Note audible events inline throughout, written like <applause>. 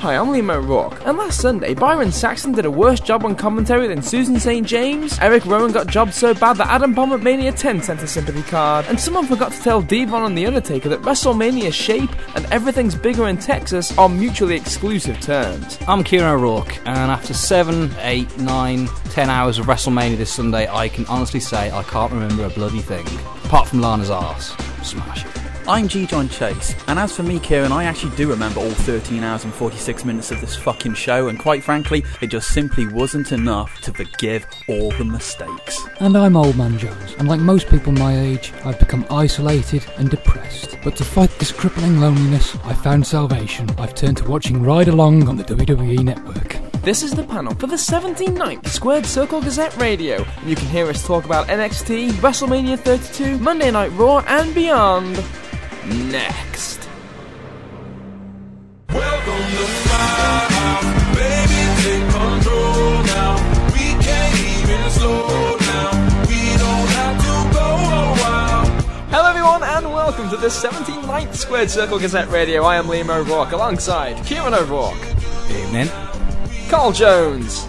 Hi, I'm Liam O'Rourke, and last Sunday, Byron Saxton did a worse job on commentary than Susan St. James, Eric Rowan got jobbed so bad that Adam Bomb at Mania 10 sent a sympathy card, and someone forgot to tell Devon and The Undertaker that WrestleMania's shape and everything's bigger in Texas are mutually exclusive terms. I'm Kieran O'Rourke, and after seven, eight, nine, ten hours of WrestleMania this Sunday, I can honestly say I can't remember a bloody thing. Apart from Lana's arse. Smash it. I'm G. John Chase, and as for me, Kieran, I actually do remember all 13 hours and 46 minutes of this fucking show, and quite frankly, it just simply wasn't enough to forgive all the mistakes. And I'm Old Man Jones, and like most people my age, I've become isolated and depressed. But to fight this crippling loneliness, I found salvation. I've turned to watching Ride Along on the WWE Network. This is the panel for the 79th Squared Circle Gazette Radio. You can hear us talk about NXT, WrestleMania 32, Monday Night Raw, and beyond. Next. Welcome to my house, baby. Take control now. We can't even slow down. We don't have to go a while. Hello, everyone, and welcome to the 79th Squared Circle Gazette Radio. I am Liam O'Rourke alongside Kieran O'Rourke, Evening. Carl Jones,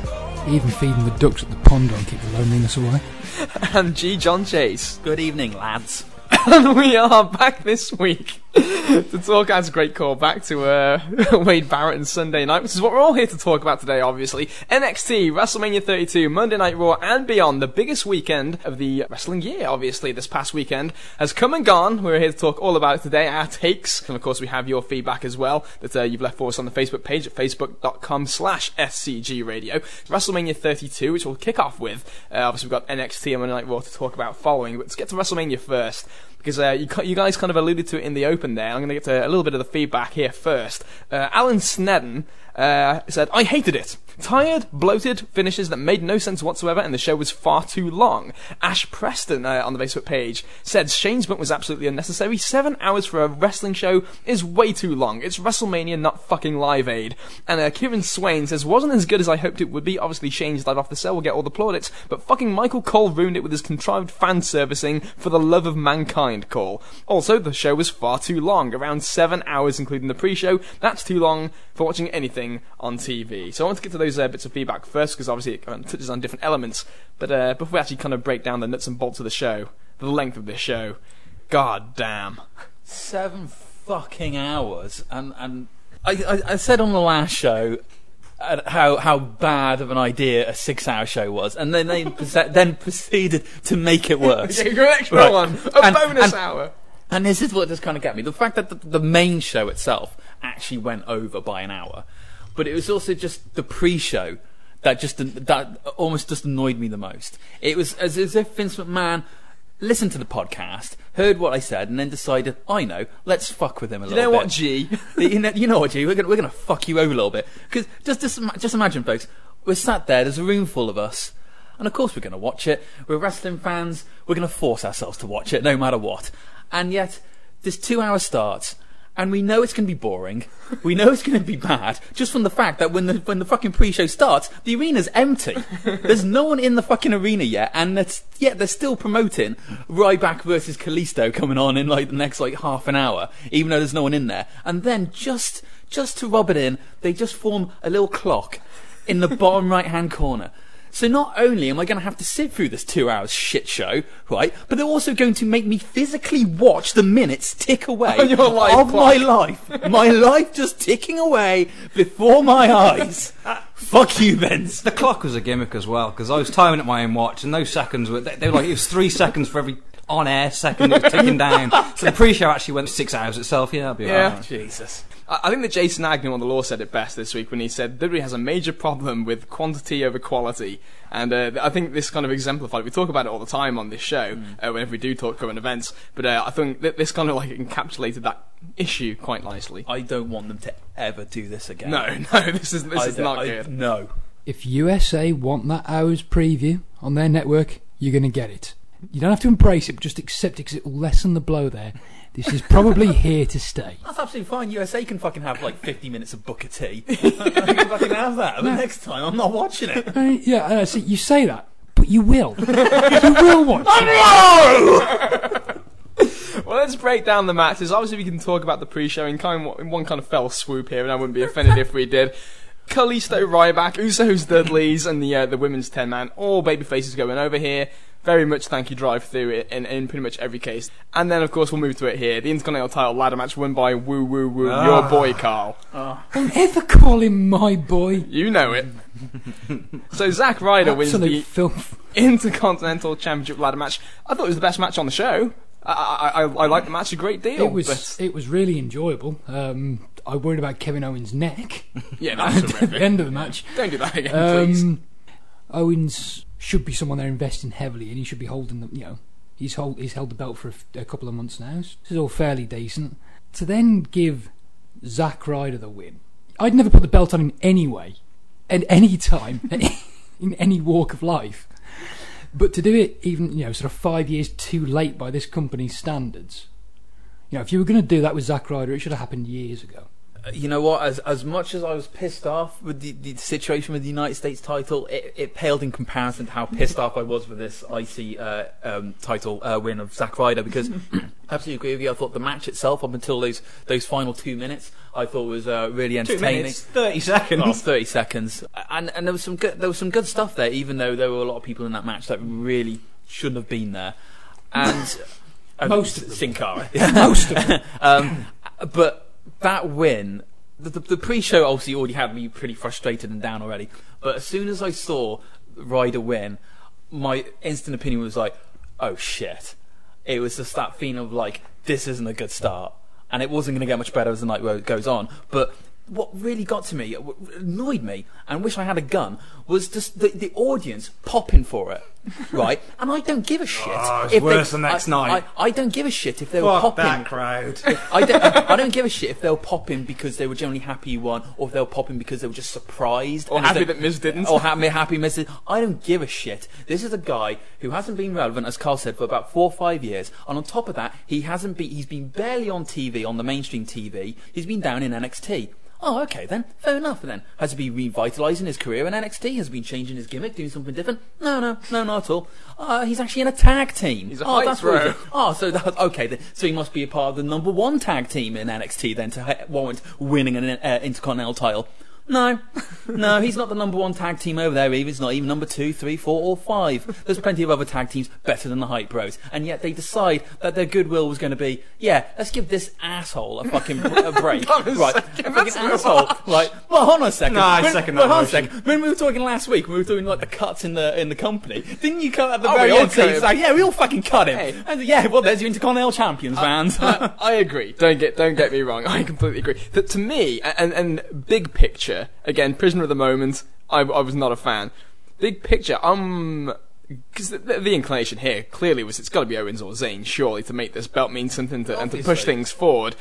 Even feeding the ducks at the pond won't keep the loneliness away. <laughs> and G. John Chase. Good evening, lads. And <laughs> we are back this week <laughs> to talk. That's a great call back to uh, <laughs> Wade Barrett and Sunday Night, which is what we're all here to talk about today. Obviously, NXT, WrestleMania 32, Monday Night Raw, and beyond. The biggest weekend of the wrestling year. Obviously, this past weekend has come and gone. We're here to talk all about it today. Our takes, and of course, we have your feedback as well that uh, you've left for us on the Facebook page at facebook.com/slash scg radio. WrestleMania 32, which we'll kick off with. Uh, obviously, we've got NXT and Monday Night Raw to talk about following, but let's get to WrestleMania first because uh, you, you guys kind of alluded to it in the open there. I'm going to get to a little bit of the feedback here first. Uh, Alan Snedden uh, said, I hated it. Tired, bloated finishes that made no sense whatsoever, and the show was far too long. Ash Preston uh, on the Facebook page said Shane's bump was absolutely unnecessary. Seven hours for a wrestling show is way too long. It's WrestleMania, not fucking Live Aid. And uh, Kieran Swain says wasn't as good as I hoped it would be. Obviously, Shane's dive off the cell will get all the plaudits, but fucking Michael Cole ruined it with his contrived fan servicing for the love of mankind call. Also, the show was far too long, around seven hours, including the pre-show. That's too long for watching anything on TV. So I want to get to those uh, bits of feedback first, because obviously it kind of touches on different elements. But uh, before we actually kind of break down the nuts and bolts of the show, the length of this show, god damn. Seven fucking hours, and and I, I, I said on the last show uh, how how bad of an idea a six-hour show was, and then they <laughs> then proceeded to make it <laughs> worse. Yeah, you're an extra Right. one, a And- bonus and- hour. And this is what just kind of get me. The fact that the, the main show itself actually went over by an hour, but it was also just the pre-show that just that almost just annoyed me the most. It was as, as if Vince McMahon listened to the podcast, heard what I said, and then decided, I know, let's fuck with him a You little know bit. what, G? <laughs> you, know, you know what, G? We're gonna, we're gonna fuck you over a little bit. Because just, just, just imagine, folks, we're sat there, there's a room full of us, and of course we're gonna watch it. We're wrestling fans, we're gonna force ourselves to watch it, no matter what. And yet, this two hour starts, and we know it's gonna be boring, we know it's gonna be bad, just from the fact that when the, when the fucking pre-show starts, the arena's empty. There's no one in the fucking arena yet, and it's, yet they're still promoting Ryback versus Kalisto coming on in like the next like half an hour, even though there's no one in there. And then just, just to rub it in, they just form a little clock in the bottom <laughs> right hand corner. So not only am I going to have to sit through this two hours shit show, right, but they're also going to make me physically watch the minutes tick away <laughs> On your life of clock. my life. my life just ticking away before my eyes. Fuck you, Vince. The clock was a gimmick as well, because I was timing at my own watch, and those seconds were, they, they were like, it was three seconds for every on air second it was ticking down. So the pre show actually went six hours itself, yeah, I'll be Yeah. Jesus. I I think that Jason Agnew on the law said it best this week when he said WWE has a major problem with quantity over quality, and uh, I think this kind of exemplified. We talk about it all the time on this show uh, whenever we do talk current events, but uh, I think that this kind of like encapsulated that issue quite nicely. I don't want them to ever do this again. No, <laughs> no, this is this I is don't- not I- good. No. If USA want that hour's preview on their network, you're going to get it. You don't have to embrace it, but just accept it because it will lessen the blow there. This is probably here to stay. That's absolutely fine. USA can fucking have like 50 minutes of Booker T. <laughs> I can <laughs> fucking have that. But next time, I'm not watching it. Uh, yeah, uh, see, you say that, but you will. <laughs> you will watch it. Well, Well, let's break down the matches. Obviously, we can talk about the pre-show in kind of, in one kind of fell swoop here, and I wouldn't be offended if we did. Kalisto, Ryback, Usos, Dudleys, and the uh, the women's ten man. All baby faces going over here. Very much thank you drive through in, in pretty much every case. And then, of course, we'll move to it here. The Intercontinental title ladder match won by Woo Woo Woo, your boy Carl. Don't ever call him my boy. You know it. <laughs> so Zack Ryder wins the filth. Intercontinental Championship ladder match. I thought it was the best match on the show. I I, I, I liked the match a great deal. It was but it was really enjoyable. Um, I worried about Kevin Owens' neck <laughs> yeah, that's <laughs> at the end of the match. Don't do that again, please. Um, Owens should be someone they're investing heavily in. He should be holding the, you know, he's hold he's held the belt for a, f- a couple of months now. This is all fairly decent. To then give Zack Ryder the win, I'd never put the belt on him anyway, at any time, <laughs> in any walk of life. But to do it even, you know, sort of five years too late by this company's standards. You know, if you were going to do that with Zack Ryder, it should have happened years ago. You know what? As as much as I was pissed off with the, the situation with the United States title, it, it paled in comparison to how pissed off I was with this IC uh, um, title uh, win of Zack Ryder. Because <laughs> I absolutely agree with you. I thought the match itself, up until those those final two minutes, I thought was uh, really Two entertaining. minutes, 30 seconds. Oh, 30 seconds, and and there was some good there was some good stuff there. Even though there were a lot of people in that match that really shouldn't have been there, and <laughs> Most of them. Sin Cara. <laughs> Most of them. um, but that win, the, the, the pre-show obviously already had me pretty frustrated and down already. But as soon as I saw Ryder win, my instant opinion was like, "Oh shit!" It was just that feeling of like, "This isn't a good start," and it wasn't going to get much better as the night goes on. But what really got to me, what annoyed me, and wish I had a gun, was just the, the audience popping for it, <laughs> right? And I don't give a shit. Oh, it's if worse the next I, night. I, I don't give a shit if they were Fuck popping. that crowd. I don't, I don't give a shit if they were popping because they were generally happy you won, or if they were popping because they were just surprised, Or happy they- that Miz didn't. or happy happy Miz. did. I don't give a shit. This is a guy who hasn't been relevant, as Carl said, for about four or five years, and on top of that, he hasn't been. He's been barely on TV, on the mainstream TV. He's been down in NXT. Oh, okay then. Fair enough then. Has he been revitalising his career in NXT? Has he been changing his gimmick, doing something different? No, no, no, not at all. Uh, he's actually in a tag team. He's a oh, that's what he bro. did. Oh, so that, okay, then, so he must be a part of the number one tag team in NXT then to warrant winning an uh, Intercontinental title. No, no, he's not the number one tag team over there either. He's not even number two, three, four, or five. There's plenty of other tag teams better than the Hype Bros, and yet they decide that their goodwill was going to be, yeah, let's give this asshole a fucking br- a break, <laughs> Hold on a right? second, A fucking asshole, right? Well, hold on a second. I when, second well, that hold on a second. When we were talking last week, we were doing like the cuts in the in the company. Didn't you cut at the Oh, very end? say, cut it's him. like, yeah, we all fucking cut him. Hey. And yeah, well, there's your Intercontinental Champions, man. I, I agree. Don't get don't get me wrong. I completely agree. That to me, and and big picture again, prisoner of the moment. I, I was not a fan. Big picture, um, because the, the, the inclination here clearly was it's got to be Owens or Zayn, surely, to make this belt mean something to, and to push things forward.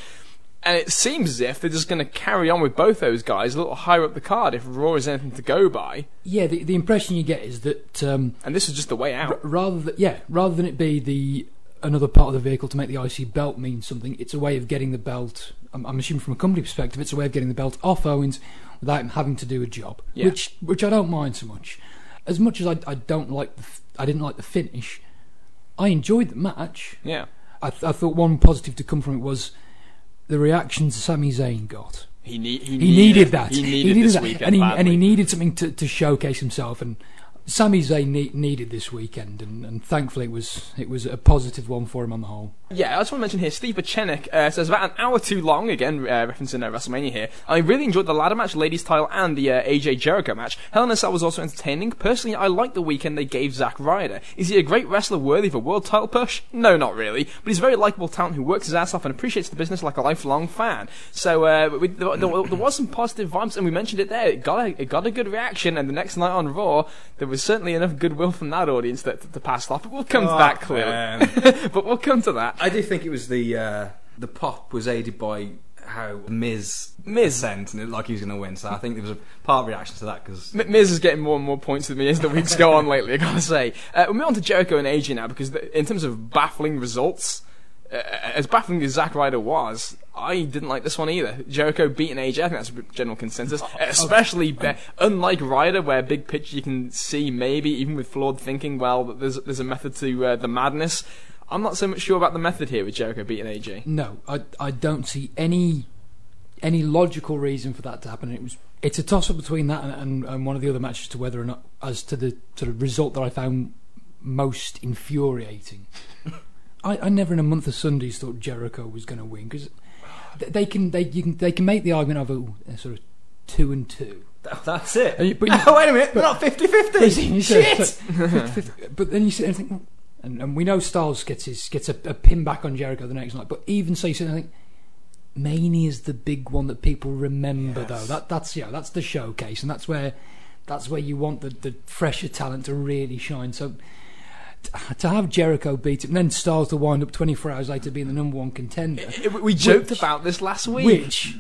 And it seems as if they're just going to carry on with both those guys a little higher up the card if Raw is anything to go by. Yeah, the, the impression you get is that um, And this is just the way out. r- rather than yeah, rather than it be the another part of the vehicle to make the IC belt mean something, it's a way of getting the belt. I'm, I'm assuming from a company perspective, it's a way of getting the belt off Owens without him having to do a job, Yeah. which which I don't mind so much. As much as I, I don't like the I didn't like the finish, I enjoyed the match. Yeah. I, th- I thought one positive to come from it was the reaction Sami Zayn got. He, need, he, He needed that. He needed, this that. weekend and he and he needed something to, to showcase himself. And Sami Zayn ne- needed this weekend, and, and thankfully it was it was a positive one for him on the whole. Yeah, I just want to mention here, Steve Pachenik uh, says about an hour too long, again, uh, referencing uh, WrestleMania here. I really enjoyed the ladder match, ladies title, and the uh, AJ Jericho match. Hell in a Cell was also entertaining. Personally, I liked the weekend they gave Zack Ryder. Is he a great wrestler worthy of a world title push? No, not really. But he's a very likable talent who works his ass off and appreciates the business like a lifelong fan. So, uh, we, there, there, there was some positive vibes, and we mentioned it there. It got, a, it got a good reaction, and the next night on Raw, there was certainly enough goodwill from that audience that, to, to pass off. But we'll come to that clearly. <laughs> but we'll come to that. I do think it was the uh, the pop was aided by how Miz Miz. sent and it, like he was going to win. So I think there was a part reaction to that because M- Miz is getting more and more points with me as the weeks go on lately, I gotta say. Uh, we'll move on to Jericho and AJ now, because the, in terms of baffling results, as baffling as Zack Ryder was, I didn't like this one either. Jericho beating AJ, I think that's a general consensus. Especially, be- unlike Ryder, where big picture you can see maybe, even with flawed thinking, well, there's, there's a method to uh, the madness. I'm not so much sure about the method here with Jericho beating AJ. No, I I don't see any any logical reason for that to happen. It was it's a toss up between that and, and, and one of the other matches to whether or not as to the sort of result that I found most infuriating. <laughs> I, I never in a month of Sundays thought Jericho was going to win because they can they you can they can make the argument of oh, a, a sort of two and two. That's it. You- but you- oh, <laughs> wait a minute, we're not 50 50. <laughs> Shit! but then you sit there and think, well, and, and we know Styles gets his gets a, a pin back on Jericho the next night. But even so, you sit there and think, Mania's the big one that people remember, though. That that's yeah, that's the showcase, and that's where that's where you want the, the fresher talent to really shine. So to have Jericho beat him, and then Styles to wind up 24 hours later being the number one contender, It- we joked Which- about this last week. which,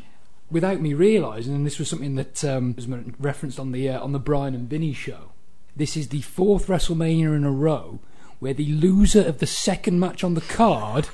without me realising, and this was something that um, was referenced on the uh, on the Bryan and Vinny show. This is the fourth WrestleMania in a row where the loser of the second match on the card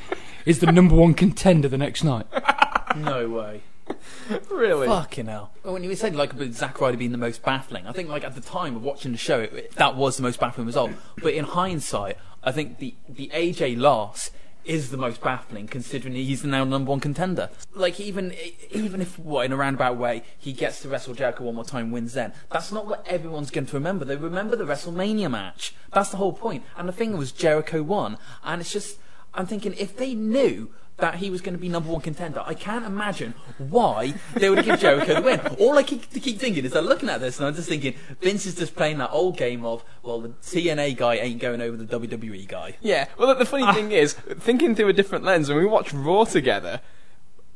is the number one contender the next night. <laughs> No way. <laughs> really? Fucking hell. Well, when you said like about Zack Ryder being the most baffling, I think like at the time of watching the show, it, it- that was the most baffling result. But in hindsight, I think the the AJ loss is the most baffling considering he's the now number one contender. Like even even if what in a roundabout way he gets to wrestle Jericho one more time, wins then. That's not what everyone's going to remember. They remember the WrestleMania match. That's the whole point. And the thing was Jericho won, and it's just I'm thinking if they knew that he was going to be number one contender. I can't imagine why they would give Jericho the win. All I keep, keep thinking is I'm looking at this and I'm just thinking Vince is just playing that old game of well the TNA guy ain't going over the WWE guy. Yeah. Well, the funny thing is, thinking through a different lens, when we watch Raw together,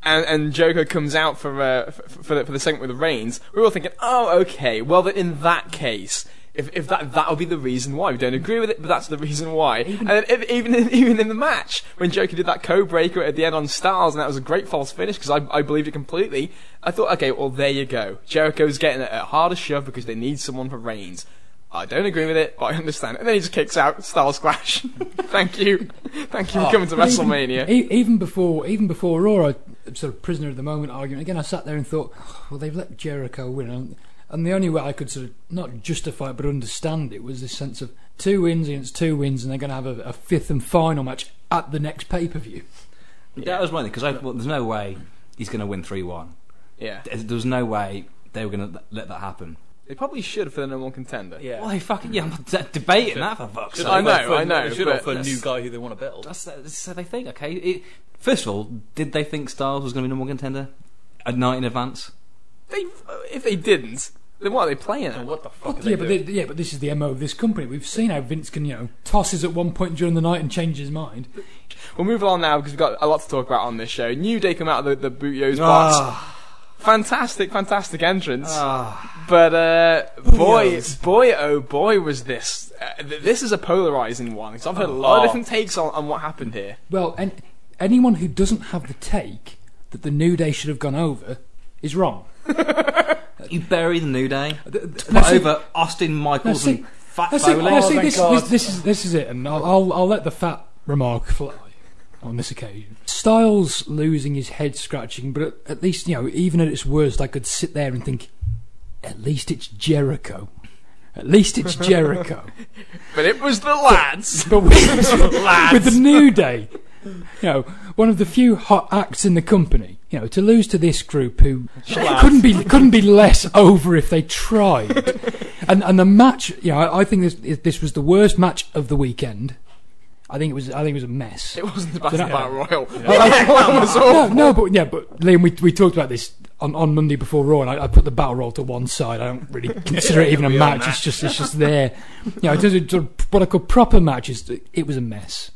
and, and Jericho comes out for uh, f- for the, for the segment with the Reigns, We're all thinking, oh, okay. Well, in that case. If, if that that'll be the reason why we don't agree with it, but that's the reason why. and then if, even in, <laughs> even in the match when Jericho did that code breaker at the end on Styles, and that was a great false finish because I, I believed it completely. I thought, okay, well there you go. Jericho's getting a, a harder shove because they need someone for Reigns. I don't agree with it, but I understand. And then he just kicks out Styles Clash. <laughs> Thank you, thank you for oh, coming to But even- WrestleMania. e- even before, even before Raw, I- sort of prisoner of the moment argument. Again, I sat there and thought, oh, well, they've let Jericho win, and, and the only way I could sort of not justify it but understand it was this sense of two wins against two wins, and they're going to have a, a fifth and final match at the next pay per view. Yeah. That was my thing, because well, there's no way he's going to win 3 1. Yeah, There was no way they were going to let that happen. they probably should for the number one contender. Yeah. Well, they fucking, yeah, I'm not de- debating that for fuck's sake. I know, Like, for- I know, they should but offer a new guy who they want to build. That's, uh, that's so they think, okay. It, first of all, did they think Styles was going to be number one contender a night in advance? They, if they didn't, then what are they playing And at? what the fuck are yeah, they but doing? they, yeah, but this is the mo of this company. We've seen how Vince can, you know, tosses at one point during the night and changes his mind. We'll move on now because we've got a lot to talk about on this show. New Day come out of the, the Booty-O's Ah. box. Fantastic, fantastic entrance. But uh, boy, boy, oh boy, was this. Uh, th- this is a polarizing one because I've heard a lot of Oh. different takes on, on what happened here. Well, and anyone who doesn't have the take that the New Day should have gone over is wrong. <laughs> You bury the New Day, Th- put now see- over Austin Michaels see- and Fat now see- Foley. now see, oh, thank this, this, this is this is it, and I'll, I'll I'll let the fat remark fly on this occasion. Styles losing his head scratching, but at, at least you know, even at its worst, I could sit there and think, at least it's Jericho. At least it's <laughs> Jericho. But it was the lads. But with, <laughs> lads. with the New Day, you know, one of the few hot acts in the company, you know, to lose to this group who couldn't be couldn't be less over if they tried, and and the match, you know, I, I think this this was the worst match of the weekend. I think it was I think it was a mess. It wasn't the Battle Battle Royal. <laughs> That was No, awful. no, but yeah, but Liam, we we talked about this on, on Monday before Raw, and I, I put the battle roll to one side. I don't really <laughs> consider it even a match. It's just it's just there. You know, in terms of what I call proper matches, it was a mess.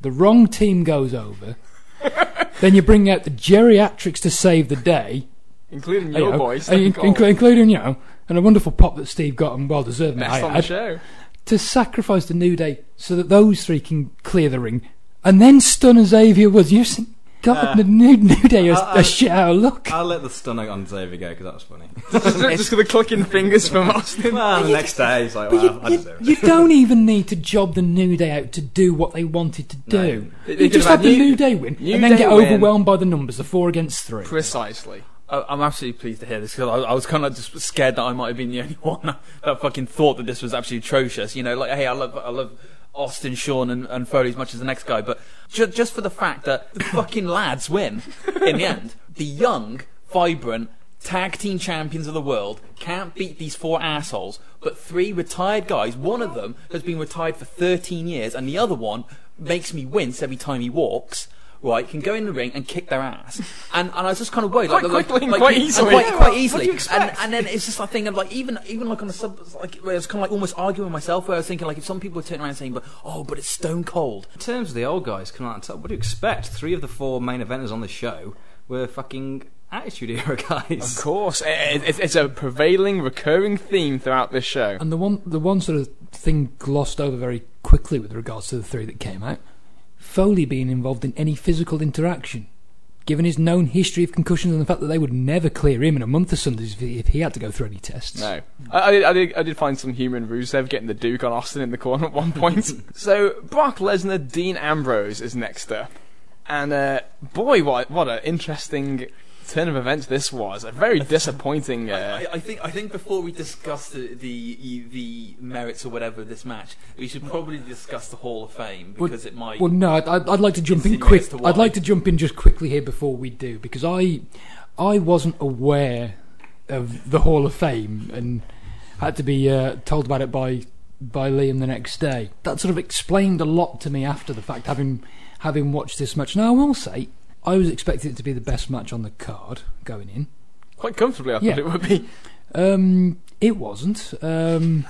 The wrong team goes over. <laughs> then you bring out the geriatrics to save the day. Including you your know, boys. in- including you know, and a wonderful pop that Steve got and well deserved. Best on the show. to sacrifice the New Day so that those three can clear the ring, and then stun Xavier Woods. You think, God, the New, New Day is uh, a shit out of luck. I'll let the stunner on Xavier go because that was funny. <laughs> Just for the clicking fingers from Austin. well, the next day he's like, But well, you, I you, deserve it. you don't even need to job the New Day out to do what they wanted to do. They- You they just could have have the New- New Day win New and then Day get win. overwhelmed by the numbers, the four against three. Precisely. I- I'm absolutely pleased to hear this because I, I was kind of just scared that I might have been the only <laughs> one that fucking thought that this was absolutely atrocious. You know, like hey, I love I love Austin, Shawn, and, and Foley as much as the next guy, but ju- just for the fact that the fucking lads win in the end. The young, vibrant, tag team champions of the world can't beat these four assholes, but three retired guys, one of them has been retired for 13 years, and the other one makes me wince every time he walks. Right, can go in the ring and kick their ass, and and I was just kind of worried, Quite like, quickly and like, quite and easily. quite, quite what- what do easily, you and expect? and then it's just a thing of like even even like on a sub like where I was kind of like almost arguing with myself, where I was thinking like if some people were turning around and saying, but oh, but it's stone cold. In terms of the old guys coming out on top, what do you expect? Three of the four main eventers on the show were fucking Attitude Era <laughs> guys. Of course, it, it, it's a prevailing, recurring theme throughout this show. And the one, the one sort of thing glossed over very quickly with regards to the three that came out, Foley being involved in any physical interaction, given his known history of concussions and the fact that they would never clear him in a month of Sundays if he, had to go through any tests. No, I, I, I, did, I did find some humour in Rusev getting the Duke on Austin in the corner at one point. <laughs> so Brock Lesnar, Dean Ambrose is next up, and uh, boy, what what an interesting turn of events this was. A very <laughs> disappointing. Uh, I, I think I think before we discuss the, the the merits or whatever of this match, we should probably discuss the Hall of Fame Well- because it might. Well, no, I'd, I'd, like to jump in quick. as to why. I'd like to jump in just quickly here before we do because I, I wasn't aware of the Hall of Fame and had to be uh, told about it by by Liam the next day. That sort of explained a lot to me after the fact, having having watched this match. Now I will say, I was expecting it to be the best match on the card going in. quite comfortably, I thought Yeah. it would be. Um, it wasn't. Um,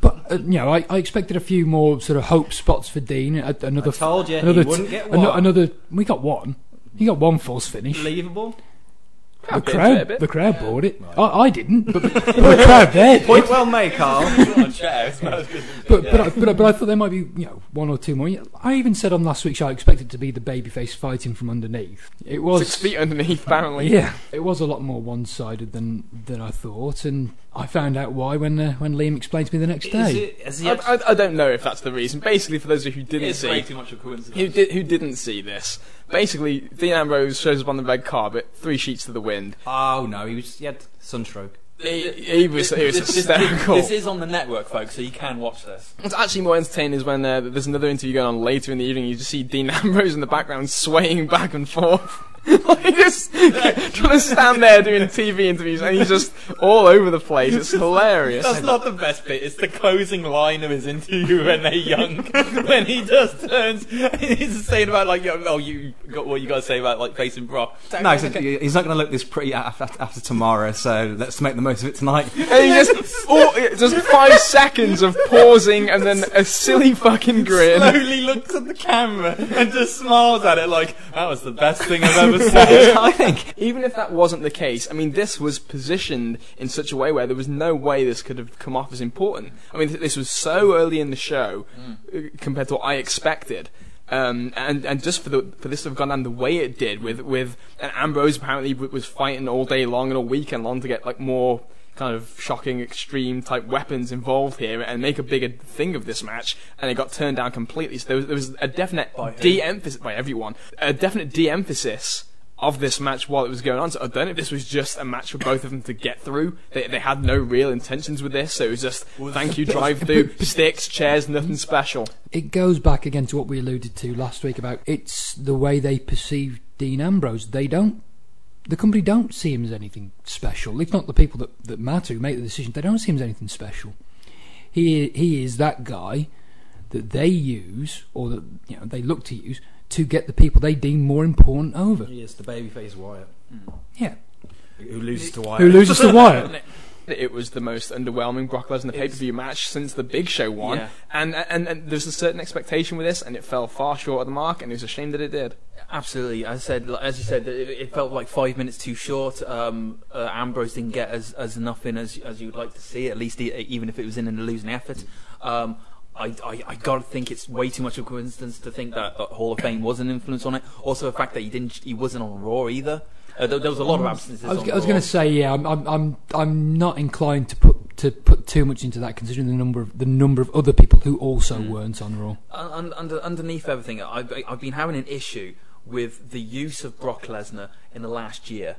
but uh, you know, I, I expected a few more sort of hope spots for Dean. Another I told you, another he wouldn't get ano- one. Another, we got one. He got one false finish. Believable. The A bit, crowd, bit. the crowd bought it. I, I didn't, but, but the crowd there did. Point well made, Carl. But but, I, but I- but I thought there might be you know one or two more. I even said on last week's show I expected to be the babyface fighting from underneath. It was Six feet underneath, apparently. Yeah, it was a lot more one-sided than than I thought, and I found out why when uh, when Liam explained to me the next Is day. it, he I, actually- I, I don't know if that's the reason. Basically, for those of you who didn't see, too much of coincidence. who did who didn't see this, basically Dean Ambrose shows up on the red carpet, three sheets to the wind. oh no, he was he had sunstroke. He, he was he was This- this- hysterical. This is on the network, folks, so you can watch this. What's actually more entertaining is when uh, there's another interview going on later in the evening. You just see Dean <laughs> Ambrose in the background swaying back and forth. Like just trying to stand there doing TV interviews, and he's just all over the place. It's hilarious. That's not the best bit. It's the closing line of his interview when they're young. <laughs> when he just turns, he's saying about like, oh, you got what you got to say about like facing Brock. No, he said, he's not going to look this pretty after, after tomorrow, so let's make the most of it tonight. <laughs> And he just, oh, just five seconds of pausing and then a silly fucking grin. slowly looks at the camera and just smiles at it like that was the best thing I've ever said. I think. Even if that wasn't the case, I mean, this was positioned in such a way where there was no way this could have come off as important. I mean, th- this was so early in the show uh, compared to what I expected. Um, and and just for the for this to have gone down the way it did, with with and Ambrose apparently w- was fighting all day long and all weekend long to get like more kind of shocking, extreme type weapons involved here and make a bigger thing of this match, and it got turned down completely. So there was, there was a definite By de-emphasis by everyone, a definite de-emphasis of this match while it was going on. So I don't know if this was just a match for both of them to get through. They, they had no real intentions with this, so it was just thank you, <laughs> drive through, sticks, chairs, nothing special. It goes back again to what we alluded to last week about it's the way they perceive Dean Ambrose. They don't, the company don't see him as anything special. If not the people that, that matter who make the decision, they don't see him as anything special. He he is that guy that they use or that you know they look to use to get the people they deem more important over. He is the babyface Wyatt, Yeah, who loses to Wyatt. who loses to Wyatt. <laughs> It was the most underwhelming Brock Lesnar pay per view match since the Big Show one, Yeah. and, and and there's a certain expectation with this, and it fell far short of the mark, and it was a shame that it did. Absolutely, as I said, as you said, it, it felt like five minutes too short. Um, uh, Ambrose didn't get as, as enough in as as you'd like to see, at least e- even if it was in a losing effort. Um, I, I, I gotta think it's way too much of a coincidence to think that uh, Hall of Fame was an influence on it. Also, the fact that he didn't, he wasn't on Raw either. Uh, there, there was a lot of absences. I was, was going to say, yeah, I'm, I'm, I'm, I'm not inclined to put to put too much into that, considering the number of the number of other people who also weren't on Raw. Un- un- under, underneath everything, I've, I've been having an issue with the use of Brock Lesnar in the last year.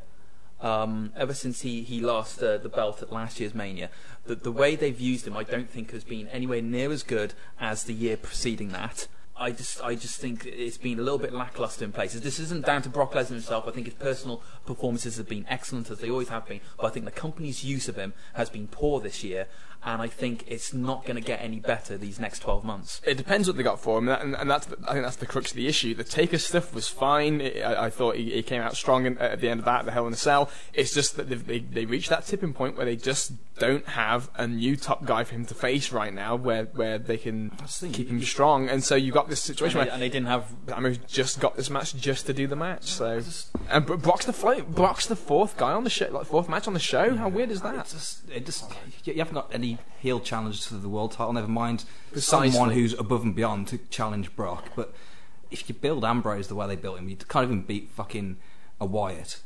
um, ever since he, he lost uh, the belt at last year's Mania, the, the way they've used him, I don't think has been anywhere near as good as the year preceding that. I just, I just think it's been a little bit lackluster in places. This isn't down to Brock Lesnar himself. I think his personal performances have been excellent as they always have been. But I think the company's use of him has been poor this year, and I think it's not going to get any better these next 12 months. It depends what they got for him, and, and, that's the, I think that's the crux of the issue. The Taker stuff was fine. It, I, I thought he, he came out strong in, at the end of that, the Hell in a Cell. It's just that they they reached that tipping point where they just don't have a new top guy for him to face right now, where where they can keep him strong. And so you got this situation And they, where and they didn't have I mean, just got this match just to do the match. So, and Brock's the flo- Brock's the fourth guy on the show, like fourth match on the show. How weird is It that? just, it just, you you haven't got any heel challenge to the world title. Never mind Precisely. someone who's above and beyond to challenge Brock. But if you build Ambrose the way they built him, you can't even beat fucking a Wyatt.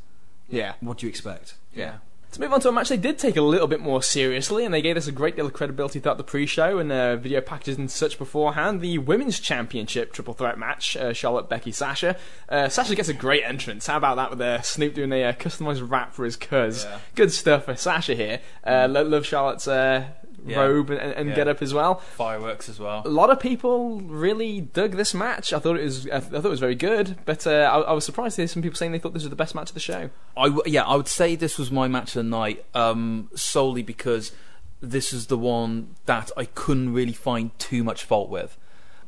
Yeah. What do you expect? Yeah. To move on to a match they did take a little bit more seriously, and they gave us a great deal of credibility throughout the pre-show and uh, video packages and such beforehand. The Women's Championship Triple Threat match: uh, Charlotte, Becky, Sasha. Uh, Sasha gets a great entrance. How about that with uh, Snoop doing a uh, customized rap for his cuz? Yeah. Good stuff for Sasha here. Uh, lo- love Charlotte's uh, Yeah. robe and, and Yeah. get up as well. fireworks as well. A lot of people really dug this match. I thought it was, I thought it was very good, but uh, I, I was surprised to hear some people saying they thought this was the best match of the show. I w- yeah, I would say this was my match of the night um, solely because this is the one that I couldn't really find too much fault with.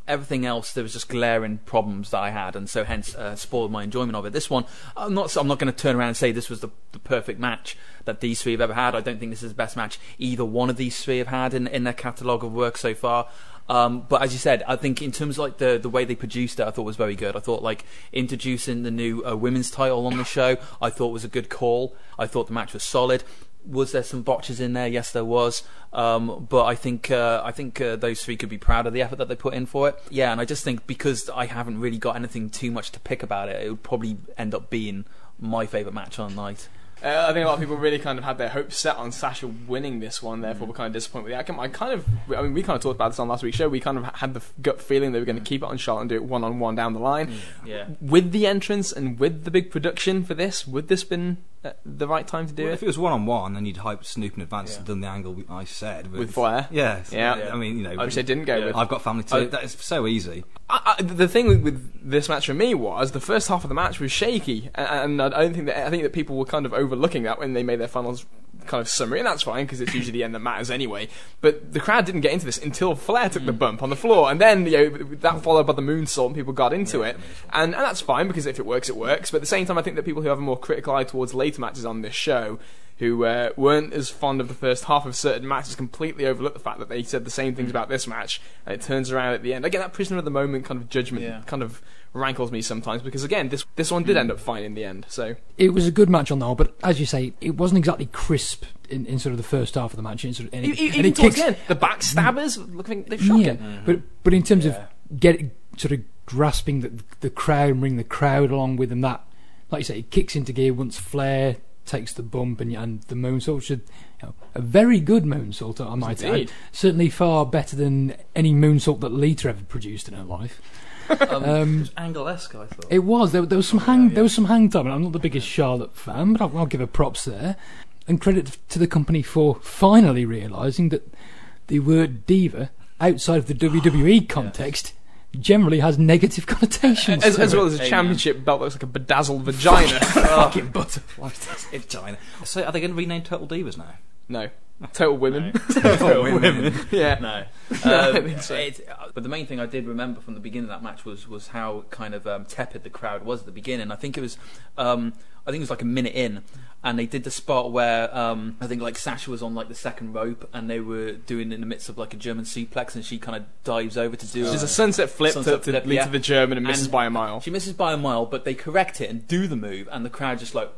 Everything else, there was just glaring problems that I had, and so hence uh, spoiled my enjoyment of it. This one, I'm not. I'm not going to turn around and say this was the, the perfect match that these three have ever had. I don't think this is the best match either one of these three have had in, in their catalogue of work so far. Um, but as you said, I think in terms of like the the way they produced it, I thought was very good. I thought like introducing the new uh, women's title on the show, I thought was a good call. I thought the match was solid. Was there some botches in there? Yes, there was. Um, but I think uh, I think uh, those three could be proud of the effort that they put in for it. Yeah, and I just think because I haven't really got anything too much to pick about it, it would probably end up being my favourite match on the night. Uh, I think a lot of people really kind of had their hopes set on Sasha winning this one, therefore we're kind of disappointed with the outcome. I kind of, I mean, we kind of talked about this on last week's show. We kind of had the gut feeling they were going to keep it on Charlotte and do it one on one down the line. Yeah. With the entrance and with the big production for this, would this been the right time to do Well, it? if it was one on one, then you'd hype Snoop in advance Yeah. and done the angle we- I said With Flair? Yeah, Yeah. I mean, you know, Which they didn't go Yeah. with. I've got family too. I- that is so easy. I, I, the thing with, with this match for me was the first half of the match was shaky, and, and I don't think that I think that people were kind of overlooking that when they made their finals kind of summary, and that's fine because it's usually the end that matters anyway. But the crowd didn't get into this until Flair took the mm. bump on the floor, and then you know that followed by the moonsault, and people got into it, and, and that's fine because if it works, it works. But at the same time, I think that people who have a more critical eye towards later matches on this show. Who uh, weren't as fond of the first half of certain matches completely overlooked the fact that they said the same things mm. about this match, and it turns around at the end. Again, that prisoner of the moment kind of judgment Yeah. kind of rankles me sometimes because again, this this one did mm. end up fine in the end. So It was a good match on the whole, but as you say, it wasn't exactly crisp in, in sort of the first half of the match. And, sort of, and it, and even it towards kicks, the end, the backstabbers mm. looking they're shocking. yeah, but but in terms Yeah. of get sort of grasping the the crowd and bring the crowd along with them, that like you say, it kicks into gear once Flair takes the bump and and the moonsault should. You know, a very good moonsault, I might add. Certainly far better than any moonsault that Lita ever produced in her life. <laughs> Um, Angle-esque, I thought. It was. There, there was some hang. There was some hang time. and I'm not the biggest Charlotte fan, but I'll, I'll give her props there, and credit to the company for finally realizing that the word diva outside of the WWE context generally has negative <laughs> connotations. As, to as it. well as a Amen. championship belt that looks like a bedazzled vagina. <laughs> fucking <laughs> butterflies in China. So are they going to rename Total Divas now? no, total women. Total women. yeah. No, I um, think so. it- uh, but the main thing I did remember from the beginning of that match was was how kind of um, tepid the crowd was at the beginning. I think it was, um, I think it was like a minute in, and they did the spot where um, I think like Sasha was on like the second rope, and they were doing in the midst of like a German suplex, and she kind of dives over to do. There's a- a sunset flip Sunset to, to flip, lead yeah. to the German and misses And by a mile. She misses by a mile, but they correct it and do the move, and the crowd just like,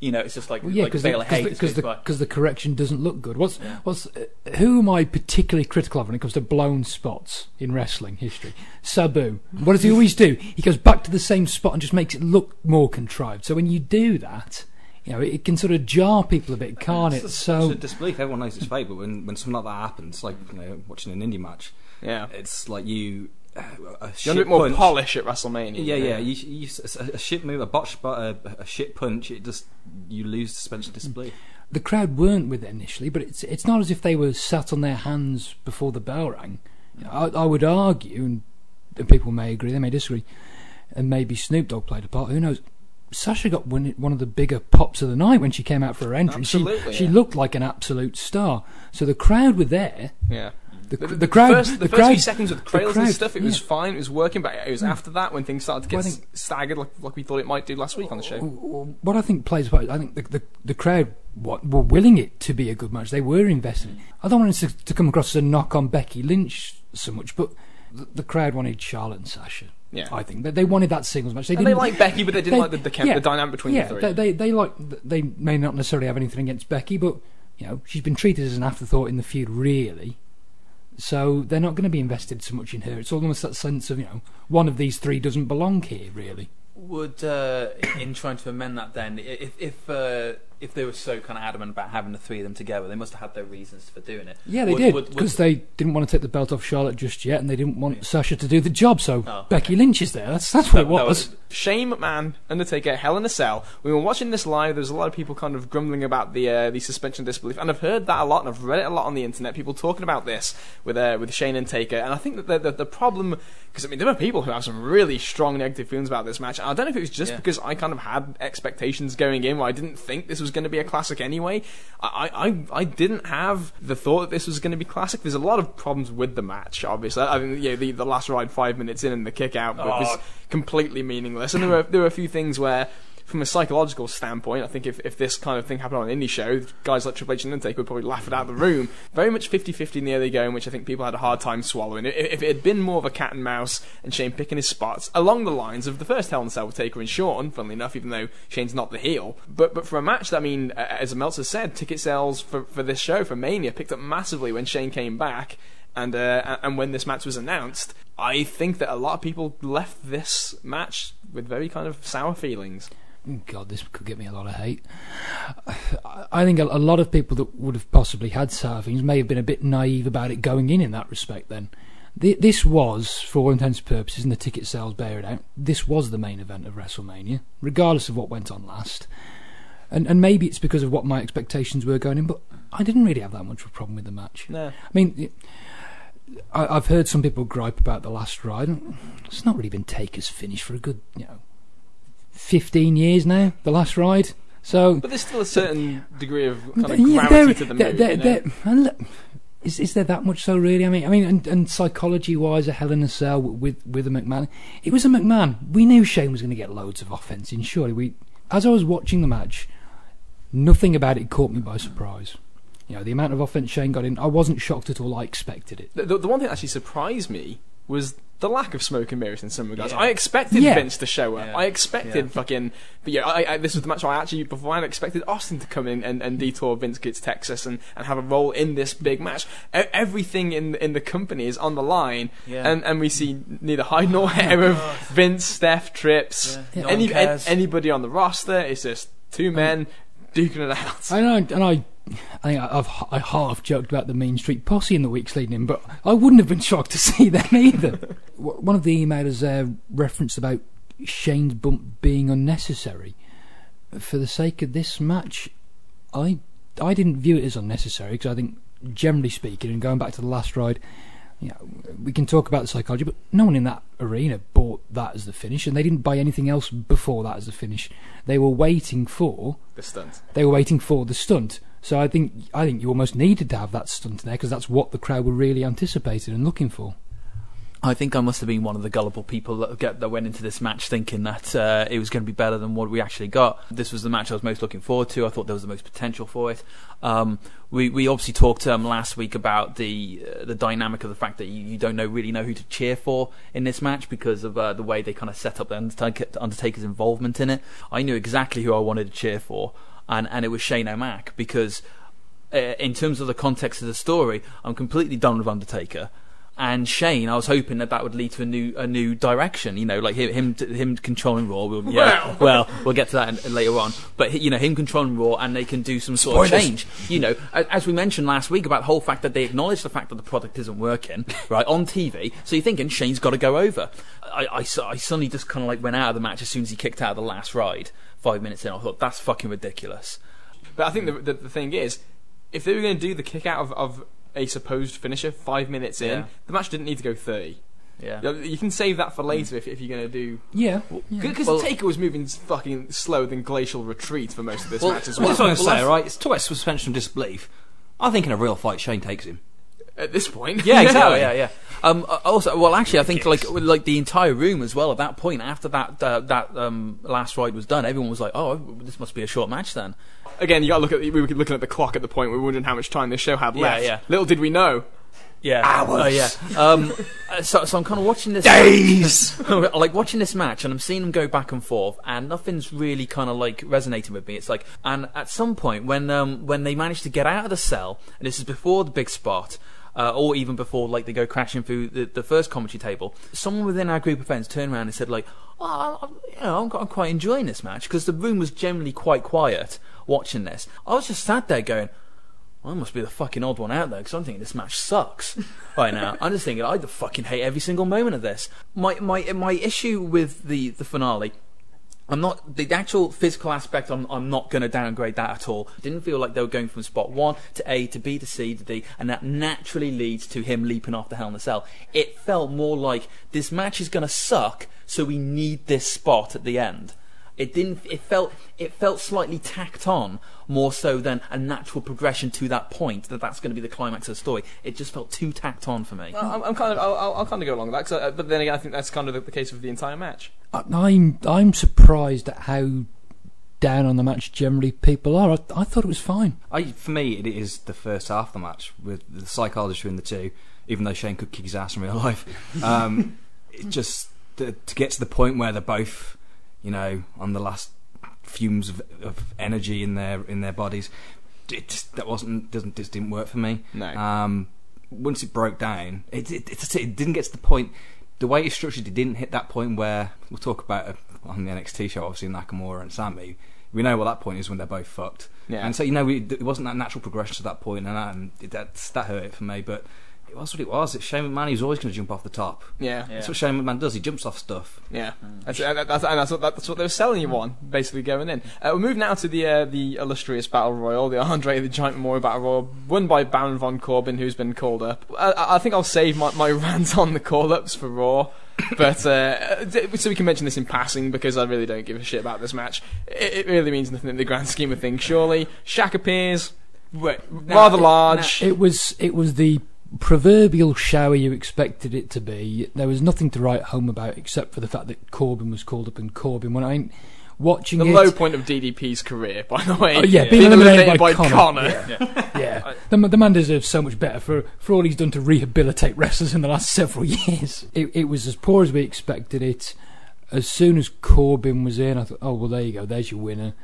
you know, it's just like Well, yeah, because veil the, of 'cause hate the, as 'cause goes the, the correction doesn't look good. What's Yeah. what's uh, who am I particularly critical of when it comes to blown spots in wrestling history? Sabu. What does he always do? He goes back to the same spot and just makes it look more contrived. So when you do that, you know, it can sort of jar people a bit, can't it? It's So a disbelief. Everyone knows it's fake, but when, when something like that happens, like you know, watching an indie match, Yeah. it's like you uh, a You want a bit more punch. polish at WrestleMania. Yeah, yeah. You, you, a, a shit move, a botch, bu- a, a shit punch. It just you lose suspension of mm. disbelief. the crowd weren't with it initially, but it's it's not as if they were sat on their hands before the bell rang. You know, I, I would argue, and, and people may agree, they may disagree, and maybe Snoop Dogg played a part. Who knows? Sasha got one, one of the bigger pops of the night when she came out for her entrance. Absolutely, she, she yeah. looked like an absolute star. So the crowd were there. yeah. The, The, the, the crowd, first, the, first crowd, few seconds with the cradles and stuff, it was yeah. fine, it was working, but it was after that when things started to get Well, think- staggered like, like we thought it might do last week on the show. what I think plays part. I think the the, the crowd what, were willing it to be a good match. They were invested. I don't want it to, to come across as a knock on Becky Lynch so much, but the, the crowd wanted Charlotte and Sasha. Yeah. I think they, they wanted that singles match. They And they didn't like Becky, but they didn't they- like the, the, chem- yeah, the dynamic between yeah, the three. They, they they like they may not necessarily have anything against Becky, but you know she's been treated as an afterthought in the feud, really. So they're not going to be invested so much in her. It's almost that sense of you know one of these three doesn't belong here, really. Would uh, in trying to amend that then, if if uh, if they were so kind of adamant about having the three of them together, they must have had their reasons for doing it. Yeah, they Would- did would- would- because they didn't want to take the belt off Charlotte just yet, and they didn't want Yeah. Sasha to do the job. So Oh, Becky Lynch is there. That's that's what it No, was. Shane McMahon, Undertaker, Hell in a Cell. We were watching this live. There was a lot of people kind of grumbling about the uh, the suspension of disbelief, and I've heard that a lot, and I've read it a lot on the internet. People talking about this with uh, with Shane and Taker, and I think that the the, the problem because I mean there are people who have some really strong negative feelings about this match. And I don't know if it was just Yeah. because I kind of had expectations going in where I didn't think this was going to be a classic anyway. I I, I, didn't have the thought that this was going to be classic. There's a lot of problems with the match, obviously. I mean, yeah, the the last ride five minutes in and the kick out was Oh. completely meaningless. And there were there were a few things where, from a psychological standpoint, I think if, if this kind of thing happened on an indie show, guys like Triple H and Undertaker would probably laugh it out of the room. Very much 50-50 in the early going, which I think people had a hard time swallowing. If, it had been more of a cat and mouse and Shane picking his spots along the lines of the first Hell in a Cell with Taker and Shawn, funnily enough, even though Shane's not the heel. But but for a match that, I mean, as Meltzer said, ticket sales for, for this show, for Mania, picked up massively when Shane came back. And uh, and when this match was announced, I think that a lot of people left this match with very kind of sour feelings. God, this could get me a lot of hate. I- think a, a lot of people that would have possibly had feelings may have been a bit naive about it going in in that respect. Then, Th- this was, for all intents and purposes, and the ticket sales bear it out. This was the main event of WrestleMania, regardless of what went on last. And and maybe it's because of what my expectations were going in, but I didn't really have that much of a problem with the match. No. I mean, it- I, I've heard some people gripe about the last ride. It's not really been Taker's finish for a good, you know, fifteen years now. The last ride, so But there's still a certain degree of kind of yeah, gravity to the there- you know? and is is there that much so really? I mean, I mean, and, and psychology wise, a Hell in a Cell with with a McMahon, it was a McMahon. We knew Shane was going to get loads of offense in. Surely we, as I was watching the match, nothing about it caught me by surprise. You know, the amount of offense Shane got in, I wasn't shocked at all. I expected it. The, the, the one thing that actually surprised me was the lack of smoke and mirrors in some regards. Yeah. I expected Yeah. Vince to show up. Yeah. I expected Yeah. fucking. But yeah, I, I, this was the match I actually before I expected Austin to come in and, and detour Vince Kids Texas and, and have a role in this big match. E- everything in in the company is on the line, Yeah. and and we see neither hide nor <laughs> hair of Vince, Steph, Trips, Yeah. No any, an- cares. anybody on the roster. It's just two um, men duking it out. I know, and I, I think I've I half joked about the Mean Street Posse in the weeks leading in, but I wouldn't have been <laughs> shocked to see them either. <laughs> One of the emailers uh, referenced about Shane's bump being unnecessary. For the sake of this match, I I didn't view it as unnecessary because I think, generally speaking, and going back to the last ride, you know, we can talk about the psychology, but no one in that arena bought that as the finish, and they didn't buy anything else before that as the finish. They were waiting for The stunt. they were waiting for the stunt. So I think I think you almost needed to have that stunt in there because that's what the crowd were really anticipating and looking for. I think I must have been one of the gullible people that, get, that went into this match thinking that uh, it was going to be better than what we actually got. This was the match I was most looking forward to. I thought there was the most potential for it. Um, we we obviously talked um, last week about the uh, the dynamic of the fact that you, you don't know really know who to cheer for in this match because of uh, the way they kind of set up the Undertaker, Undertaker's involvement in it. I knew exactly who I wanted to cheer for, and and it was Shane O'Mac because uh, in terms of the context of the story, I'm completely done with Undertaker. and Shane, I was hoping that that would lead to a new a new direction. You know, like him him, him controlling Raw. We'll, yeah, <laughs> well, we'll get to that in, later on. But you know, him controlling Raw, and they can do some sort of change. You know, as we mentioned last week about the whole fact that they acknowledge the fact that the product isn't working <laughs> right on TV. So you're thinking Shane's got to go over. I, I, I suddenly just kind of like went out of the match as soon as he kicked out of the last ride. Five minutes in, I thought that's fucking ridiculous. But I think the, the, the thing is, if they were going to do the kick out of, of a supposed finisher five minutes in, Yeah. the match didn't need to go 30. Yeah. You can save that for later if, if you're going to do. Yeah. Because Well- Taker was moving fucking slower than glacial retreat for most of this Well, match as Well, well. that's what I'm going to say, right? It's talk about suspension of disbelief. I think in a real fight, Shane takes him. At this point. Yeah, <laughs> exactly. yeah, yeah. Um, uh, also, well, actually, I think like like the entire room as well. At that point, after that uh, that um, last ride was done, everyone was like, "Oh, this must be a short match then." Again, you got to look at. We were looking at the clock at the point. We were wondering how much time this show had Yeah, left. yeah. Little did we know. Yeah, hours. Oh, yeah. Um, <laughs> uh, so, so I'm kind of watching this Days! <laughs> like watching this match, and I'm seeing them go back and forth, and nothing's really kind of like resonating with me. It's like, and at some point when um, when they manage to get out of the cell, and this is before the big spot. Uh, or even before, like they go crashing through the, the first commentary table, someone within our group of friends turned around and said, like, "Oh, I- you know, I'm, I'm quite enjoying this match because the room was generally quite quiet watching this." I was just sat there going, I must be the fucking odd one out there because I'm thinking this match sucks <laughs> right now. I'm just thinking I fucking hate every single moment of this. My my my issue with the the finale. I'm not the actual physical aspect. I'm I'm not going to downgrade that at all. Didn't feel like they were going from spot one to A to B to C to D, and that naturally leads to him leaping off the Hell in a Cell. It felt more like this match is going to suck, so we need this spot at the end. It didn't. It felt. It felt slightly tacked on more so than a natural progression to that point. That that's going to be the climax of the story. It just felt too tacked on for me. I'm, I'm kind of. I'll, I'll, I'll kind of go along with that. 'cause I- but then again, I think that's kind of the, the case of the entire match. I- I'm I'm surprised at how down on the match generally people are. I, I thought it was fine. I, for me, it is the first half of the match with the psychology between the two. Even though Shane could kick his ass in real life, <laughs> um, it just the, to get to the point where they're both, you know, on the last fumes of, of energy in their in their bodies. It just, that wasn't doesn't just didn't work for me. No. Um, once it broke down, it, it, it, it didn't get to the point. The way it's structured, it didn't hit that point where we'll talk about it on the NXT show. Obviously, Nakamura and Sami. We know what that point is when they're both fucked. Yeah. And so you know, we, it wasn't that natural progression to that point, and that and it, that, that hurt it for me. But it was what it was. It's Shane McMahon. He's always going to jump off the top. Yeah. That's what Shane McMahon does. He jumps off stuff. Yeah, that's, and that's, and that's, what, that's what they were selling you on, basically going in. Uh, we move now to the uh, the illustrious battle royal, the Andre the Giant Memorial Battle Royal, won by Baron von Corbin, who's been called up. I, I think I'll save my, my <laughs> rant on the call ups for Raw, but uh, so we can mention this in passing because I really don't give a shit about this match. It, it really means nothing in the grand scheme of things. Surely, Shaq appears, rather large. It was it was the proverbial shower you expected it to be. There was nothing to write home about except for the fact that Corbin was called up and Corbin. When I'm watching the it, low point of DDP's career, by the way. Oh, yeah, being, being eliminated, eliminated by, by Konnor. Konnor. yeah, <laughs> the, the man deserves so much better for, for all he's done to rehabilitate wrestlers in the last several <laughs> years. It, it was as poor as we expected it. As soon as Corbin was in, I thought, oh well, there you go, there's your winner.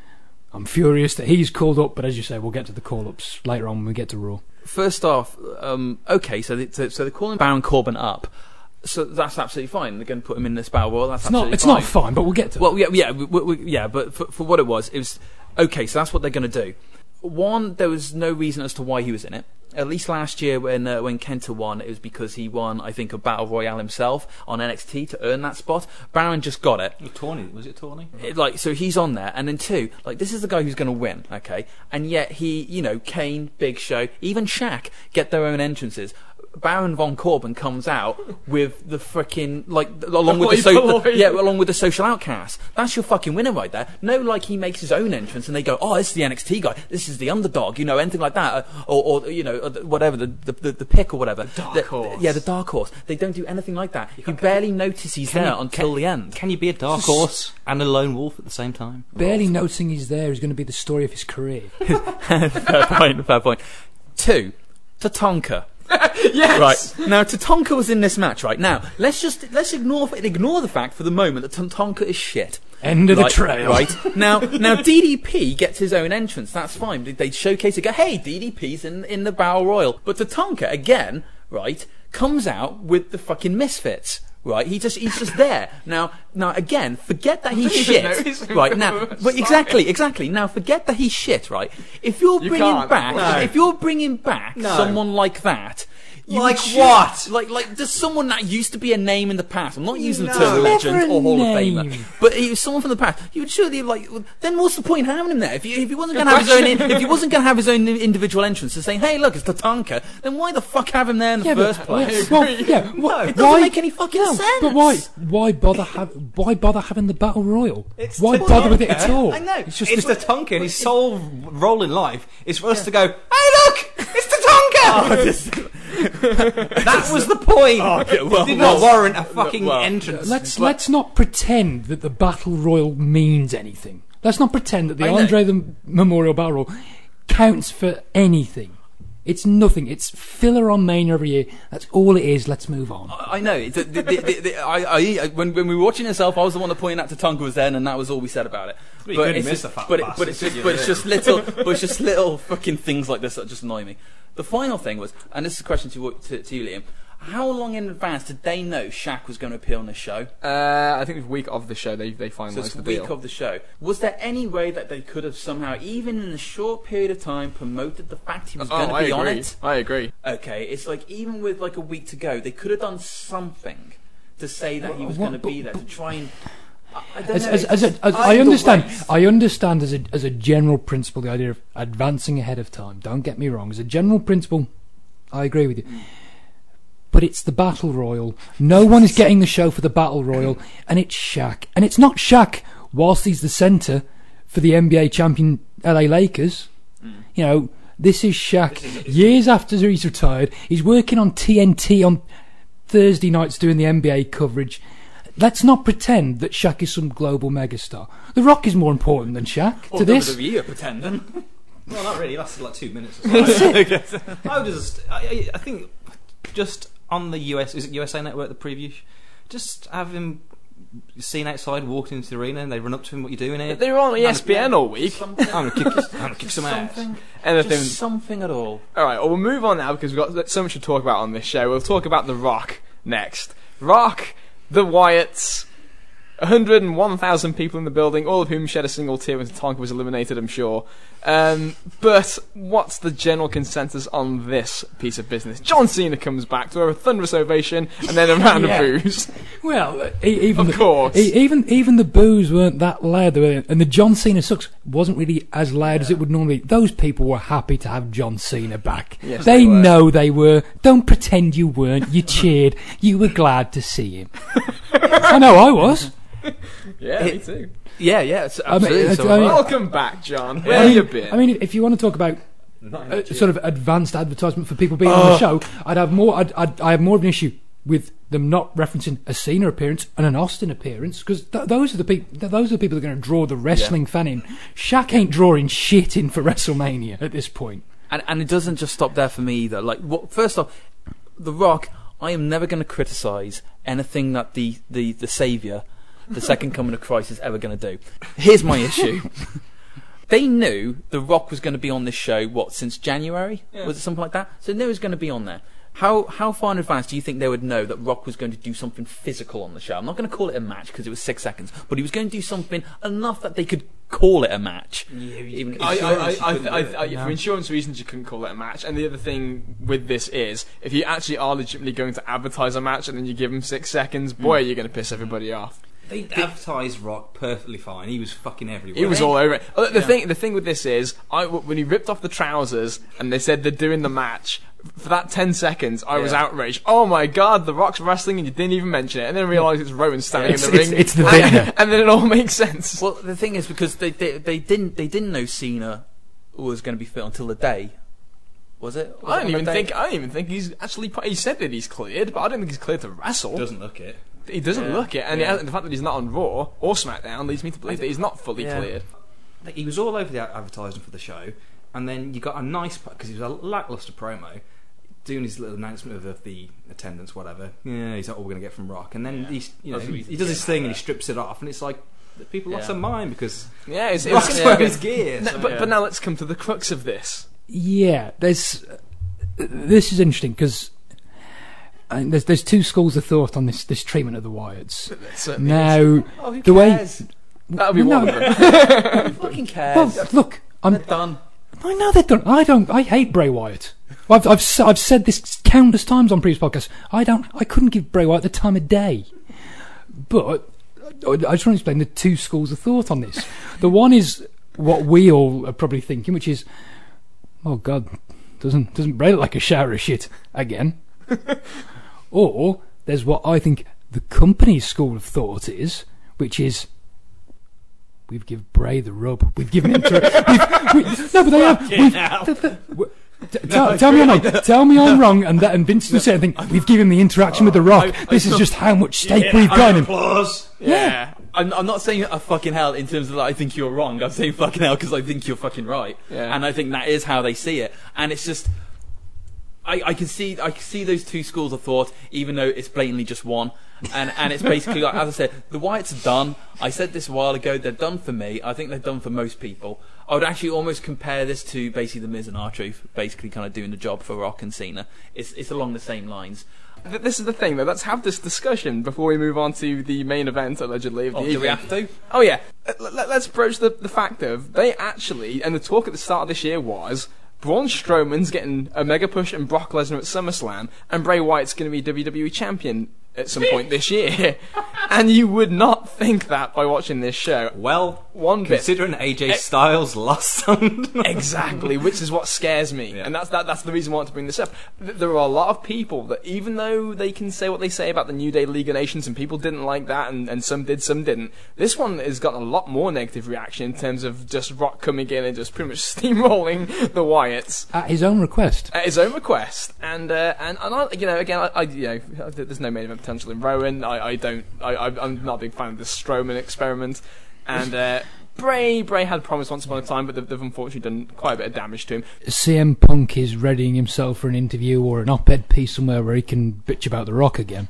I'm furious that he's called up, but as you say, we'll get to the call ups later on when we get to Raw. First off, um, okay, so, they, so so they're calling Baron Corbin up. So that's absolutely fine. They're going to put him in this battle royal. That's It's not, it's fine. not fine, but we'll get to. It. Well, yeah, yeah, we, we, yeah, but for, for what it was, it was okay. So that's what they're going to do. One, there was no reason as to why he was in it. At least last year, when uh, when Kenta won, it was because he won, I think, a battle royale himself on NXT to earn that spot. Baron just got it. Tawny, was it Tawny? It, like so he's on there and then two like this is the guy who's going to win okay and yet he you know Kane Big Show even Shaq get their own entrances Baron von Corbin comes out <laughs> with the freaking like along with the, so, hoi polloi. yeah along with the social outcast that's your fucking winner right there no like he makes his own entrance and they go oh this is the NXT guy this is the underdog you know anything like that uh, or, or you know uh, whatever the, the the the pick or whatever the dark horse. yeah the dark horse they don't do anything like that you barely notice he's there you- until the end Can you be a dark horse and a lone wolf at the same time? Barely noticing he's there is going to be the story of his career. <laughs> fair point, fair point. Two, Tatanka. <laughs> Yes! Right now, Tatanka was in this match. Right now, let's just let's ignore ignore the fact for the moment that Tatanka is shit. End of Right, the trail. Right <laughs> now, now DDP gets his own entrance. That's fine. They, they showcase it. Go, hey, DDP's in in the Battle Royal. But Tatanka again, right, comes out with the fucking misfits. Right, he just he's just there now. Now again, forget that he's <laughs> shit. Right now, but exactly, exactly. Now forget that he's shit. Right, if you're You bringing can't. back, No. if you're bringing back No. someone like that, you Like should- what? Like, like there's someone that used to be a name in the past. I'm not using the No. term Never legend or Hall of name. Famer, but he was someone from the past. You would surely like. Then what's the point having him there? If, you, if he wasn't going to have his own, if he wasn't going to have his own individual entrance to say, "Hey, look, it's Tatanka," then why the fuck have him there in the Yeah, first but, place? well, <laughs> yeah, why, it doesn't why- make any fucking no, sense. But why? Why bother? Have, why bother having the battle royal? It's why Tatanka. bother with it at all? I know. It's just it's the- the Tonkin. His sole role in life is for us to go, hey, look! It's Oh, <laughs> the Tonka! that was the point. Oh, okay, well, it did not well, warrant a fucking well, entrance. Let's let's not pretend that the battle royal means anything. Let's not pretend that the I know. Andre the Memorial Battle Royal counts for anything. It's nothing. It's filler on Mania every year. That's all it is. Let's move on. I know. The, the, the, the, the, I, I, when, when we were watching itself, I was the one that pointed out Tatanka was there, and that was all we said about it. you couldn't it's just, but, it, but it's just, but it's just little, but it's just little fucking things like this that just annoy me. The final thing was, and this is a question to, to, to you, Liam. How long in advance did they know Shaq was going to appear on this show? Uh, I think the week of the show they they So it's the the week deal. of the show. Was there any way that they could have somehow, even in a short period of time, promoted the fact he was oh, going to I be on it? I agree. Okay, it's like even with like a week to go, they could have done something to say that he was What- going to be there to try and. I, I As, as, as, a, as just I understand. I understand as a as a general principle the idea of advancing ahead of time. Don't get me wrong. As a general principle, I agree with you. But it's the battle royal. No one is getting the show for the battle royal, and it's Shaq. And it's not Shaq whilst he's the centre for the NBA champion LA Lakers. You know, this is Shaq. <laughs> Years after he's retired, he's working on TNT on Thursday nights doing the NBA coverage. Let's not pretend that Shaq is some global megastar. The Rock is more important than Shaq Or to this. WWE are pretending. Well, not really. It lasted like two minutes. Or so. <laughs> I would just. I, I- I think just on the US, is it USA Network the preview? Just have him seen outside, walking into the arena, and they run up to him. What are you doing here? They were on ESPN all week. <laughs> Something, I'm gonna kick. I'm gonna kick some ass. something, Anything. just something at all. All right, well, we'll move on now because we've got so much to talk about on this show. We'll talk about The Rock next. Rock, The Wyatts, 101,000 people in the building, all of whom shed a single tear when Tonka was eliminated, I'm sure. Um, but what's the general consensus on this piece of business? John Cena comes back to have a thunderous ovation and then a round Yeah. of boos. Well, even Of the, course. even even the boos weren't that loud, and the John Cena sucks wasn't really as loud as it would normally. be. Those people were happy to have John Cena back. Yes, they, they know they were. Don't pretend you weren't. You cheered. You were glad to see him. <laughs> I know I was. <laughs> Yeah, me too. Yeah, yeah, it's I mean, so I mean- Welcome back, John. Where I have mean, you been? I mean, if you want to talk about uh, sort of advanced advertisement for people being on Oh. the show, I'd have more. I'd, I'd I have more of an issue with them not referencing a Cena appearance and an Austin appearance because th- those are the people. Th- those are the people that are going to draw the wrestling fan in. Shaq ain't drawing shit in for WrestleMania at this point. and and it doesn't just stop there for me either. Like, what, first off, The Rock. I am never going to criticise anything that the the the Savior, the Second Coming of Christ, is ever going to do. Here's my issue. <laughs> They knew The Rock was going to be on this show. What since January? Was it something like that? So they knew he was going to be on there. How how far in advance do you think they would know that Rock was going to do something physical on the show? I'm not going to call it a match because it was six seconds, but he was going to do something enough that they could call it a match. Even I, I, I, I, I, do for insurance reasons, you couldn't call it a match. And the other thing with this is, if you actually are legitimately going to advertise a match and then you give them six seconds, mm. boy, you're going to piss everybody off. They advertised Rock perfectly fine. He was fucking everywhere. He was all over it. Oh, the Yeah. thing, the thing with this is, I when he ripped off the trousers and they said they're doing the match for that ten seconds, I was Yeah. outraged. Oh my god, the Rock's wrestling and you didn't even mention it, and then realised it's Rowan <laughs> standing It's- in the it's- ring. it's the and, thing. <laughs> and then it all makes sense. Well, the thing is because they they, they didn't they didn't know Cena was going to be fit until the day. Was it? Was I don't on even day? think I don't even think he's actually. He said that he's cleared, but I don't think he's cleared to wrestle. Doesn't look it. He doesn't Yeah. look it, and Yeah. the- the fact that he's not on Raw or SmackDown leads me to believe that he's not fully Yeah. cleared. Like, he was all over the advertising for the show, and then you got a nice because he was a lackluster promo, doing his little announcement of, of the attendance, whatever. Yeah, he's not all we're gonna get from Rock, and then Yeah. he's you know he, he does his thing and he strips it off, and it's like the people lost their mind because Yeah, it's, Rock's it's wearing yeah. his gear. No, but yeah. but now let's come to the crux of this. Yeah, there's. This is interesting because And there's there's two schools of thought on this this treatment of the Wyatts. <laughs> Certainly Now, Oh, who the way? That'll be No. one of them. Who fucking well, cares? look, I'm They're done. I know they don't. I don't. I hate Bray Wyatt. I've I've s- I've said this countless times on previous podcasts. I don't. I couldn't give Bray Wyatt the time of day. But I I just want to explain the two schools of thought on this. The one is what we all are probably thinking, which is, oh God, doesn't doesn't Bray look like a shower of shit again? <laughs> or there's what I think the company's school of thought is, which is. We've given Bray the rub. We've given him to. <laughs> We, no, but they have. We've, th- th- w- <laughs> t- tell, tell me I'm wrong. Tell me I'm wrong. And that, and Vince was saying, "Think we've given the interaction with the oh, Rock. this is just how much stake we've got in him." Applause. Yeah. I'm, I'm not saying a fucking hell in terms of that I think you're wrong. I'm saying fucking hell because I think you're fucking right. Yeah. And I think that is how they see it. And it's just, I, I can see I can see those two schools of thought, even though it's blatantly just one. And and it's basically like as I said, the Wyatts are done. I said this a while ago. They're done for me. I think they're done for most people. I would actually almost compare this to basically the Miz and R Truth, basically kind of doing the job for Rock and Cena. It's it's along the same lines. Th- This is the thing, though. Let's have this discussion before we move on to the main event, allegedly, of oh, the Oh, do evening. we have to? Oh yeah, Let- let's broach the, the fact of they actually, and the talk at the start of this year was Braun Strowman's getting a mega push and Brock Lesnar at SummerSlam, and Bray Wyatt's going to be WWE champion at some point this year. <laughs> and you would not think that by watching this show. Well, One bit. considering AJ Styles last on <laughs> Exactly, which is what scares me, Yeah. and that's that, that's the reason I want to bring this up. There are a lot of people that, even though they can say what they say about the New Day League of Nations, and people didn't like that, and, and some did, some didn't. This one has got a lot more negative reaction in terms of just Rock coming in and just pretty much <laughs> steamrolling the Wyatts At his own request. at his own request, and uh, and and I, you know, again, I, I you know, there's no main event potential in Rowan. I, I don't, I, I- I'm not a big fan of the Strowman experiment, and uh, <laughs> Bray, Bray had promised once upon a time, but they've, they've unfortunately done quite a bit of damage to him. CM Punk is readying himself for an interview or an op-ed piece somewhere where he can bitch about The Rock again.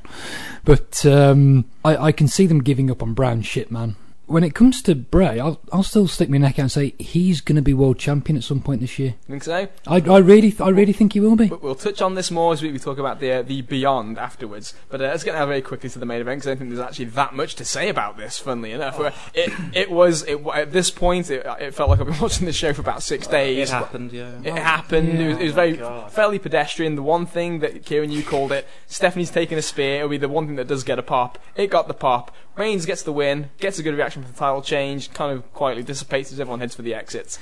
But um, I, I can see them giving up on Braun Strowman. When it comes to Bray, I'll, I'll still stick my neck out and say he's going to be world champion at some point this year. Think so? I, I really, I really think he will be. But we'll touch on this more as we, we talk about the uh, the beyond afterwards. But uh, let's get now very quickly to the main event because I don't think there's actually that much to say about this. Funnily enough, Where it it was it, at this point it, it felt like I've been <laughs> watching this show for about six days. it happened, yeah. It happened. It was, it was very God. fairly pedestrian. The one thing that Kieran you called it, Stephanie's taking a spear. It'll be the one thing that does get a pop. It got the pop. Reigns gets the win, gets a good reaction the title change. Kind of quietly dissipates as everyone heads for the exits.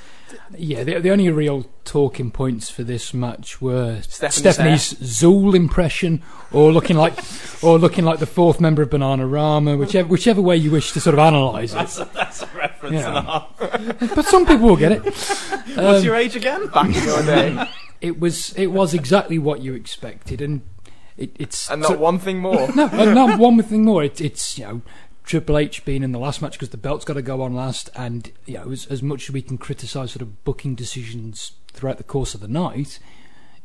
Yeah, the, the only real talking points for this match were Stephanie's Stephanie's Zuul impression, or looking like, or looking like the fourth member of Bananarama, whichever whichever way you wish to sort of analyse it. That's a, that's a reference Yeah. and a half. But some people will get it. <laughs> What's Um, your age again? Back in your day, <laughs> it was it was exactly what you expected, and it, it's and not so- one thing more. <laughs> no, not one thing more. It, it's you know Triple H being in the last match because the belt's got to go on last, and you know as, as much as we can criticise sort of booking decisions throughout the course of the night,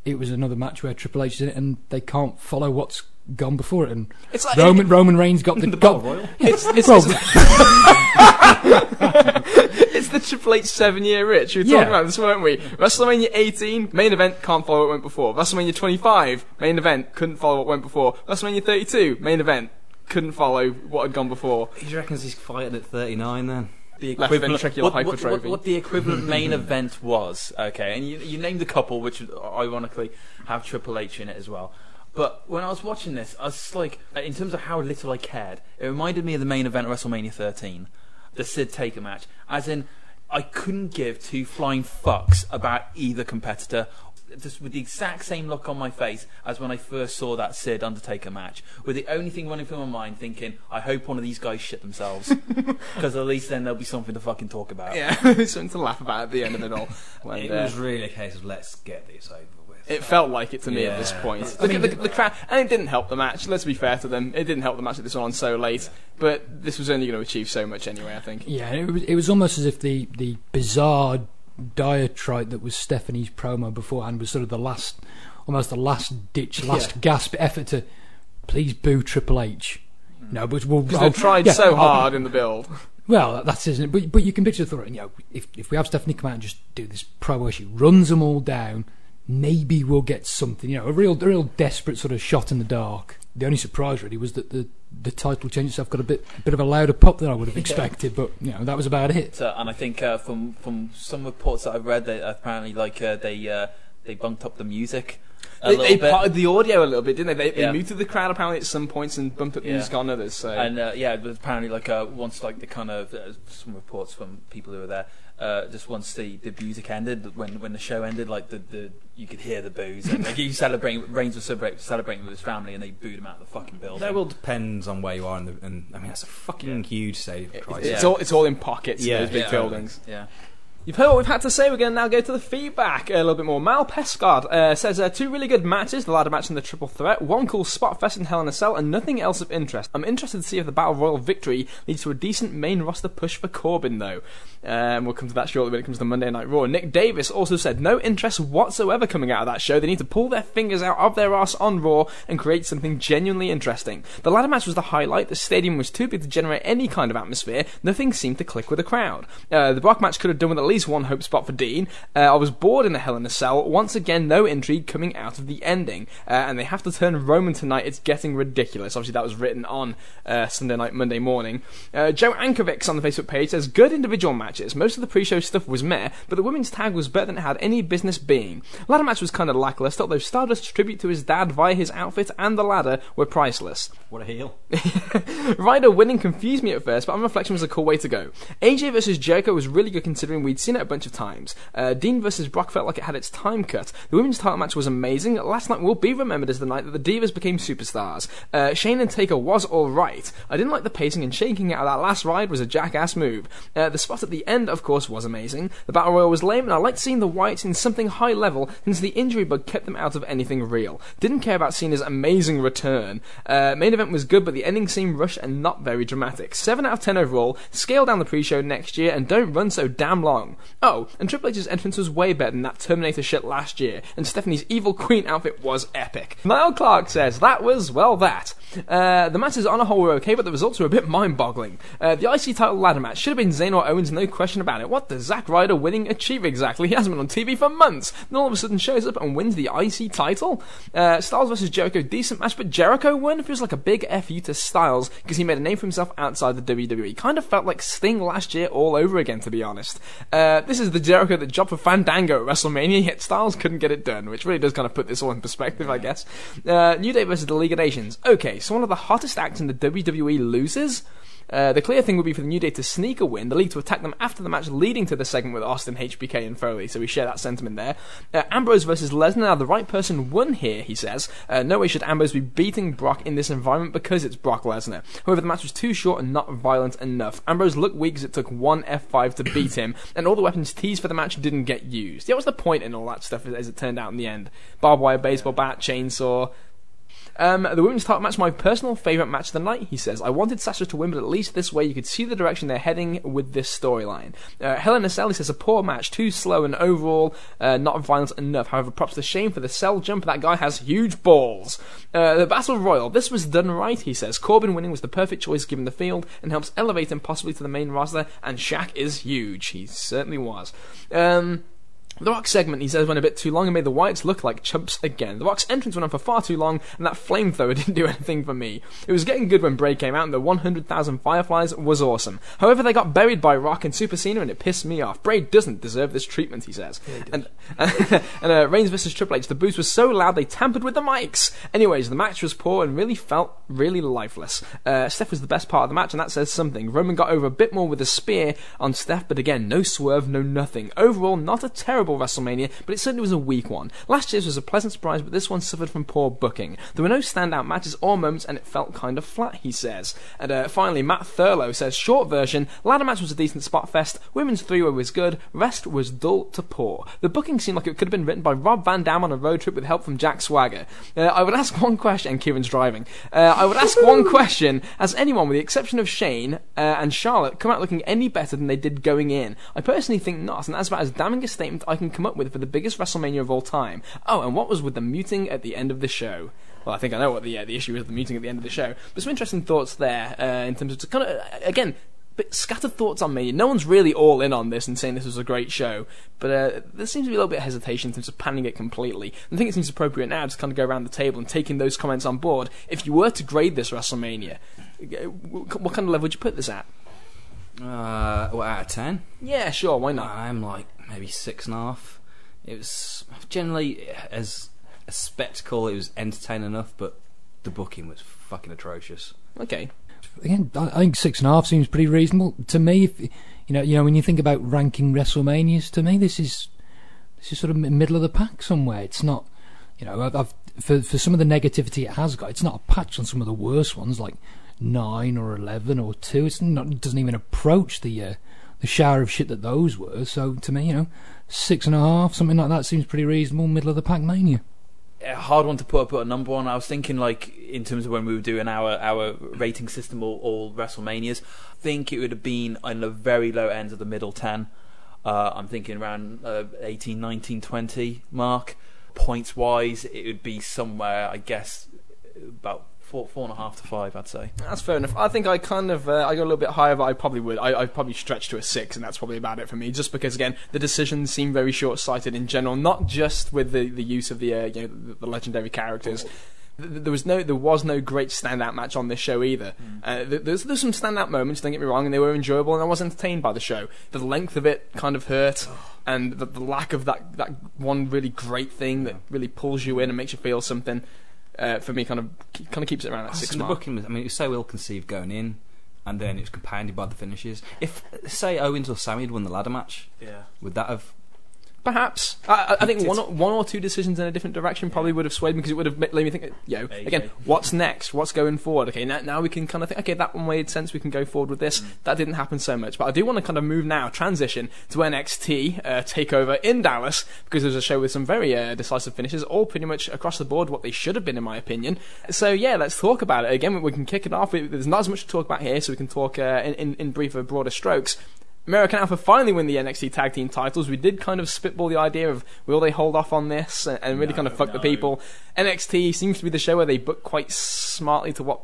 it was another match where Triple H did it, and they can't follow what's gone before it. And It's like Roman <laughs> Roman Reigns got the, The got, Battle Royal. <laughs> It's it's, Well- it's, <laughs> it's the Triple H seven year rich. We were talking Yeah. about this, weren't we? WrestleMania 18 main event can't follow what went before. WrestleMania 25 main event couldn't follow what went before. WrestleMania 32 main event couldn't follow what had gone before. He reckons he's fighting at 39 then. the Left ventricular what, what, hypertrophy. what, what the equivalent main <laughs> event was. Okay, and you, you named a couple, which ironically have Triple H in it as well. But when I was watching this, I was like, in terms of how little I cared, it reminded me of the main event of WrestleMania 13, the Sid Taker match. As in, I couldn't give two flying fucks about either competitor. Just with the exact same look on my face as when I first saw that Sid Undertaker match, with the only thing running through my mind thinking, I hope one of these guys shit themselves, <laughs> because at least then there'll be something to fucking talk about. Yeah, <laughs> something to laugh about at the end of it all. <laughs> When, It uh, was really a case of let's get this over with. It felt like it to me at this point. I The, mean- the, the crowd, and it didn't help the match. Let's be fair to them. It didn't help the match that this went on so late. But this was only going to achieve so much anyway. I think. Yeah, it was, it was almost as if the, the bizarre diatribe that was Stephanie's promo beforehand was sort of the last, almost the last ditch, last gasp effort to please boo Triple H. Mm. No, but we'll. I'll- they tried yeah, so I'll- hard in the build. Well, that's isn't it. But, but you can picture the thought, you know, if, if we have Stephanie come out and just do this promo where she runs them all down, maybe we'll get something. You know, a real, a real desperate sort of shot in the dark. The only surprise really was that the the title change itself got a bit a bit of a louder pop than I would have expected, but you know that was about it. So, and I think uh, from from some reports that I've read, that apparently like uh, they uh, they bumped up the music a They, little they parted the audio a little bit, didn't they? They, Yeah. they muted the crowd apparently at some points and bumped up the Yeah. music on others. So And uh, yeah, but apparently, like uh, once like the kind of uh, some reports from people who were there, uh, just once the, the music ended, when when the show ended, like the, the you could hear the boos and like you celebrating. Reigns was celebrating with his family, and they booed him out of the fucking building. That will depend on where you are, in the, and I mean that's a fucking huge save. It's, Christ. it's Yeah. all it's all in pockets. Yeah. those big Yeah. buildings. Yeah. You've heard what we've had to say. We're going to now go to the feedback a little bit more. Mal Pescard uh, says uh, two really good matches: the ladder match and the triple threat. One cool spot fest in Hell in a Cell, and nothing else of interest. I'm interested to see if the Battle Royal victory leads to a decent main roster push for Corbin, though. Um, we'll come to that shortly when it comes to Monday Night Raw. Nick Davis also said no interest whatsoever coming out of that show. They need to pull their fingers out of their ass on Raw and create something genuinely interesting. The ladder match was the highlight. The stadium was too big to generate any kind of atmosphere. Nothing seemed to click with the crowd. Uh, the Brock match could have done with at least one hope spot for Dean. Uh, I was bored in the Hell in a Cell. Once again, no intrigue coming out of the ending. Uh, and they have to turn Roman tonight. It's getting ridiculous. Obviously, that was written on uh, Sunday night, Monday morning. Uh, Joe Ankovics on the Facebook page says good individual matches. Most of the pre-show stuff was meh, but the women's tag was better than it had any business being. Ladder match was kind of lackluster, although Stardust's tribute to his dad via his outfit and the ladder were priceless. What a heel! <laughs> Ryder winning confused me at first, but on reflection was a cool way to go. AJ versus Jericho was really good considering we'd seen it a bunch of times. Uh, Dean versus Brock felt like it had its time cut. The women's title match was amazing. Last night will be remembered as the night that the Divas became superstars. Uh, Shane and Taker was alright. I didn't like the pacing and shaking out of that last ride was a jackass move. Uh, the spot at the end, of course, was amazing. The Battle Royal was lame, and I liked seeing the Wyatts in something high level since the injury bug kept them out of anything real. Didn't care about Cena's amazing return. Uh, main event was good, but the ending seemed rushed and not very dramatic. 7 out of 10 overall. Scale down the pre-show next year and don't run so damn long. Oh, and Triple H's entrance was way better than that Terminator shit last year, and Stephanie's Evil Queen outfit was epic. Niall Clark says, that was, well, that. Uh, the matches on a whole were okay, but the results were a bit mind-boggling. Uh, the IC title ladder match should have been Zayn or Owens, no question about it. What does Zack Ryder winning achieve exactly? <laughs> He hasn't been on TV for months. Then all of a sudden shows up and wins the IC title. Uh, Styles versus Jericho, decent match, but Jericho won feels like a big fu to Styles because he made a name for himself outside the WWE. Kind of felt like Sting last year all over again, to be honest. Uh, this is the Jericho that jobbed for Fandango at WrestleMania, yet Styles couldn't get it done, which really does kind of put this all in perspective, I guess. Uh, New Day versus the League of Nations. Okay, so one of the hottest acts in the WWE loses. Uh, the clear thing would be for the New Day to sneak a win, the League to attack them after the match, leading to the segment with Austin, HBK, and Foley. So we share that sentiment there. Uh, Ambrose versus Lesnar. Now the right person won here, he says. Uh, no way should Ambrose be beating Brock in this environment because it's Brock Lesnar. However, the match was too short and not violent enough. Ambrose looked weak as it took one F5 to beat him, <coughs> and all the weapons teased for the match didn't get used. Yeah, what's the point in all that stuff as it turned out in the end? Barbed wire, baseball bat, chainsaw. Um, the women's title match, my personal favourite match of the night, he says. I wanted Sasha to win, but at least this way you could see the direction they're heading with this storyline. Uh, Hell in a Cell says, a poor match, too slow and overall uh, not violent enough. However, props to Shane for the cell jump. That guy has huge balls. Uh, the Battle Royal, this was done right, he says. Corbin winning was the perfect choice given the field and helps elevate him possibly to the main roster, and Shaq is huge. He certainly was. Um, the Rock segment, he says, went a bit too long and made the Wyatts look like chumps again. The Rock's entrance went on for far too long, and that flamethrower <laughs> didn't do anything for me. It was getting good when Bray came out, and the 100,000 Fireflies was awesome. However, they got buried by Rock and Super Cena, and it pissed me off. Bray doesn't deserve this treatment, he says. and <laughs> and uh, Reigns versus Triple H, the boost was so loud they tampered with the mics. Anyways, the match was poor and really felt really lifeless. Uh, Steph was the best part of the match, and that says something. Roman got over a bit more with a spear on Steph, but again, no swerve, no nothing. Overall, not a terrible WrestleMania, but it certainly was a weak one. Last year's was a pleasant surprise, but this one suffered from poor booking. There were no standout matches or moments, and it felt kind of flat, he says. And uh, finally, Matt Thurlow says, short version, ladder match was a decent spot fest, women's three-way was good, rest was dull to poor. The booking seemed like it could have been written by Rob Van Dam on a road trip with help from Jack Swagger. Uh, I would ask one question, and Kieran's driving. Uh, I would ask <laughs> one question, has anyone, with the exception of Shane uh, and Charlotte, come out looking any better than they did going in? I personally think not, and that's about as damning a statement I can come up with for the biggest WrestleMania of all time. Oh, and what was with the muting at the end of the show? Well, I think I know what the uh, the issue is. The muting at the end of the show, but some interesting thoughts there uh, in terms of kind of again bit scattered thoughts on me. No one's really all in on this and saying this was a great show, but uh, there seems to be a little bit of hesitation in terms of panning it completely. I think it seems appropriate now to kind of go around the table and taking those comments on board. If you were to grade this WrestleMania, uh, what kind of level would you put this at? Uh, what, out of ten? Yeah, sure, why not? I'm like maybe six and a half. It was generally as a spectacle. It was entertaining enough, but the booking was fucking atrocious. Okay. Again, I I think six and a half seems pretty reasonable to me. If, you know, you know, when you think about ranking WrestleManias, to me this is this is sort of middle of the pack somewhere. It's not, you know, I've, I've for for some of the negativity it has got, it's not a patch on some of the worst ones like nine or eleven or two. It's not it doesn't even approach the uh, the shower of shit that those were. So to me, you know, six and a half, something like that seems pretty reasonable. Middle of the pack mania. a hard one to put a number on. I was thinking like in terms of when we were doing our our rating system all, all WrestleManias. I think it would have been on the very low end of the middle ten. Uh, I'm thinking around uh, 18, 19, 20 mark. Points wise, it would be somewhere I guess about four four and a half to five. I'd say. That's fair enough. I think I kind of uh, I got a little bit higher, but I probably would. I I probably stretch to a six, and that's probably about it for me. Just because again, the decisions seem very short-sighted in general, not just with the, the use of the uh, you know the, the legendary characters. Th- There was no, there was no great standout match on this show either. Uh, there's, there's some standout moments. Don't get me wrong, and they were enjoyable, and I was entertained by the show. The length of it kind of hurt, and the, the lack of that, that one really great thing that really pulls you in and makes you feel something. Uh, for me, kind of kind of keeps it around that six And the mark. booking was, I mean, it was so ill conceived going in, and then it was compounded by the finishes. If, say, Owens or Sami had won the ladder match, Yeah. would that have. Perhaps I, I- think one or, one or two decisions in a different direction probably would have swayed me because it would have ma- made me think. You know, AJ. again, what's next? What's going forward? Okay, now, now we can kind of think. Okay, that one made sense. We can go forward with this. That didn't happen so much, but I do want to kind of move now, transition to NXT uh, Takeover in Dallas because there's a show with some very uh, decisive finishes, all pretty much across the board what they should have been, in my opinion. So yeah, let's talk about it again. We can kick it off. There's not as much to talk about here, so we can talk uh, in, in in briefer, broader strokes. American Alpha finally win the NXT Tag Team titles. We did kind of spitball the idea of will they hold off on this and, and really kind of fuck the people. NXT seems to be the show where they book quite smartly to what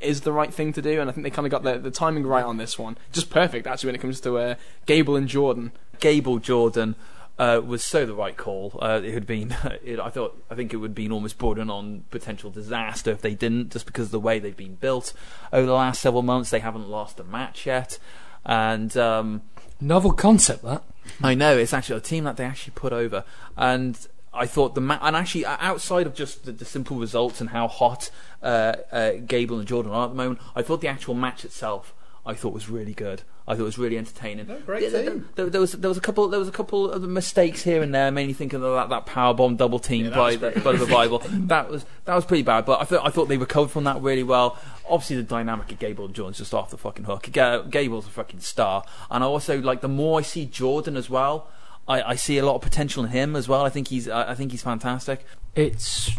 is the right thing to do, and I think they kind of got the, the timing right on this one. Just perfect, actually, when it comes to uh, Gable and Jordan. Gable Jordan uh, was so the right call. Uh, it had been, <laughs> it, I thought, I think it would have been almost bordering on potential disaster if they didn't, just because of the way they've been built over the last several months. They haven't lost a match yet, and um, Novel concept that. I know it's actually a team that they actually put over, and I thought the ma- and actually outside of just the, the simple results and how hot uh, uh, Gable and Jordan are at the moment, I thought the actual match itself I thought was really good. I thought it was really entertaining. great There- team. There, there was there was a couple there was a couple of mistakes here and there, mainly thinking of that, that power bomb double team that by was pretty by the Bible. that was that was pretty bad, but I thought I thought they recovered from that really well. Obviously, the dynamic of Gable and Jordan's just off the fucking hook. Ga- Gable's a fucking star, and I also like the more I see Jordan as well. I, I see a lot of potential in him as well. I think he's I I think he's fantastic. It's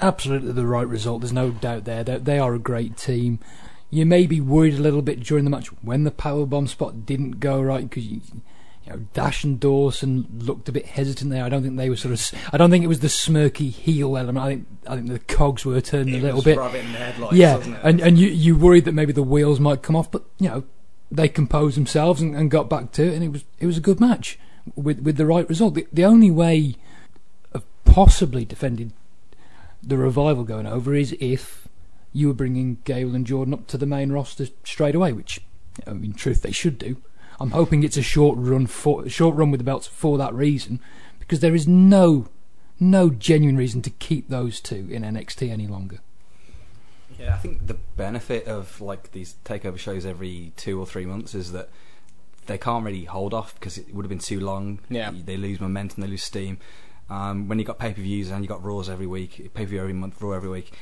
absolutely the right result. There's no doubt there. They, they are a great team. You may be worried a little bit during the match when the power bomb spot didn't go right because you, you know Dash and Dawson looked a bit hesitant there. I don't think they were sort of. I don't think it was the smirky heel element. I think I think the cogs were turning a little bit. Rabbit the headlights, yeah, it? and and you you worried that maybe the wheels might come off, but you know they composed themselves and, and got back to it, and it was it was a good match with with the right result. The, the only way of possibly defending the revival going over is if you were bringing Gable and Jordan up to the main roster straight away, which you know, in truth they should do. I'm hoping it's a short run for short run with the belts for that reason, because there is no no genuine reason to keep those two in NXT any longer. Yeah, I think the benefit of like these takeover shows every two or three months is that they can't really hold off because it would have been too long. Yeah. they lose momentum, they lose steam. Um, when you've got pay per views and you've got Raws every week, pay per view every month, Raw every week,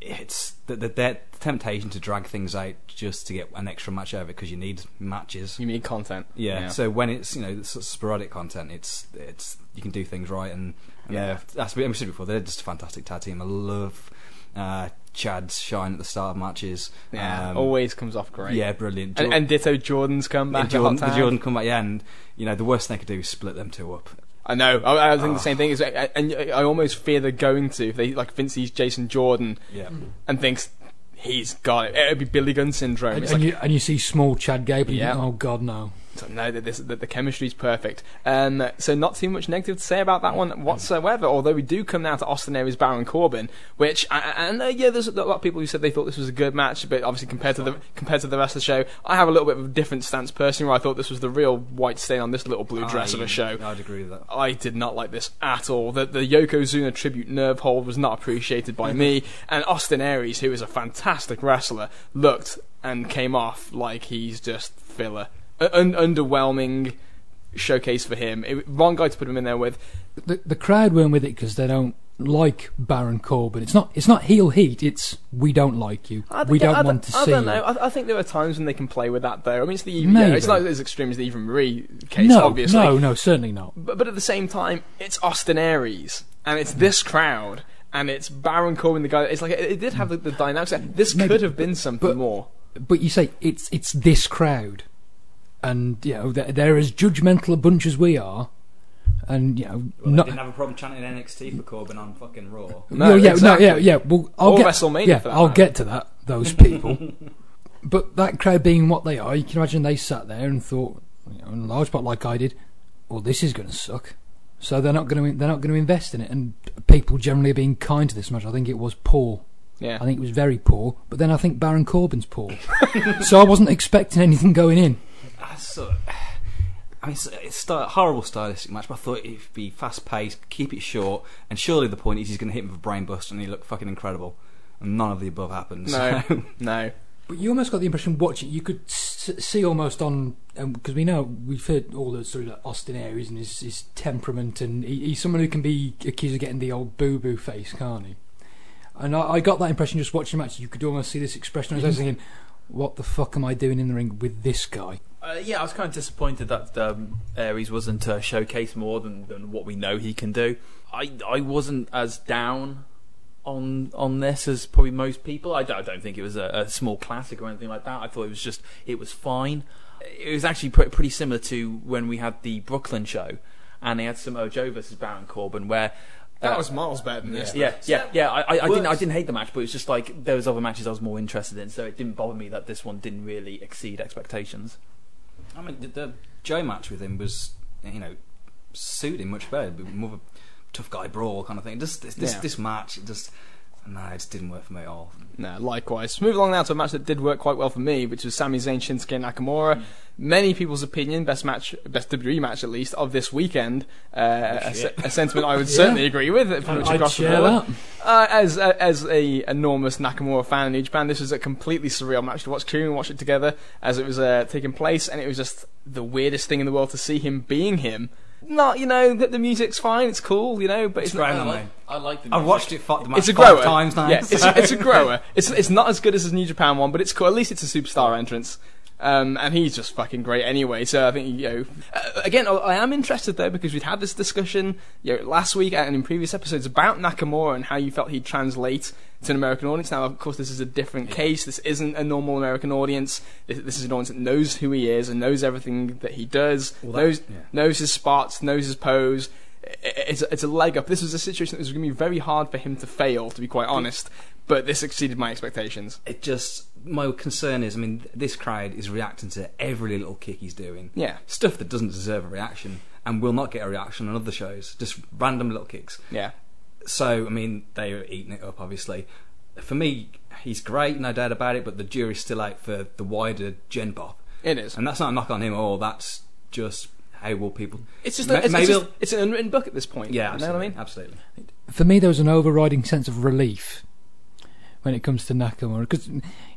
it's the, the, the temptation to drag things out just to get an extra match over because you need matches. You need content? Yeah. So when it's you know it's sporadic content, it's it's you can do things right and, and Yeah. yeah. That's what I said before. They're just a fantastic tag team. I love uh, Chad's shine at the start of matches. yeah, Um, always comes off great. Yeah, brilliant. and, and ditto Jordan's come back. and Jordan, the Jordan come back, yeah, and you know the worst thing they could do is split them two up. I know. I, I think the ah. same thing is, and I almost fear they're going to if they like Vince sees Jason Jordan Yeah, and thinks he's got it. It'd be Billy Gunn syndrome. And, and like, you, and you see small Chad Gable, and you Yeah. think, oh god, no. No, that this that the chemistry's perfect. Um, so not too much negative to say about that one whatsoever. Although we do come now to Austin Aries Baron Corbin, which I- I- and uh, yeah, there's a lot of people who said they thought this was a good match, but obviously compared to the compared to the rest of the show, I have a little bit of a different stance personally. Where I thought this was the real white stain on this little blue dress of a show. I'd agree with that. I did not like this at all. The, the Yokozuna tribute nerve hold was not appreciated by me. <laughs> And Austin Aries, who is a fantastic wrestler, looked and came off like he's just filler. A- un- underwhelming showcase for him. It, wrong guy to put him in there with. The, the crowd weren't with it because they don't like Baron Corbin. It's not. It's not heel heat. It's we don't like you. I we don't I want to I see don't you. know. I, I think there are times when they can play with that, though. I mean, it's the yeah, it's not as extreme as the Eva Marie case, no, obviously. no, no, certainly not. But, but at the same time, it's Austin Aries, and it's this crowd, and it's Baron Corbin, the guy. It's like it, it did have the, the dynamics. This Maybe. could have been something But- more. But you say it's it's this crowd, and you know they're, they're as judgmental a bunch as we are, and you know Well, not. they didn't have a problem chanting NXT for Corbin on fucking Raw. No, Well, yeah, exactly. no, yeah, yeah. Well, I'll Or get WrestleMania Yeah, for that I'll matter. get to that. Those people, <laughs> but that crowd being what they are, you can imagine they sat there and thought, you know, in large part like I did, well, this is going to suck. So they're not going to they're not going to invest in it, and people generally are being kind to this match. I think it was poor. Yeah. I think it was very poor. But then I think Baron Corbin's poor. <laughs> so I wasn't expecting anything going in. That's sort of- I mean, it's, it's a horrible stylistic match, but I thought it'd be fast paced, keep it short, and surely the point is he's going to hit him with a brain buster and he looked fucking incredible. And none of the above happens. No, so- <laughs> no. But you almost got the impression watching, you could see almost on um, because we know we've heard all the sort of Austin Aries and his, his temperament, and he, he's someone who can be accused of getting the old boo boo face, can't he? And I, I got that impression just watching the match. You could almost see this expression. I was mm-hmm. thinking, "What the fuck am I doing in the ring with this guy?" Uh, yeah, I was kind of disappointed that um, Aries wasn't uh, showcased more than, than what we know he can do. I I wasn't as down on on this as probably most people. I, don't- I don't think it was a, a small classic or anything like that. I thought it was just it was fine. It was actually pre- pretty similar to when we had the Brooklyn show, and they had Samoa Joe versus Baron Corbin, where That uh, was miles better than this. yeah, yeah, yeah. I, I, I didn't, I didn't hate the match, but it was just like there was other matches I was more interested in, so it didn't bother me that this one didn't really exceed expectations. I mean, the, the Joe match with him was, you know, suited him much better. but More of a tough guy brawl kind of thing. Just this, this, Yeah. this match, it just, no, it just didn't work for me at all. No, likewise. Move along now to a match that did work quite well for me, which was Sami Zayn Shinsuke Nakamura. Many people's opinion, best match, best WWE match at least of this weekend. Uh, a, a sentiment I would <laughs> certainly agree with. Pretty much I'd the share board. that. Uh, as uh, as a enormous Nakamura fan in New Japan, this was a completely surreal match to watch. Kieran watched it together as it was uh, taking place, and it was just the weirdest thing in the world to see him being him. Not, you know, that the music's fine, it's cool, you know, but it's, It's great, not. I like- I like the I've watched it fi- the match It's a five grower. times now. Yeah, it's, it's a <laughs> grower. It's it's not as good as his New Japan one, but it's cool. At least it's a superstar entrance. Um, and he's just fucking great anyway. So I think you know. Uh, again, I- I am interested though because we'd had this discussion you know, last week and in previous episodes about Nakamura and how you felt he'd translate to an American audience. Now, of course, this is a different case. This isn't a normal American audience. This, this is an audience that knows who he is and knows everything that he does. Well, that- knows yeah. knows his spots, knows his pose. It's a, it's a leg up. This was a situation that was going to be very hard for him to fail, to be quite honest. But this exceeded my expectations. it just my concern is, I mean, this crowd is reacting to every little kick he's doing. Yeah, Stuff that doesn't deserve a reaction and will not get a reaction on other shows. Just random little kicks. yeah. So, I mean, they are eating it up, obviously. For me, he's great, no doubt about it, but the jury's still out for the wider Gen Pop. It is. And that's not a knock on him at all, that's just how will people. It's just, Ma- a, it's, maybe it's, just it's an unwritten book at this point. Yeah, you know what I mean. absolutely. For me, there was an overriding sense of relief when it comes to Nakamura because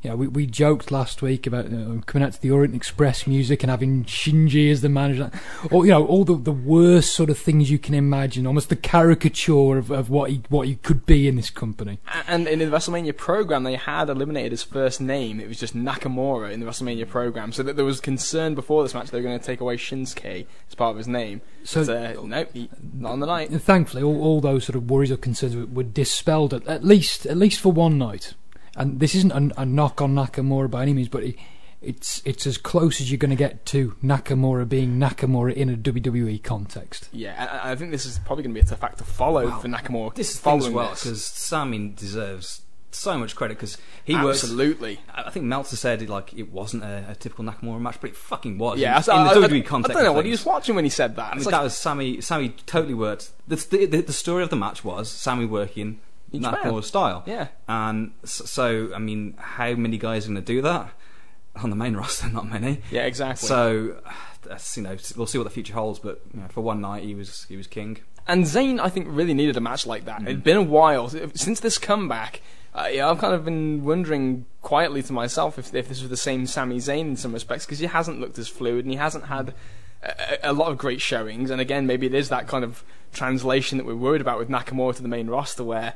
you know we, we joked last week about you know, coming out to the Orient Express music and having Shinji as the manager, or you know all the the worst sort of things you can imagine, almost the caricature of, of what he what he could be in this company. And in the WrestleMania program, they had eliminated his first name. It was just Nakamura in the WrestleMania program. So that there was concern before this match they were going to take away Shinsuke as part of his name. So- But, uh, nope, he, not on the night. Thankfully, all, all those sort of worries or concerns were, were dispelled at, at least at least for one night. And this isn't a, a knock on Nakamura by any means, but it, it's it's as close as you're going to get to Nakamura being Nakamura in a WWE context. Yeah, I I think this is probably going to be a tough act to follow Wow. for Nakamura. This is as following well, because Sami deserves so much credit because he. Absolutely. I I think Meltzer said it, like it wasn't a, a typical Nakamura match, but it fucking was. Yeah, in, so in the I, WWE I, I don't know what he was watching when he said that. I mean, like- that was Sami. Sami totally worked. The, the, the story of the match was Sami working Each Nakamura's man. style. Yeah. And so, I mean, how many guys are going to do that on the main <laughs> roster? Not many. yeah, exactly. So, that's, you know, we'll see what the future holds. But you know, for one night, he was he was king. And Zayn, I think, really needed a match like that. Mm-hmm. It'd been a while since this comeback. Uh, yeah, I've kind of been wondering quietly to myself if, if this was the same Sami Zayn in some respects because he hasn't looked as fluid and he hasn't had a, a lot of great showings. And again, maybe it is that kind of translation that we're worried about with Nakamura to the main roster, where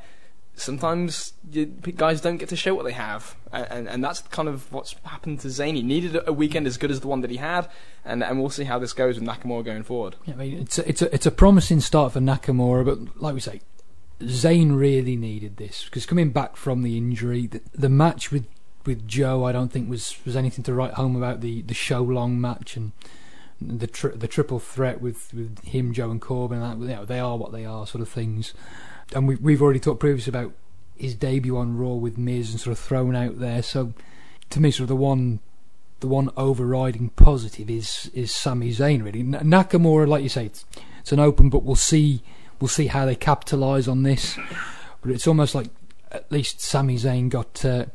sometimes you, guys don't get to show what they have, and, and, and that's kind of what's happened to Zayn. He needed a, weekend as good as the one that he had, and, and we'll see how this goes with Nakamura going forward. Yeah, I mean, it's a, it's a it's a promising start for Nakamura, but like we say, Zayn really needed this because coming back from the injury, the, the match with with Joe, I don't think was was anything to write home about. The the show long match and the tri- the triple threat with, with him, Joe, and Corbin. That you know, they are what they are, sort of things. And we we've already talked previously about his debut on Raw with Miz and sort of thrown out there. So to me, sort of the one the one overriding positive is is Sami Zayn. Really, Nakamura, like you say, it's, it's an open, but we'll see we'll see how they capitalise on this. But it's almost like at least Sami Zayn got uh,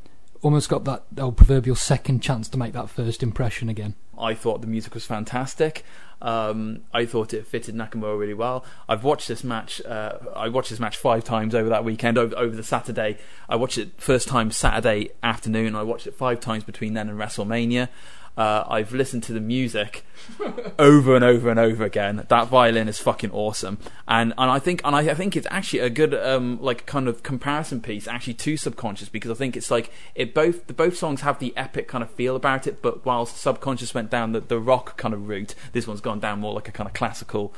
almost got that old proverbial second chance to make that first impression again. I thought the music was fantastic. Um, I thought it fitted Nakamura really well. I've watched this match. Uh, I watched this match five times over that weekend. Over, over the Saturday, I watched it first time Saturday afternoon. I watched it five times between then and WrestleMania. Uh, I've listened to the music over and over and over again. That violin is fucking awesome, and and I think and I, I think it's actually a good um like kind of comparison piece actually to Subconscious because I think it's like it both the both songs have the epic kind of feel about it, but whilst Subconscious went down the, the rock kind of route, this one's gone down more like a kind of classical.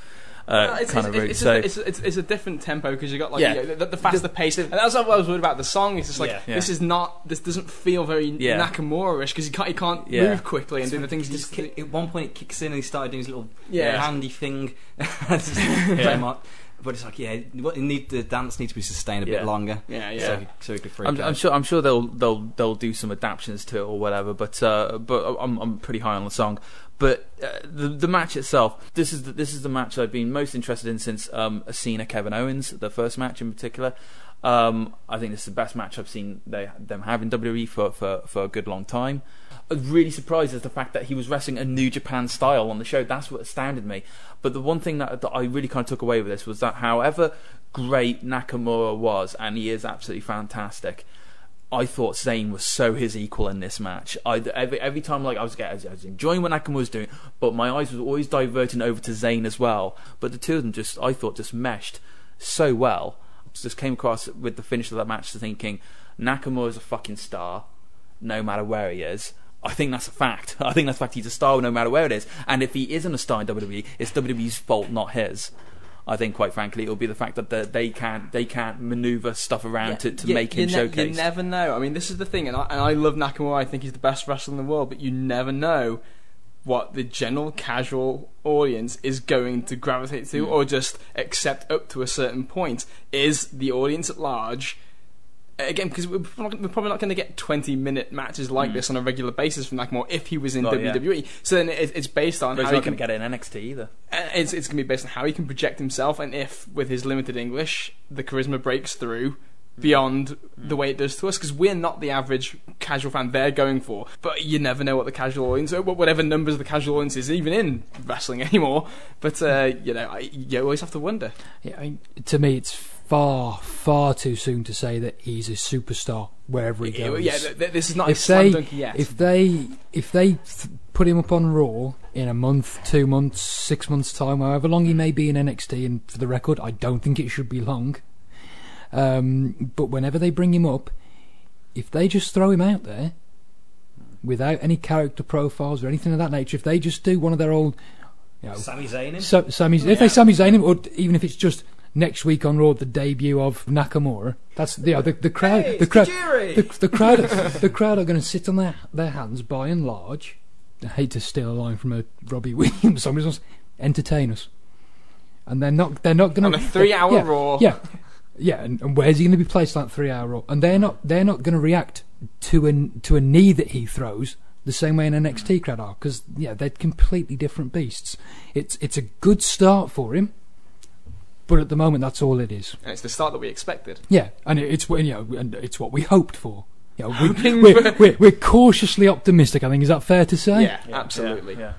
Uh, it's, kind it's, of route. it's, so a, it's, it's, it's a different tempo because you got like Yeah. you know, the, the faster pace, and that's what I was worried about. The song It's just like Yeah. Yeah. this is not, this doesn't feel very Yeah. Nakamura-ish because you can't, he can't Yeah. move quickly and do the things He he just just. kick, at one point it kicks in and he started doing his little Yeah. handy thing. <laughs> It's just very much- But it's like, yeah, what need the dance needs to be sustained a Yeah. bit longer. Yeah, yeah. So, so could freak I'm, out. I'm sure. I'm sure they'll they'll they'll do some adaptations to it or whatever. But uh, but I'm I'm pretty high on the song. But uh, the the match itself, this is the, this is the match I've been most interested in since um, Cena Kevin Owens, the first match in particular. Um, I think this is the best match I've seen they them have in WWE for, for, for a good long time. I was really surprised is the fact that he was wrestling a New Japan style on the show. That's what astounded me. But the one thing that, that I really kind of took away with this was that however great Nakamura was, and he is absolutely fantastic, I thought Zayn was so his equal in this match. I, every, every time, like I was, I was enjoying what Nakamura was doing, but my eyes were always diverting over to Zayn as well. But the two of them just, I thought, just meshed so well. Just came across with the finish of that match thinking Nakamura is a fucking star, no matter where he is. I think that's a fact. <laughs> I think that's a fact. He's a star no matter where it is. And if he isn't a star in WWE, it's WWE's fault, not his. I think, quite frankly, it'll be the fact that the, they can't they can't maneuver stuff around to, to you- make him ne- showcase. You never know. I mean, this is the thing, and I, and I love Nakamura. I think he's the best wrestler in the world, but you never know what the general casual audience is going to gravitate to or just accept up to a certain point. Is the audience at large again because we're probably not going to get 20 minute matches like this on a regular basis from Nakamura if he was in. Oh, yeah. WWE. So then it, it's based on But how he not can going to get in NXT either. uh, it's, it's going to be based on how he can project himself and if, with his limited English, the charisma breaks through beyond the way it does to us because we're not the average casual fan they're going for. But you never know what the casual audience, or whatever numbers the casual audience is, even in wrestling <laughs> anymore. But uh, you know, I, you always have to wonder. Yeah, I mean, to me, it's far, far too soon to say that he's a superstar wherever he goes. Yeah, th- th- this is not a if they, dunk yet. if they, if they th- put him up on Raw in a month, two months, six months time, however long he may be in NXT, and for the record, I don't think it should be long. Um, but whenever they bring him up, if they just throw him out there without any character profiles or anything of that nature, if they just do one of their old, you know, Sami Zayn. him? so, Sami, if they Sami Zayn him, or even if it's just next week on Raw, the debut of Nakamura, that's you know, the the crowd, Hey, the it's crowd, Tajiri! the, the crowd, the crowd are going to sit on their their hands by and large. I hate to steal a line from a Robbie <laughs> Williams song, but it's entertain us, and they're not they're not going to On to a three-hour yeah, Raw. Yeah, Yeah, and, and where's he going to be placed on that three hour roll? And they're not they're not going to react to a to a knee that he throws the same way an NXT mm. crowd are because yeah they're completely different beasts. It's it's a good start for him, but at the moment that's all it is. And it's the start that we expected. Yeah, and it, it's what you know, and it's what we hoped for. You know, we, Hoping we're, we're, we're cautiously optimistic. I think is that fair to say? Yeah, absolutely. Yeah, yeah.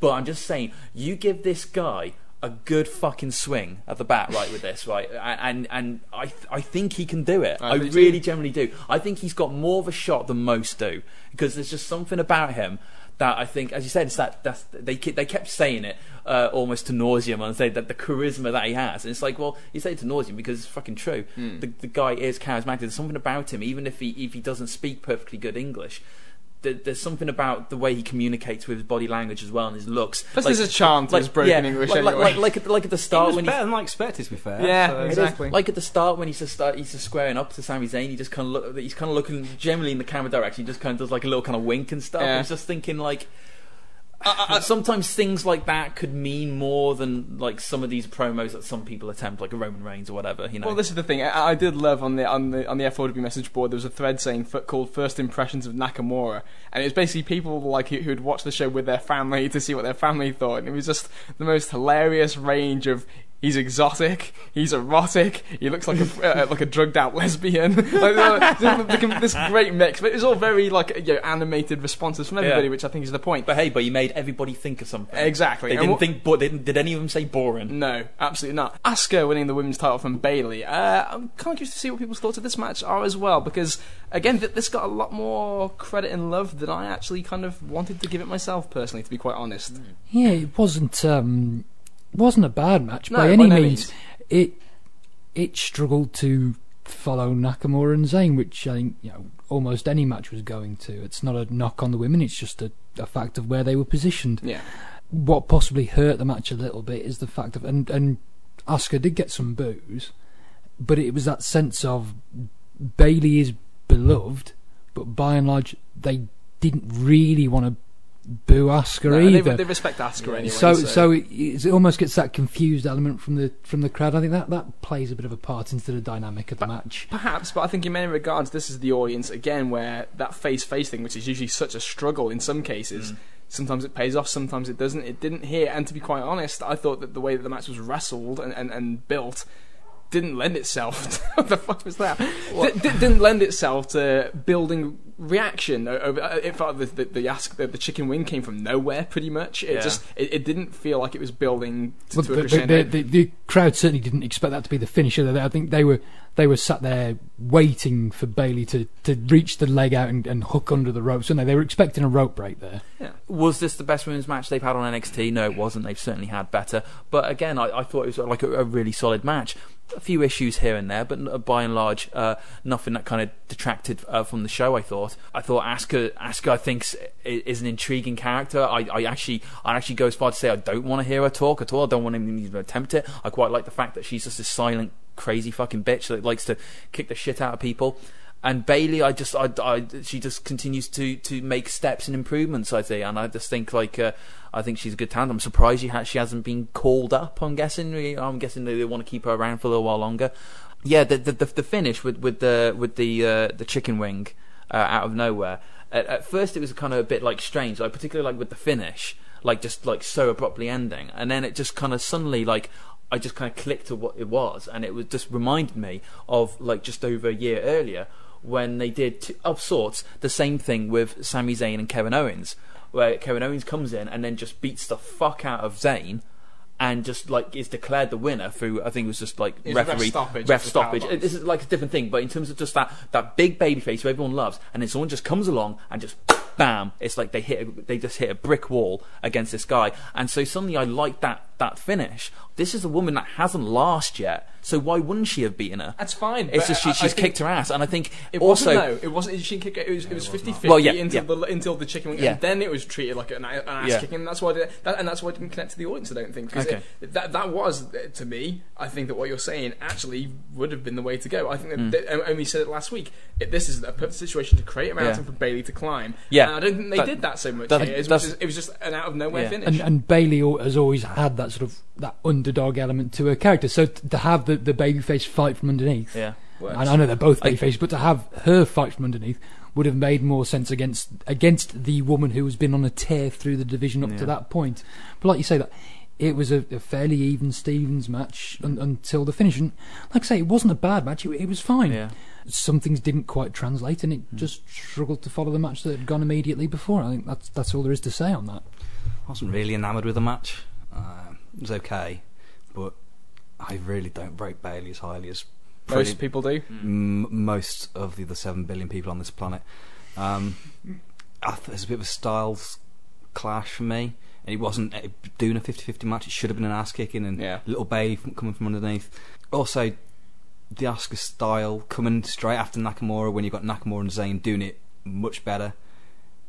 But I'm just saying, you give this guy a good fucking swing at the bat, right, with this, right, and and I th- I think he can do it. I I, do too. really generally do. I think he's got more of a shot than most do because there's just something about him that I think, as you said, it's that that's, they they kept saying it uh, almost to nauseum and say that the charisma that he has, and it's like, well, you say it to nauseum because it's fucking true. Hmm. The the guy is charismatic. There's something about him, even if he if he doesn't speak perfectly good English. There- There's something about the way he communicates with his body language as well and his looks. Plus there's a charm to his broken English like, like- anyway. Like, like, at, like at the It start was when better he's than I expected, to be fair. Yeah, so- exactly. Like at the start when he's just start, he's just squaring up to Sami Zayn, he just kind of look. He's kind of looking generally in the camera direction. He just kind of does like a little kind of wink and stuff. Yeah. I was just thinking like. Uh, sometimes things like that could mean more than like some of these promos that some people attempt, like a Roman Reigns or whatever. You know, Well, this is the thing. I, I did love on the on the on the FOW message board. There was a thread saying called "First Impressions of Nakamura," and it was basically people like who who'd watched the show with their family <laughs> to see what their family thought, and it was just the most hilarious range of. He's exotic. He's erotic. He looks like a uh, like a drugged out lesbian. <laughs> like, uh, this, this great mix, but it was all very like you know, animated responses from everybody, Yeah. which I think is the point. but hey, but you made everybody think of something. Exactly. They And didn't what- think. But did, did any of them say boring? No, absolutely not. Asuka winning the women's title from Bayley. Uh, I'm kind of curious to see what people's thoughts of this match are as well, because again, th- this got a lot more credit and love than I actually kind of wanted to give it myself personally, to be quite honest. Yeah, it wasn't um, wasn't a bad match No, by any means. It it struggled to follow Nakamura and Zayn, which I think you know almost any match was going to. It's not a knock on the women; it's just a, a fact of where they were positioned. Yeah, What possibly hurt the match a little bit is the fact of and and Asuka did get some boos, but it was that sense of Bayley is beloved, but by and large they didn't really want to boo Asuka No, either. they respect Asuka anyway. so, so, so it, it almost gets that confused element from the from the crowd. I think that that plays a bit of a part into the dynamic of the match. Perhaps, but I think in many regards, this is the audience again where that face-face thing, which is usually such a struggle in some cases, mm. sometimes it pays off, sometimes it doesn't. It didn't here, and to be quite honest, I thought that the way that the match was wrestled and, and, and built didn't lend itself. <laughs> To, what the fuck was that? D- d- didn't lend itself to building reaction. Over, uh, it felt the the, the, ask, the the chicken wing came from nowhere, pretty much. It Yeah. just it, it didn't feel like it was building to, Well, to a the, the, crescendo. the, the, the crowd certainly didn't expect that to be the finisher. I think they were they were sat there waiting for Bayley to, to reach the leg out and, and hook under the ropes. And they they were expecting a rope break there. Was this the best women's match they've had on NXT? No, it wasn't. They've certainly had better. But again, I, I thought it was like a, a really solid match. A few issues here and there, but by and large, uh, nothing that kind of detracted uh, from the show. I thought. I thought Asuka, Asuka, I think, is an intriguing character. I, I actually, I actually go as far to say I don't want to hear her talk at all. I don't want him to even attempt it. I quite like the fact that she's just a silent, crazy fucking bitch that likes to kick the shit out of people. And Bayley, I just, I, I, she just continues to, to make steps and improvements. I think, and I just think like, uh, I think she's a good talent. I'm surprised she, ha- she hasn't been called up. I'm guessing. I'm guessing they want to keep her around for a little while longer. Yeah, the the, the, the finish with with the with the uh, the chicken wing uh, out of nowhere. At, at first, it was kind of a bit like strange, like particularly like with the finish, like just like so abruptly ending, and then it just kind of suddenly like I just kind of clicked to what it was, and it was just reminded me of like just over a year earlier when they did t- of sorts the same thing with Sami Zayn and Kevin Owens, where Kevin Owens comes in and then just beats the fuck out of Zayn. And just like is declared the winner through, I think it was just like It was ref referee stoppage ref stoppage. This is like a different thing, but in terms of just that that big baby face who everyone loves, and then someone just comes along and just bam, it's like they hit a, they just hit a brick wall against this guy, and so suddenly I like that that finish. This is a woman that hasn't lost yet, so why wouldn't she have beaten her? That's fine. It's just she, I- I she's think- kicked her ass, and I think It also wasn't, no, it wasn't. She didn't kick it. It was, it was 50-50 Well, yeah, until yeah. the until the chicken wing, Yeah. and then it was treated like an, an ass Yeah. kicking. And that's why, it, that, and that's why it didn't connect to the audience. I don't think because Okay. that that was to me. I think that what you're saying actually would have been the way to go. I think that, Hmm. that and we said it last week. It, this is a perfect situation to create a mountain Yeah. for Bayley to climb. Yeah. and I don't think they That- did that so much. that- here. It was, just, it was just an out of nowhere Yeah. finish. And, and Bayley has always had that that sort of that underdog element to her character. So t- to have the the babyface fight from underneath, Yeah. and I know they're both I- babyface, but to have her fight from underneath would have made more sense against against the woman who has been on a tear through the division up Yeah. to that point. But like you say, that it was a, a fairly even Stevens match un, until the finish, and like I say, it wasn't a bad match. It, it was fine. Yeah. Some things didn't quite translate, and it Hmm. just struggled to follow the match that had gone immediately before. I think that's that's all there is to say on that. I wasn't really enamoured with the match. Uh, it was okay, but I really don't rate Bayley as highly as pretty- Most people do. m- most of the other seven billion people on this planet. Um, I th- there's a bit of a styles clash for me, and it wasn't uh, doing a 50-50 match. It should have been an ass kicking and Yeah. little Bay f- coming from underneath. Also, the Asuka style coming straight after Nakamura when you've got Nakamura and Zayn doing it much better.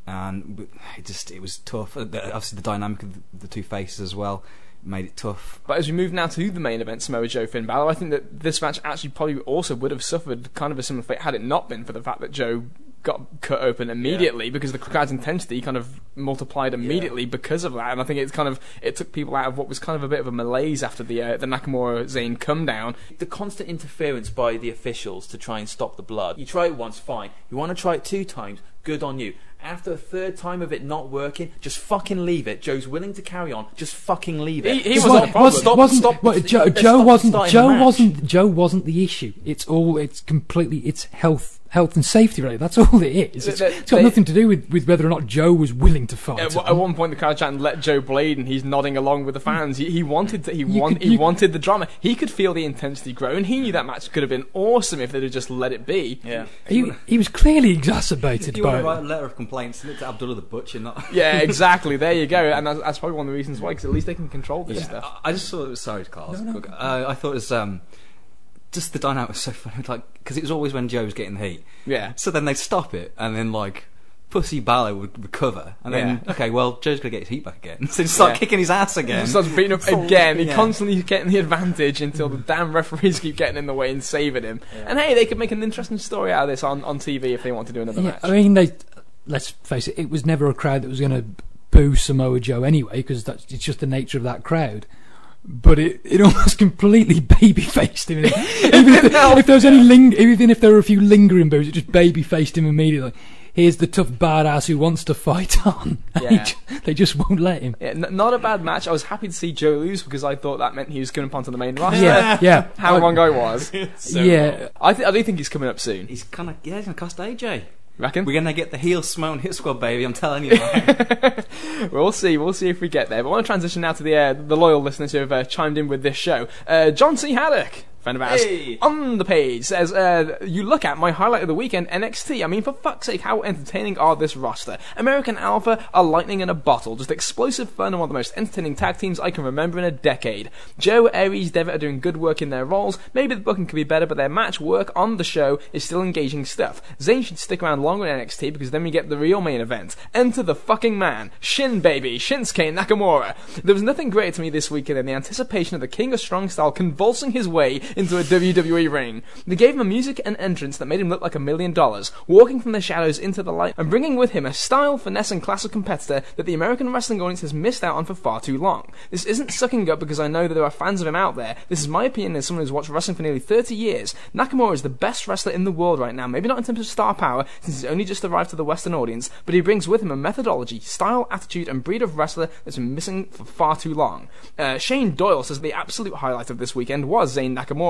And it just it was tough. Uh, Obviously, the dynamic of the, the two faces as well made it tough. But as we move now to the main event, Samoa Joe Finn Balor, I think that this match actually probably also would have suffered kind of a similar fate had it not been for the fact that Joe got cut open immediately because the crowd's intensity kind of multiplied immediately because of that. And I think it's kind of it took people out of what was kind of a bit of a malaise after the uh, the Nakamura Zayn come down. The constant interference by the officials to try and stop the blood. You try it once, fine. You want to try it two times, good on you. After a third time of it not working, just fucking leave it. Joe's willing to carry on. Just fucking leave it. He- he wasn't wa- the problem. Stop- wasn't, stop- well, Joe, Joe stop wasn't. Joe wasn't. Joe wasn't the issue. It's all. It's completely. It's health, health and safety. Really, that's all it is. It's, They- it's got they- nothing to do with, with whether or not Joe was willing to fight. At, at one point, the crowd chanting "Let Joe bleed," and he's nodding along with the fans. He, he wanted to, he, You want, could- he you- wanted the drama. He could feel the intensity grow, and he knew that match could have been awesome if they'd have just let it be. Yeah. he, he was clearly exacerbated You by want to write a letter of complaint, send it to Abdullah the Butcher, not. <laughs> Yeah, <laughs> exactly. There you go, and that's, that's probably one of the reasons why, because at least they can control this stuff. I I just thought it was sorry, Carl. No, Uh, I thought it was um, just the dynamic was so funny, <laughs> like because it was always when Joe was getting the heat. Yeah. So then they'd stop it, and then like Pussy Balor would recover, and then Yeah. okay, well Joe's gonna get his heat back again, <laughs> so he'd start Yeah. kicking his ass again. He starts beating up <laughs> again. He yeah. constantly getting the advantage until the damn referees keep getting in the way and saving him. And hey, they could make an interesting story out of this on, on TV if they want to do another Yeah, match. I mean, they. Let's face it. It was never a crowd that was going to boo Samoa Joe anyway, because that's it's just the nature of that crowd. But it, it almost <laughs> completely baby faced him. even if, there- <laughs> if there was any ling- even if there were a few lingering boos, it just baby faced him immediately. Here's the tough badass who wants to fight on. <laughs> Yeah. ju- they just won't let him. Yeah, n- not a bad match. I was happy to see Joe lose because I thought that meant he was coming up onto the main roster. Yeah, yeah. How I- wrong I was. yeah, I, th- I do think he's coming up soon. He's kind of yeah, he's gonna cost AJ. Reckon? We're gonna get the heel Samoan Hit Squad, baby. I'm telling you. <laughs> We'll see. We'll see if we get there. But I want to transition now to the uh, the loyal listeners who have uh, chimed in with this show. Uh, John C. Haddock, friend of ours, Hey. on the page says, uh, "You look at my highlight of the weekend, NXT. I mean, for fuck's sake, how entertaining are this roster? American Alpha are lightning in a bottle, just explosive fun and one of the most entertaining tag teams I can remember in a decade. Joe, Aries, Devitt are doing good work in their roles. Maybe the booking could be better, but their match work on the show is still engaging stuff. Zayn should stick around longer in NXT because then we get the real main event. Enter the fucking man, Shin baby, Shinsuke Nakamura. There was nothing greater to me this weekend than the anticipation of the King of Strong Style convulsing his way into a WWE ring. They gave him a music and entrance that made him look like a million dollars, walking from the shadows into the light and bringing with him a style, finesse, and class of competitor that the American wrestling audience has missed out on for far too long. This isn't sucking up because I know that there are fans of him out there. This is my opinion as someone who's watched wrestling for nearly 30 years. Nakamura is the best wrestler in the world right now, maybe not in terms of star power, since he's only just arrived to the Western audience, but he brings with him a methodology, style, attitude, and breed of wrestler that's been missing for far too long. Uh, Shane Doyle says the absolute highlight of this weekend was Zayn Nakamura.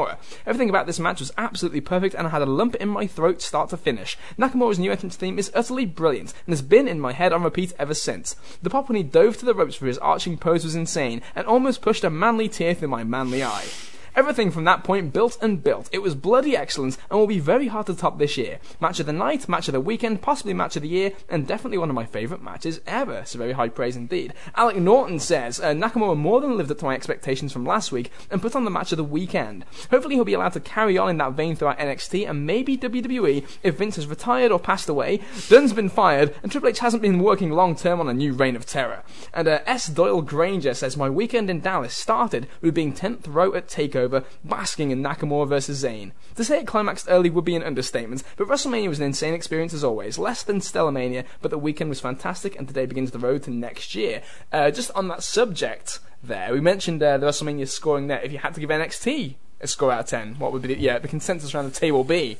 Everything about this match was absolutely perfect, and I had a lump in my throat start to finish. Nakamura's new entrance theme is utterly brilliant, and has been in my head on repeat ever since. The pop when he dove to the ropes for his arching pose was insane, and almost pushed a manly tear through my manly eye. Everything from that point built and built. It was bloody excellent and will be very hard to top this year. Match of the night, match of the weekend, possibly match of the year, and definitely one of my favourite matches ever. So very high praise indeed. Alec Norton says uh, Nakamura more than lived up to my expectations from last week and put on the match of the weekend. Hopefully he'll be allowed to carry on in that vein throughout NXT and maybe WWE if Vince has retired or passed away, Dunn's been fired, and Triple H hasn't been working long term on a new reign of terror. And uh, S. Doyle Granger says my weekend in Dallas started with being 10th row at TakeOver takeover, basking in Nakamura versus Zayn. To say it climaxed early would be an understatement, but WrestleMania was an insane experience as always. Less than Stellar Mania, but the weekend was fantastic, and today begins the road to next year. Uh, just on that subject, there we mentioned uh, the WrestleMania scoring net. If you had to give NXT a score out of ten, what would be the, yeah the consensus around the table be?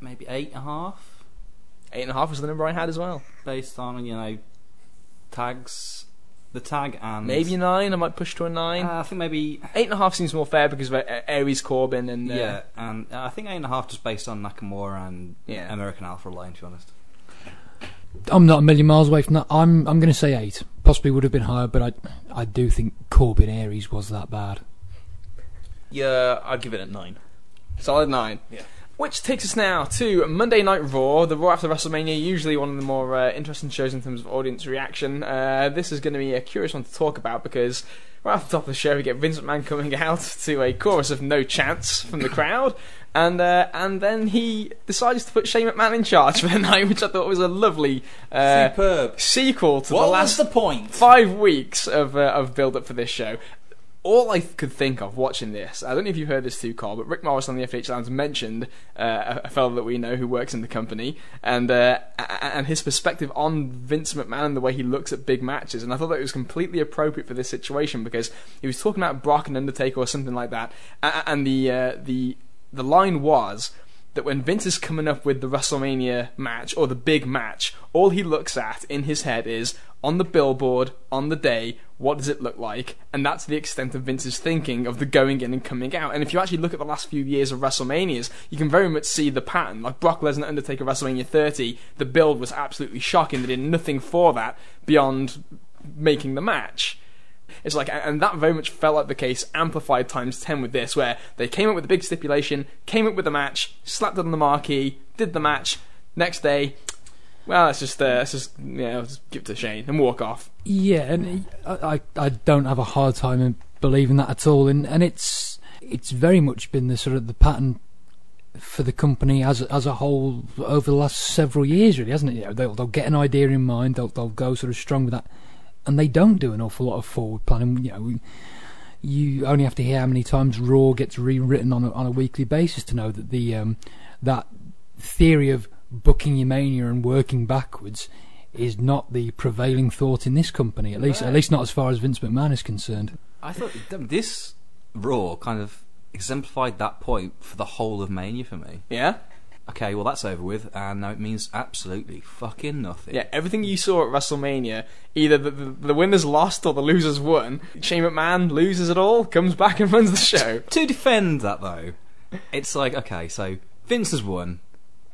Maybe eight and a half, Eight and a half was the number I had as well. based on you know tags, the tag and Maybe a nine. I might push to a nine. Uh, I think maybe Eight and a half seems more fair because of uh, Aries Corbin and uh, yeah, and uh, I think eight and a half just based on Nakamura and Yeah. American Alpha Line. To be honest, I'm not a million miles away from that. I'm I'm going to say eight. Possibly would have been higher, but I I do think Corbin Aries was that bad. Yeah, I'd give it a nine. Solid nine. Yeah. Which takes us now to Monday Night Raw, the Raw after WrestleMania, usually one of the more uh, interesting shows in terms of audience reaction. Uh, this is going to be a curious one to talk about because right off the top of the show, we get Vince McMahon coming <laughs> out to a chorus of no chance from the crowd, and uh, and then he decides to put Shane McMahon in charge for the night, which I thought was a lovely uh, Superb. sequel to What the last the point? five weeks of uh, of build up for this show. All I could think of watching this, I don't know if you've heard this too, Carl, but Rick Morris on the FH Lounge mentioned uh, a, fellow that we know who works in the company, and uh, and his perspective on Vince McMahon and the way he looks at big matches, and I thought that it was completely appropriate for this situation because he was talking about Brock and Undertaker or something like that, and the uh, the the line was that when Vince is coming up with the WrestleMania match or the big match, all he looks at in his head is on the billboard, on the day, what does it look like? And that's the extent of Vince's thinking of the going in and coming out. And if you actually look at the last few years of WrestleManias, you can very much see the pattern. Like Brock Lesnar Undertaker WrestleMania 30, the build was absolutely shocking. They did nothing for that beyond making the match. It's like, and that very much felt like the case, amplified times 10 with this, where they came up with a big stipulation, came up with a match, slapped it on the marquee, did the match, next day, well, let's just, uh, just, you know, just give it to Shane and walk off. Yeah, and I, I I don't have a hard time in believing that at all, and and it's it's very much been the sort of the pattern for the company as as a whole over the last several years, really, hasn't it? You know, they'll they'll get an idea in mind, they'll they'll go sort of strong with that, and they don't do an awful lot of forward planning. You know, you only have to hear how many times Raw gets rewritten on a, on a weekly basis to know that the um, that theory of booking your mania and working backwards is not the prevailing thought in this company. At least, at least not as far as Vince McMahon is concerned. I thought this Raw kind of exemplified that point for the whole of Mania for me. Yeah? Okay, well that's over with, and now it means absolutely fucking nothing. Yeah, everything you saw at WrestleMania, either the, the, the winners lost or the losers won. Shane McMahon loses it all, comes back and runs the show. To defend that though, it's like okay, so Vince has won.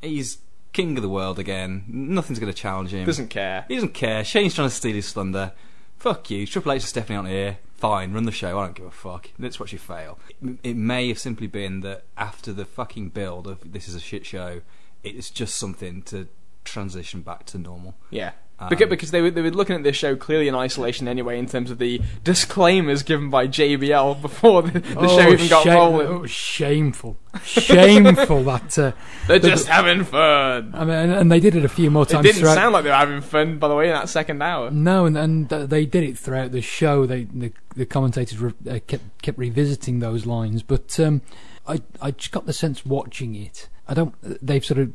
He's king of the world again. Nothing's going to challenge him. Doesn't care. He doesn't care. Shane's trying to steal his thunder. Fuck you. Triple H and Stephanie aren't here. Fine, run the show. I don't give a fuck. Let's watch you fail. It- may have simply been that after the fucking build of this is a shit show, it's just something to transition back to normal. Yeah. Um, because, because they were, they were looking at this show clearly in isolation anyway, in terms of the disclaimers given by JBL before the, the show even got shame- rolling. oh, shameful, shameful <laughs> that. Uh, They're the- just having fun. I mean, and, and they did it a few more times. It didn't sound like they were having fun, by the way, in that second hour. No, and, and they did it throughout the show. They the, the commentators re- uh, kept kept revisiting those lines, but um, I I just got the sense watching it. I don't. They've sort of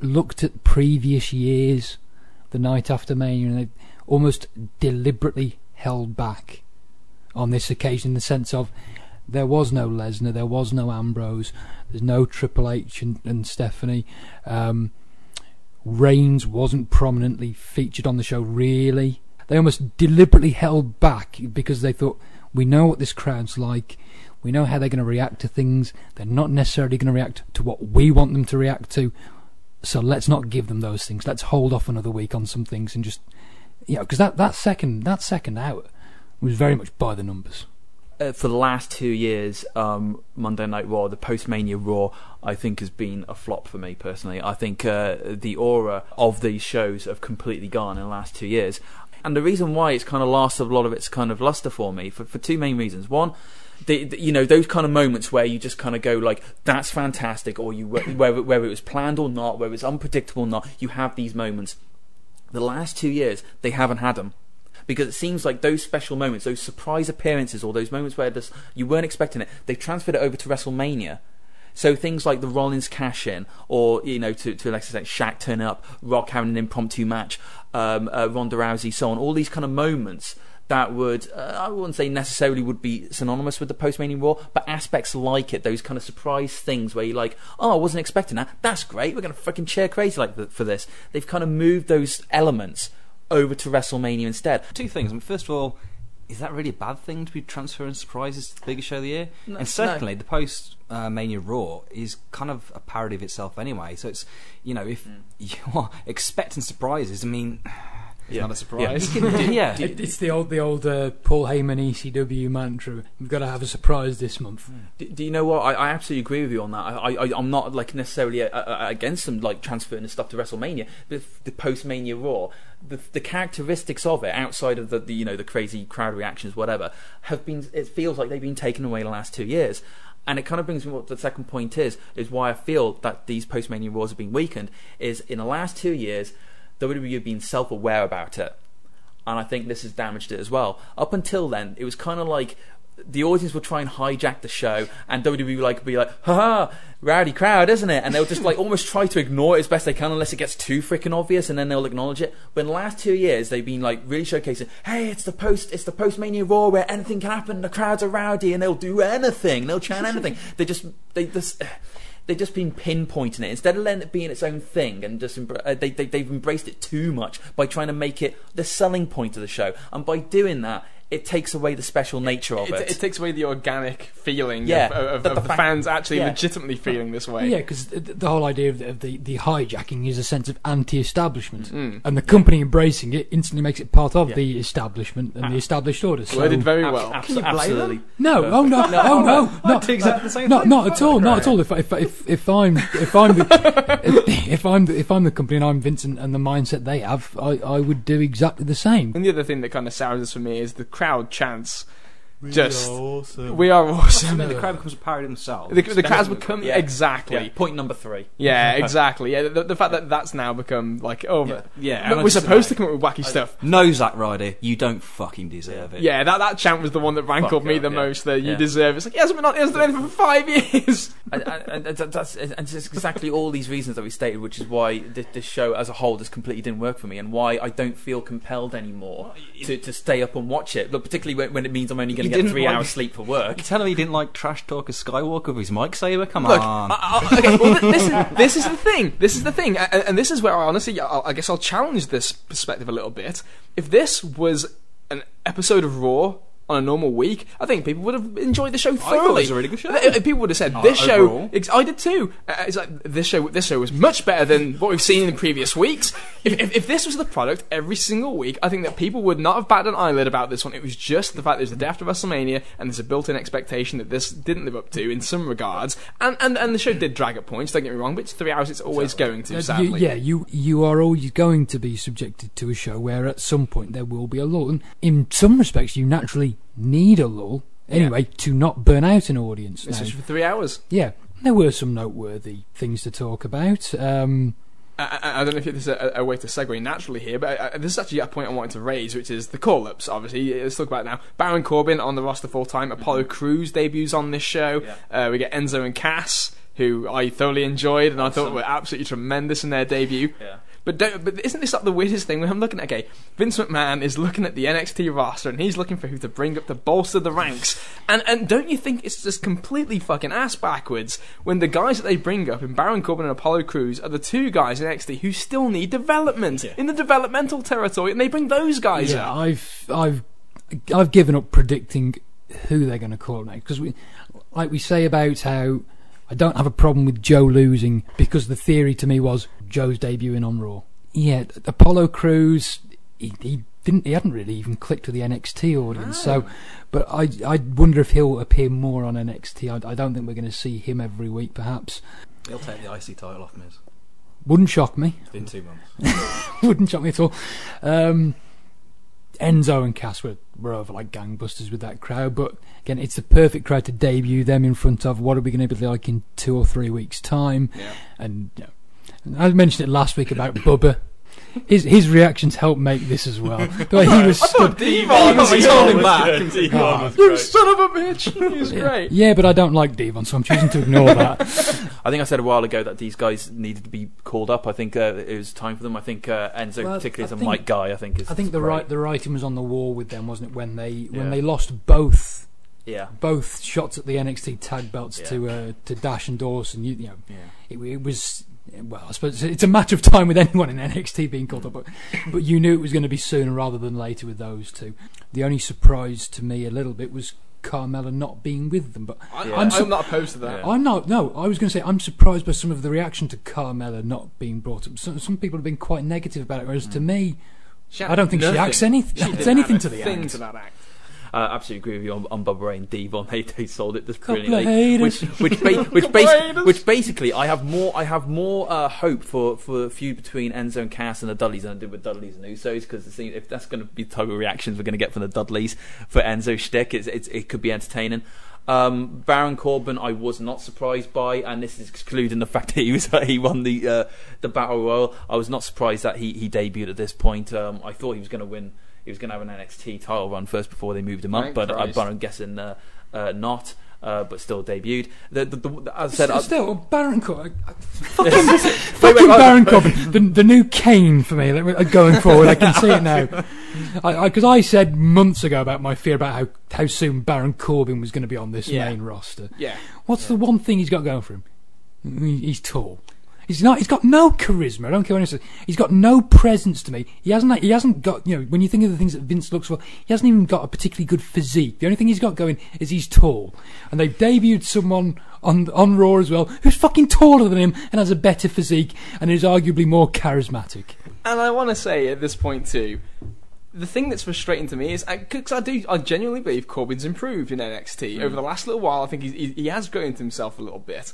looked at previous years, the night after Mania, and they've almost deliberately held back on this occasion in the sense of there was no Lesnar, there was no Ambrose, there's no Triple H and, and Stephanie. Um, Reigns wasn't prominently featured on the show, really. They almost deliberately held back because they thought, we know what this crowd's like, we know how they're going to react to things, they're not necessarily going to react to what we want them to react to, so let's not give them those things. Let's hold off another week on some things and just, you know, because that, that second that second hour was very much by the numbers. uh, for the last two years, um, Monday Night Raw, the post Mania Raw, I think has been a flop for me personally. I think uh, the aura of these shows have completely gone in the last two years. And the reason why it's kind of lost a lot of its kind of luster for me for, for two main reasons. One, you know those kind of moments where you just kind of go like that's fantastic, or you whether whether it was planned or not, whether it's unpredictable or not, you have these moments. The last two years they haven't had them because it seems like those special moments, those surprise appearances, or those moments where just, you weren't expecting it, they've transferred it over to WrestleMania. So things like the Rollins cash in, or you know, to to an extent, Shaq turning up, Rock having an impromptu match, um, uh, Ronda Rousey, so on. All these kind of moments that would uh, I wouldn't say necessarily would be synonymous with the post Mania Raw, but aspects like it, those kind of surprise things where you're like, oh, I wasn't expecting that. That's great. We're gonna fucking cheer crazy like th- for this. They've kind of moved those elements over to WrestleMania instead. Two things. I mean, first of all, is that really a bad thing to be transferring surprises to the biggest show of the year? No, and secondly, the post uh, Mania Raw is kind of a parody of itself anyway. So it's you know if <laughs> you are expecting surprises, I mean, It's not a surprise. you can do, <laughs> yeah. It, it's the old the old uh, Paul Heyman ECW mantra. We've got to have a surprise this month. Do, do you know what? I, I absolutely agree with you on that. I, I, I'm not like necessarily uh, uh, against them like transferring the stuff to WrestleMania, but the post Mania Raw, the, the characteristics of it, outside of the, the you know the crazy crowd reactions, whatever, have been. It feels like they've been taken away the last two years. And it kind of brings me what the second point is, is why I feel that these post Mania Raws have been weakened, is in the last two years, WWE have been self aware about it. And I think this has damaged it as well. Up until then, it was kind of like the audience would try and hijack the show, and WWE would like be like, "Ha ha, rowdy crowd, isn't it?" And they'll just like almost try to ignore it as best they can, unless it gets too freaking obvious, and then they'll acknowledge it. But in the last two years, they've been like really showcasing, "Hey, it's the post, it's the post Mania Raw where anything can happen. The crowds are rowdy, and they'll do anything, they'll chant anything." they just they just. They've just been pinpointing it. Instead of letting it be in its own thing, and just uh, they, they they've embraced it too much by trying to make it the selling point of the show, and by doing that, it takes away the special nature of It, it. it takes away the organic feeling Yeah, of, of, the- of the the fact- fans actually yeah. legitimately feeling this way. Yeah, because the, the whole idea of the, of the the hijacking is a sense of anti-establishment, Mm. and the company embracing it instantly makes it part of Yeah. the establishment and the established order. So Worded very well. abs- Can you blame absolutely. no, oh no, <laughs> oh no, I not exactly the same not not at all, not at all. If if if, if I'm if I'm the, if, <laughs> if I'm the, if I'm the company and I'm Vincent and the mindset they have, I, I would do exactly the same. And the other thing that kind of sours this for me is the crowd chants. Just awesome. we are awesome. the crowd becomes a parody of themselves. The, the crowd's Definitely. become Yeah. exactly. Yeah, point number three. Yeah, <laughs> exactly. Yeah, the, the fact that that's now become like oh, Yeah. Yeah, look, we're just- supposed to come up with wacky stuff. No, Zack Ryder, you don't fucking deserve it. Yeah, that, that chant was the one that rankled Fuck me up, the yeah. most. That you deserve. It's like he hasn't been on. He hasn't done for five years. <laughs> and, and, and that's and it's exactly all these reasons that we stated, which is why this, this show as a whole just completely didn't work for me, and why I don't feel compelled anymore to, to stay up and watch it. Look, particularly when, when it means I'm only going to get didn't three like- hours sleep for work. You telling me you didn't like Trash Talk of Skywalker with his mic saber? Come Look, on. I, I, okay, well, this is <laughs> this is the thing. This is the thing, and, and this is where I honestly, I, I guess I'll challenge this perspective a little bit. If this was an episode of Raw on a normal week, I think people would have enjoyed the show thought it thoroughly. was a really good show. Uh, uh, People would have said Uh, this show. Ex- I did too. Uh, it's like this show. This show was much better than what we've seen in previous weeks. If, if, if this was the product every single week, I think that people would not have batted an eyelid about this one. It was just the fact that it was the day after WrestleMania, and there's a built-in expectation that this didn't live up to in some regards. And and, and the show did drag at points. Don't get me wrong, but it's three hours. It's always going to. Uh, you- yeah, you you are always going to be subjected to a show where at some point there will be a lull. And in some respects, you naturally need a lull anyway to not burn out an audience. It's Now, just for three hours. yeah, there were some noteworthy things to talk about. Um, I, I, don't know if there's a, a way to segue naturally here, but I, I, this is actually a point I wanted to raise, which is the call-ups. Obviously, let's talk about it now. Baron Corbin on the roster full time. Apollo Crews debuts on this show. Uh, we get Enzo and Cass, who I thoroughly enjoyed, and I thought were absolutely tremendous in their debut. Yeah. But don't, but isn't this like the weirdest thing when I'm looking at? Okay, Vince McMahon is looking at the NXT roster and he's looking for who to bring up to bolster the ranks. And and don't you think it's just completely fucking ass backwards when the guys that they bring up in Baron Corbin and Apollo Crews are the two guys in NXT who still need development in the developmental territory, and they bring those guys yeah, up. I've I've I've given up predicting who they're going to call next because we, like we say about how I don't have a problem with Joe losing because the theory to me was Joe's debuting on Raw. Yeah, Apollo Crews, he, he didn't, he hadn't really even clicked with the NXT audience. So, but I I wonder if he'll appear more on NXT. I, I don't think we're going to see him every week. Perhaps He'll take the IC title off Miz. wouldn't shock me. It's been two months. <laughs> wouldn't shock me at all. Um, Enzo and Cass were, were over like gangbusters with that crowd, but again, it's the perfect crowd to debut them in front of. What are we going to be like in two or three weeks' time? Yeah. And you know, I mentioned it last week about Bubba. His his reactions helped make this as well. The way he <laughs> was I stood. Devon was was holding good. back. Devon was You great. son of a bitch! <laughs> He was great. Yeah, but I don't like Devon, so I'm choosing to ignore that. <laughs> I think I said a while ago that these guys needed to be called up. I think uh, it was time for them. I think uh, Enzo, Well, particularly I as a think- mic guy, I think is. I think the right the writing was on the wall with them, wasn't it? When they when Yeah. they lost both Yeah, both shots at the NXT tag belts Yeah. to uh, to Dash and Dawson. You, you know, yeah. it, it was well, I suppose it's a matter of time with anyone in NXT being called up, but but you knew it was going to be sooner rather than later with those two. The only surprise to me a little bit was Carmella not being with them, but I, Yeah. I'm, I'm not opposed to that. Yeah. I'm not. No, I was going to say I'm surprised by some of the reaction to Carmella not being brought up. Some, some people have been quite negative about it, whereas to hmm. me, She I don't think nothing. she acts any, She anything have to the act. I absolutely agree with you on, on Bubba Ray and Devon. <laughs> They, they sold it this brilliantly. Which, which, ba- which, basi- which basically, I have more, I have more uh, hope for for a feud between Enzo and Cass and the Dudleys than I did with Dudleys and Usos because if that's going to be the type of reactions we're going to get from the Dudleys for Enzo shtick, it's, it's, it could be entertaining. Um, Baron Corbin, I was not surprised by, and this is excluding the <laughs> fact that he was he won the uh, the battle royal. I was not surprised that he, he debuted at this point. Um, I thought he was going to win. He was going to have an NXT title run first before they moved him up, Thank but, uh, but I'm guessing uh, uh, not. Uh, but still debuted. The, the, the, as I said, Still, I- still Baron Corbin. <laughs> wait, Fucking Baron Corbin, the, the new Kane for me. uh, Going forward, I can see it now. <laughs> Because I, said months ago about my fear about how, how soon Baron Corbin was going to be on this Yeah. main roster. Yeah. What's the one thing he's got going for him? He- He's tall. He's not. He's got no charisma. I don't care what anyone says. He's got no presence to me. He hasn't. He hasn't got. You know, when you think of the things that Vince looks for, he hasn't even got a particularly good physique. The only thing he's got going is he's tall. And they've debuted someone on on Raw as well who's fucking taller than him and has a better physique and is arguably more charismatic. And I want to say at this point too, the thing that's frustrating to me is because I do, I genuinely believe Corbin's improved in NXT hmm. over the last little while. I think he's, he, he has grown into himself a little bit,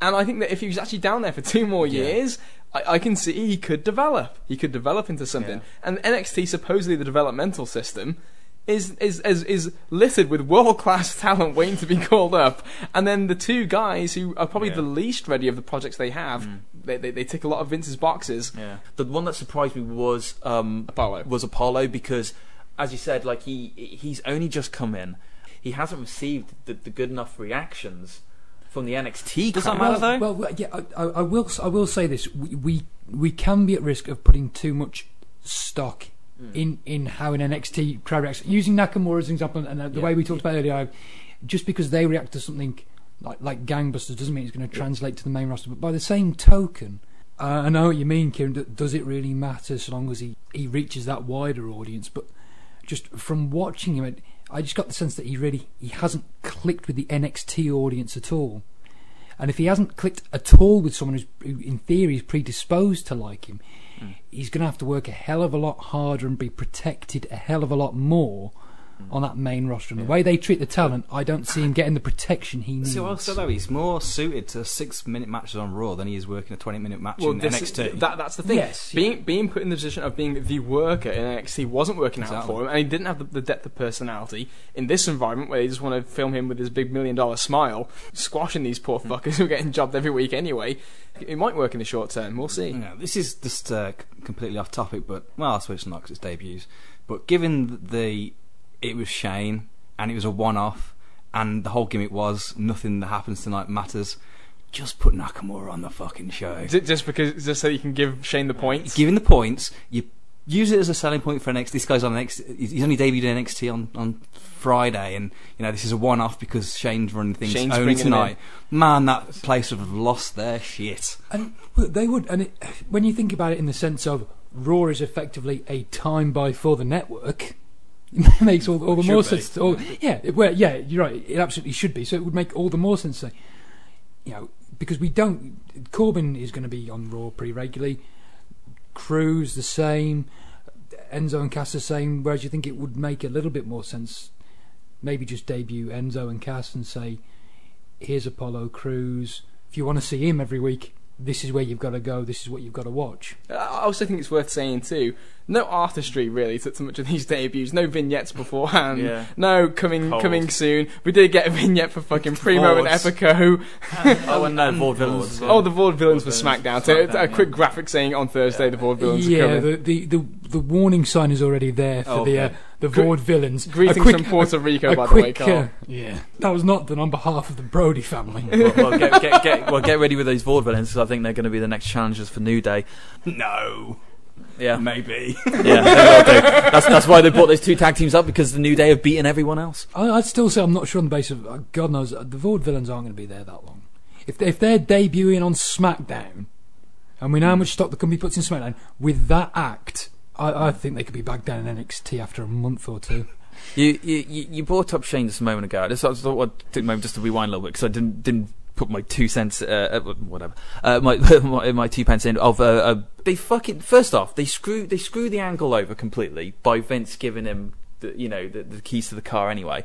and I think that if he was actually down there for two more Yeah. years, I, I can see he could develop. He could develop into something. Yeah. And NXT, supposedly the developmental system. Is, is is is littered with world class <laughs> talent waiting to be called up, and then the two guys who are probably Yeah. the least ready of the projects they have, Mm. they, they they tick a lot of Vince's boxes. Yeah. The one that surprised me was um, Apollo. Was Apollo because, as you said, like he he's only just come in. He hasn't received the, the good enough reactions from the NXT. Does that crowd. matter, though? Well, well, yeah, I, I, I will. I will say this: we, we we can be at risk of putting too much stock Hmm. in in how an NXT crowd reacts. Using Nakamura as an example, and uh, the Yeah. way we talked about earlier, I- just because they react to something like like gangbusters doesn't mean it's going to translate to the main roster. But by the same token. Uh, I know what you mean, Kieran. Does it really matter so long as he, he reaches that wider audience? But just from watching him, it- I just got the sense that he really he hasn't clicked with the NXT audience at all. And if he hasn't clicked at all with someone who's, who in theory is predisposed to like him, hmm. he's going to have to work a hell of a lot harder and be protected a hell of a lot more on that main roster. And the way they treat the talent, I don't see him getting the protection he needs. See, also though, he's more suited to six-minute matches on Raw than he is working a twenty-minute match in this- NXT. That, that's the thing. Yes, being being put in the position of being the worker in NXT wasn't working out Exactly. for him, and he didn't have the, the depth of personality in this environment where they just want to film him with his big million dollar smile, squashing these poor Hmm. fuckers who are getting jobbed every week anyway. It might work in the short term. We'll see. Yeah, this is just uh, c- completely off topic, but well, I suppose it's not because it's debuts. But given the it was Shane and it was a one-off, and the whole gimmick was nothing that happens tonight matters. Just put Nakamura on the fucking show. J- Just because, just so you can give Shane the points. Given the points, you use it as a selling point for NXT. This guy's on NXT. He's only debuted in NXT on, on Friday, and you know this is a one-off because Shane's running things Shane's only tonight. Man, that place would have lost their shit. And they would, and it, when you think about it in the sense of Raw is effectively a time buy for the network, it <laughs> makes all, all the more be. sense. All, yeah, well, yeah, you're right. It absolutely should be. So it would make all the more sense. To say, you know, because we don't. Corbin is going to be on Raw pretty regularly. Crews the same. Enzo and Cass the same. Whereas you think it would make a little bit more sense, maybe just debut Enzo and Cass and say, "Here's Apollo Crews. If you want to see him every week, this is where you've got to go. This is what you've got to watch. I also think it's worth saying too. No artistry really to, to much of these <laughs> debuts. No vignettes beforehand. Yeah. No coming Cold. coming soon. We did get a vignette for fucking Primo and Forwards. Epico. <laughs> <laughs> oh, and Vaudevillains as well. Oh, the Vaudevillains for Villains SmackDown. for So SmackDown, a quick yeah. graphic saying on Thursday the Vaudevillains are yeah, the, the, the the warning sign is already there for Oh, the uh, okay. The Gre- Vaudevillains. A Greetings quick- from Puerto Rico, a by the way, quick, Carl. uh, yeah, that was not done on behalf of the Brody family. <laughs> well, well, get, get, get, well, get ready with those Vaudevillains because I think they're going to be the next challengers for New Day. No, Yeah, maybe. <laughs> yeah, do. That's that's why they brought those two tag teams up because the New Day have beaten everyone else. I, I'd still say I'm not sure on the basis of uh, God knows uh, the Vaudevillains aren't going to be there that long. If they, if they're debuting on SmackDown, and we know how much stock the company puts in SmackDown with that act, I, I think they could be back down in NXT after a month or two. <laughs> You you you brought up Shane just a moment ago. I just I thought I'd a moment just to rewind a little bit because I didn't didn't put my two cents uh, uh, whatever uh, my, <laughs> my my two pence in of uh, uh, they fucking first off they screw they screw the angle over completely by Vince giving him the, you know the, the keys to the car anyway.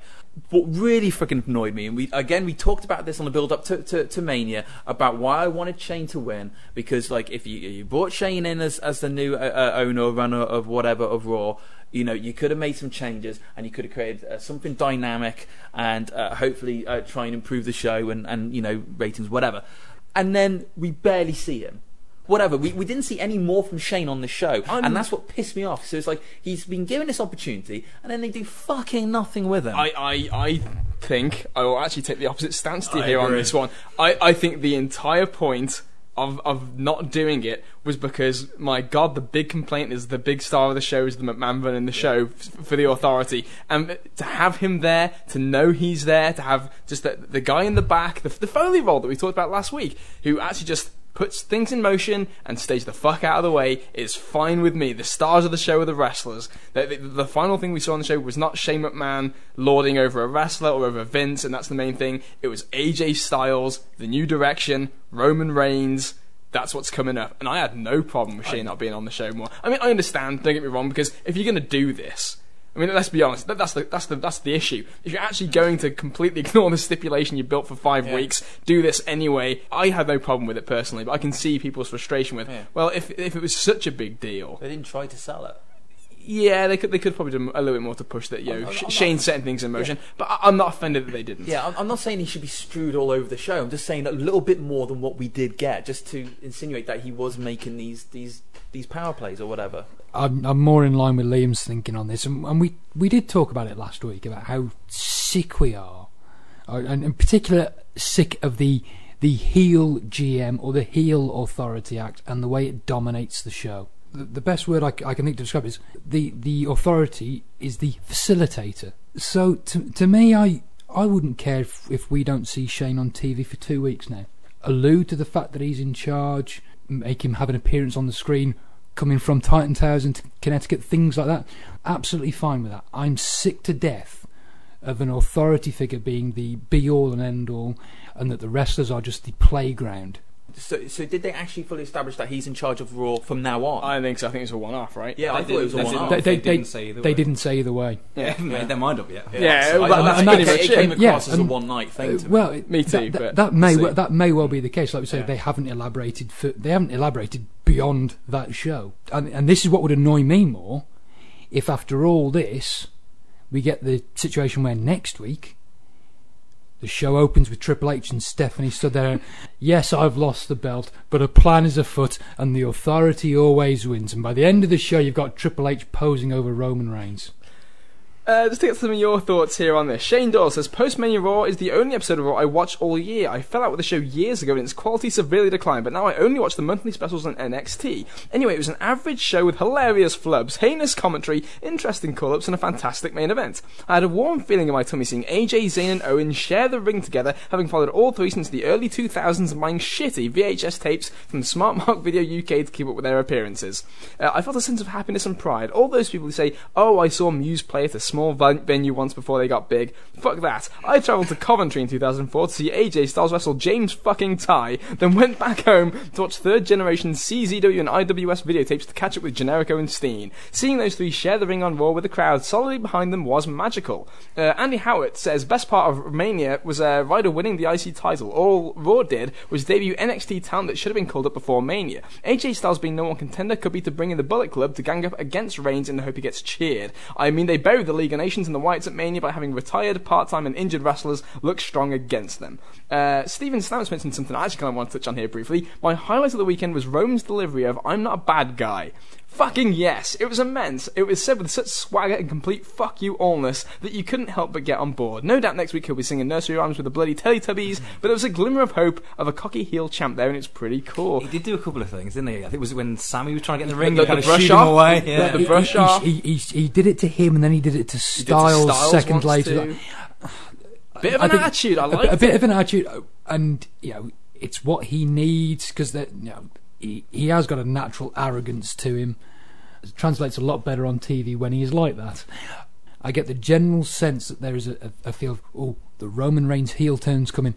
What really fucking annoyed me, and we again we talked about this on the build up to, to, to Mania about why I wanted Shane to win because like if you you brought Shane in as as the new uh, uh, owner or runner of whatever of Raw, you know you could have made some changes and you could have created uh, something dynamic and uh, hopefully uh, try and improve the show and and you know ratings whatever. And then we barely see him whatever. We, we didn't see any more from Shane on the show, I'm- and that's what pissed me off. So it's like he's been given this opportunity, and then they do fucking nothing with him. I, I, I think I will actually take the opposite stance to you I here on this one. I, I think the entire point of, of not doing it was because, my God, the big complaint is the big star of the show is the McMahon running the show f- for the authority. And to have him there, to know he's there, to have just the, the guy in the back, the, the Foley role that we talked about last week, who actually just puts things in motion and stays the fuck out of the way is fine with me. The stars of the show are the wrestlers. The, the, the final thing we saw on the show was not Shane McMahon lording over a wrestler or over Vince, and that's the main thing. It was AJ Styles, the new direction, Roman Reigns. That's what's coming up. And I had no problem with Shane not being on the show more. I mean, I understand, don't get me wrong, because if you're going to do this, I mean, let's be honest. That, that's the that's the that's the issue. If you're actually going to completely <laughs> ignore the stipulation you built for five Yeah. weeks, do this anyway. I had no problem with it personally, but I can see people's frustration with. Yeah. Well, if if it was such a big deal, they didn't try to sell it. Yeah, they could they could probably do a little bit more to push that. You know, I'm- I'm not- Shane setting things in motion, but I, I'm not offended that they didn't. Yeah, I'm, I'm not saying he should be strewed all over the show. I'm just saying a little bit more than what we did get, just to insinuate that he was making these these these power plays or whatever. I'm, I'm more in line with Liam's thinking on this, and, and we we did talk about it last week about how sick we are, uh, and in particular sick of the the heel GM or the heel Authority Act and the way it dominates the show. The, the best word I can think to describe is the the authority is the facilitator. So to to me, I I wouldn't care if, if we don't see Shane on TV for two weeks now. Allude to the fact that he's in charge, make him have an appearance on the screen, coming from Titan Towers into Connecticut, things like that. Absolutely fine with that. I'm sick to death of an authority figure being the be all and end all, and that the wrestlers are just the playground. So, so did they actually fully establish that he's in charge of Raw from now on? I think so. I think it's a one-off, right? yeah, I They thought it was a didn't- one-off. they They, they, they they, didn't say either they way. didn't say either way. They haven't made their mind up yet. Yeah, So I- well, I- that's I- it, much it it. came Yeah, across as a one-night thing. Uh, to me. well, Me too, That, that, but that may we'll well, that may well be the case. Like we say, Yeah. they haven't elaborated. For, they haven't elaborated beyond that show, and, and this is what would annoy me more. If after all this, we get the situation where next week the show opens with Triple H and Stephanie stood there. yes, I've lost the belt, but a plan is afoot, and the authority always wins. And by the end of the show, you've got Triple H posing over Roman Reigns. Uh, just to get some of your thoughts here on this. Shane Doyle says, Postmania Raw is the only episode of Raw I watch all year. I fell out with the show years ago and its quality severely declined, but now I only watch the monthly specials on NXT. Anyway, it was an average show with hilarious flubs, heinous commentary, interesting call-ups, and a fantastic main event. I had a warm feeling in my tummy seeing AJ, Zayn, and Owen share the ring together, having followed all three since the early 2000s and buying shitty VHS tapes from Smart Mark Video UK to keep up with their appearances. Uh, I felt a sense of happiness and pride. All those people who say, oh, I saw Muse play at a small small ven- venue once before they got big. Fuck that. I travelled to Coventry in 2004 to see AJ Styles wrestle James fucking Tighe, then went back home to watch third generation CZW and IWS videotapes to catch up with Generico and Steen. Seeing those three share the ring on Raw with the crowd solidly behind them was magical. Uh, Andy Howard says best part of Mania was uh, Ryder winning the IC title. All Raw did was debut NXT talent that should have been called up before Mania. AJ Styles being no one contender could be to bring in the Bullet Club to gang up against Reigns in the hope he gets cheered. I mean, they buried the League of Nations and the Wyatts at Mania by having retired, part-time, and injured wrestlers look strong against them. Uh, Stephen Stamps mentioned something I actually kind of want to touch on here briefly. My highlight of the weekend was Roman's delivery of "I'm not a bad guy." Fucking yes, it was immense. It was said with such swagger and complete fuck you allness that you couldn't help but get on board. No doubt next week he'll be singing nursery rhymes with the bloody Teletubbies, but there was a glimmer of hope of a cocky heel champ there, and it's pretty cool. He did do a couple of things, didn't he? I think it was when Sami was trying to get in the ring, The- and kind the of brush shoot him off? away. Yeah. the He- brush he, off. He, he, he did it to him, and then he did it to He did Styles, to Styles second once later. too. <sighs> Bit of I an think attitude. I a, like a bit of an attitude, and you know, it's what he needs because that you know he, has got a natural arrogance to him. It translates a lot better on TV when he is like that. I get the general sense that there is a, a, a feel of oh, the Roman Reigns heel turn's coming,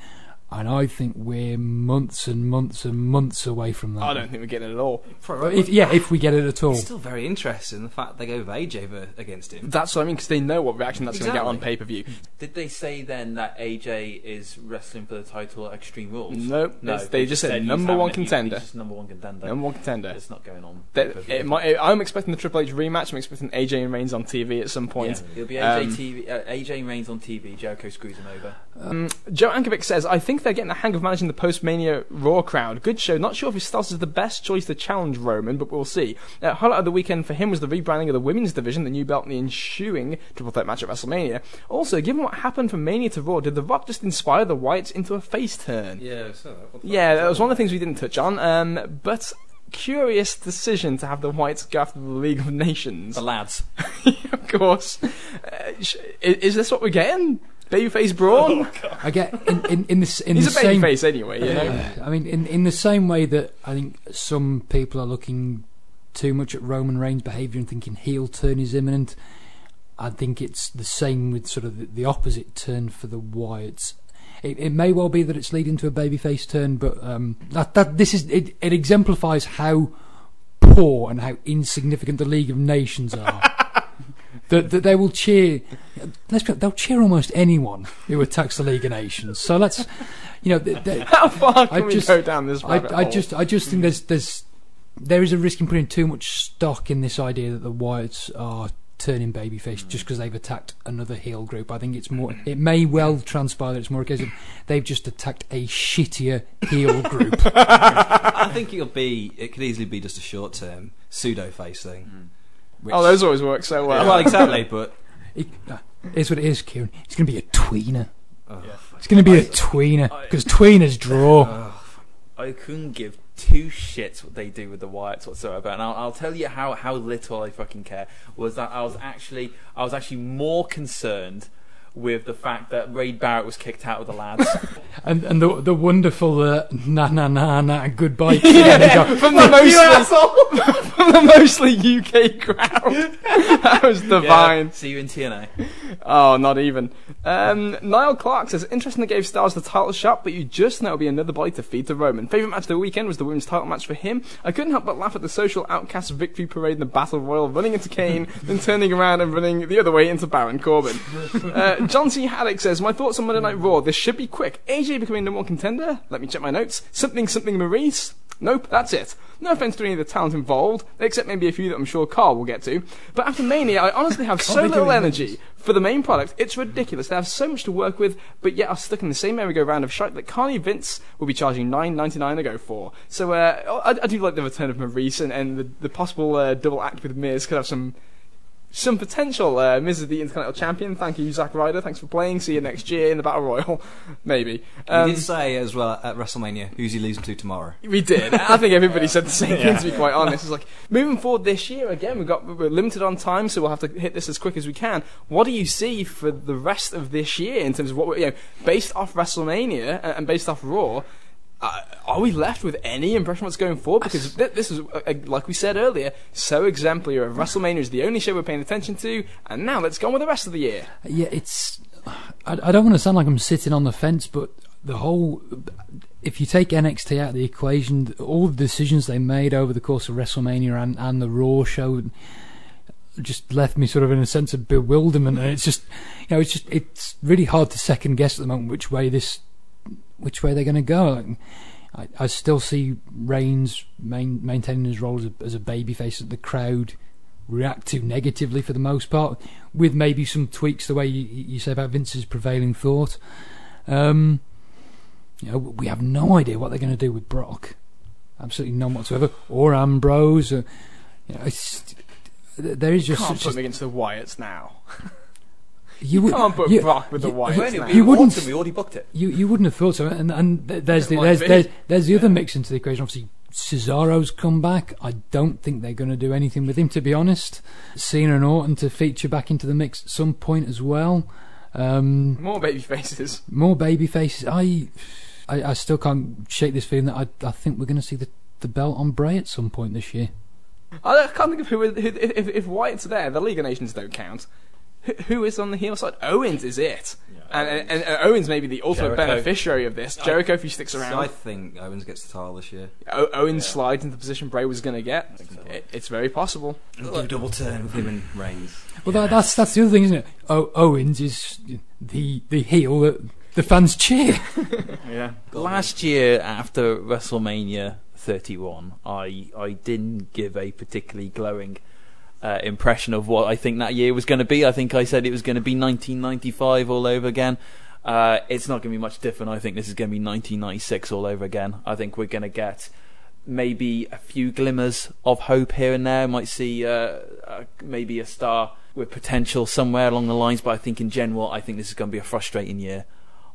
and I think we're months and months and months away from that. I don't think we're getting it at all. If, yeah, if we get it at all. It's still very interesting the fact they go with AJ ver- against him. That's what I mean because they know what reaction that's going to get on pay per view. Did they say then that AJ is wrestling for the title at Extreme Rules? Nope, no. it's- they just said he's number one contender. He's just number one contender. Number one contender. It's not going on. That- pay-per-view. it might, I'm expecting the Triple H rematch. I'm expecting AJ and Reigns on TV at some point. Yeah, it'll be AJ, Um, TV, uh, AJ Reigns on TV. Jericho screws him over. Um, Joe Ankovic says, I think they're getting the hang of managing the post-Mania Raw crowd. Good show. Not sure if his Styles is the best choice to challenge Roman, but we'll see. Uh, highlight of the weekend for him was the rebranding of the women's division, the new belt, and the ensuing triple threat match at WrestleMania. Also, given what happened from Mania to Raw, did The Rock just inspire the Wyatts into a face turn? Yeah, so the Yeah, that was one of the things we didn't touch on. Um, but curious decision to have the Wyatts go after the League of Nations. The lads. <laughs> of course. Uh, sh- is, is this what we're getting? Babyface Braun? I get in in, in this in He's the a same babyface anyway, you know. Uh, I mean, in in the same way that I think some people are looking too much at Roman Reigns' behaviour and thinking heel turn is imminent, I think it's the same with sort of the, the opposite turn for the Wyatts. It, it may well be that it's leading to a babyface turn, but um, that that this is it, it exemplifies how poor and how insignificant the League of Nations are. <laughs> that, that they will cheer. Let's be, they'll cheer almost anyone who attacks the League of Nations. So let's, you know, th th How far can I we just- go down this I, rabbit I just, I just think there's, there's, there is a risk in putting too much stock in this idea that the Wyatts are turning babyface hmm. just because they've attacked another heel group. I think it's more. Hmm. It may well transpire that it's more a case of they've just attacked a shittier heel <laughs> group. I think it'll be. It could easily be just a short-term pseudo face thing. Hmm. Which- Oh, those always work so well. well, exactly. <laughs> But it, uh, here's what it is, Kieran. It's going to be a tweener. oh, It's going to be a tweener because tweeners draw. I couldn't give two shits what they do with the Wyatts whatsoever, and I'll, I'll tell you how, how little I fucking care. Was that I was actually I was actually more concerned with the fact that Wade Barrett was kicked out of the lads. <laughs> And and the the wonderful uh, na na na na goodbye. Yeah, <laughs> <laughs> from the mostly from the mostly UK crowd. that was divine. Yeah, see you in TNA. Oh, not even. Um, Niall Clark says, interesting they gave Styles the title shot, but you just know it'll be another body to feed to Roman. Favourite match of the weekend was the women's title match for him. I couldn't help but laugh at the social outcast victory parade in the Battle Royal, running into Kane, then turning around and running the other way into Baron Corbin. Uh, <laughs> John C. Haddock says, my thoughts on Monday Night Raw, this should be quick. AJ becoming number one contender? Let me check my notes. Something something Maryse? Nope, that's it. No offense to any of the talent involved, except maybe a few that I'm sure Carl will get to. But after Mania, I honestly have <laughs> so little energy for the main product. It's ridiculous. They have so much to work with, but yet are stuck in the same merry-go-round of shite that Carney Vince will be charging nine ninety nine to go for. So uh, I, I do like the return of Maryse and, and the, the possible uh, double act with Miz could have some some potential. Uh, Miz is the Intercontinental Champion. Thank you, Zack Ryder. Thanks for playing. See you next year in the Battle Royal, <laughs> maybe. Um, we did say as well at WrestleMania who's he losing to tomorrow. we did. I think everybody <laughs> said the same thing. To be quite honest, it's like moving forward this year again. We've got we're limited on time, so we'll have to hit this as quick as we can. What do you see for the rest of this year in terms of what we're, you know, based off WrestleMania and and based off Raw? Uh, are we left with any impression what's going forward? Because th- this is, uh, like we said earlier, so exemplary. Of WrestleMania is the only show we're paying attention to, and now let's go on with the rest of the year. Yeah, it's. I, I don't want to sound like I'm sitting on the fence, but the whole. If you take NXT out of the equation, all the decisions they made over the course of WrestleMania and, and the Raw show just left me sort of in a sense of bewilderment. And it's just, you know, it's just, it's really hard to second guess at the moment which way this, which way they're going to go. I, I still see Reigns main, maintaining his role as a, as a babyface that the crowd react to negatively for the most part, with maybe some tweaks the way you, you say about Vince's prevailing thought. Um, you know, we have no idea what they're going to do with Brock. Absolutely none whatsoever. Or Ambrose. Or, you know, it's, there is just Can't put me against the Wyatts now. <laughs> you would Can't put you, Brock with the you- Wyatts When now. You wouldn't- want him, we already booked it. You you wouldn't have thought so, and and there's the, there's, there's there's the other mix into the equation. Obviously, Cesaro's come back. I don't think they're going to do anything with him, to be honest. Cena and Orton to feature back into the mix at some point as well. Um, More baby faces. more baby faces. I, I I still can't shake this feeling that I I think we're going to see the the belt on Bray at some point this year. I can't think of who, who if, if Wyatt's there, the League of Nations don't count. Who, who is on the heel side? Owens is it. and, and, and uh, Owens may be the ultimate Jericho. beneficiary of this. Jericho, if he sticks So around. I think Owens gets the title this year. O- Owens slides into the position Bray was going to get. It, it's very possible. And do a double turn with him and Reigns. Well, that, that's that's the other thing, isn't it? O- Owens is the the heel that the fans cheer. <laughs> Yeah. Last year, after WrestleMania 31, I I didn't give a particularly glowing uh, impression of what I think that year was going to be. I think I said it was going to be 1995 all over again. Uh, it's not going to be much different. I think this is going to be 1996 all over again. I think we're going to get maybe a few glimmers of hope here and there. Might see uh, uh, maybe a star with potential somewhere along the lines, but I think in general, I think this is going to be a frustrating year.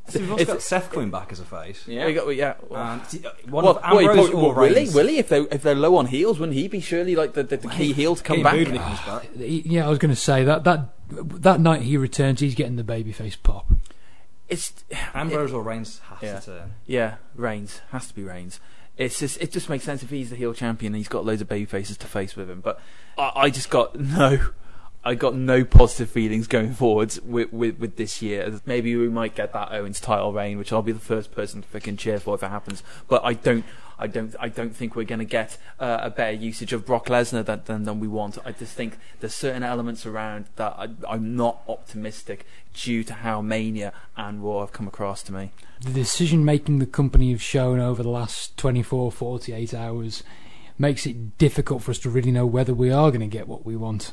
So we've also got Seth coming back as a face. Yeah. We got- yeah. And t- uh, one Well, of well, he Ambrose probably- or well, Willie, Willie, if they if they're low on heels, wouldn't he be surely like the, the, the key heel to come back? booed he comes back. yeah, I was going to say that that that night he returns, he's getting the babyface pop. It's Ambrose or Reigns has Yeah. to turn. yeah, Reigns has to be Reigns. It's just it just makes sense if he's the heel champion and he's got loads of baby faces to face with him. But I, I just got <laughs> no, I got no positive feelings going forwards with, with with this year. Maybe we might get that Owens title reign, which I'll be the first person to fucking cheer for if it happens. But I don't. I don't. I don't think we're going to get uh, a better usage of Brock Lesnar than, than than we want. I just think there's certain elements around that I, I'm not optimistic due to how Mania and Raw have come across to me. The decision making the company have shown over the last 24, 48 hours makes it difficult for us to really know whether we are going to get what we want.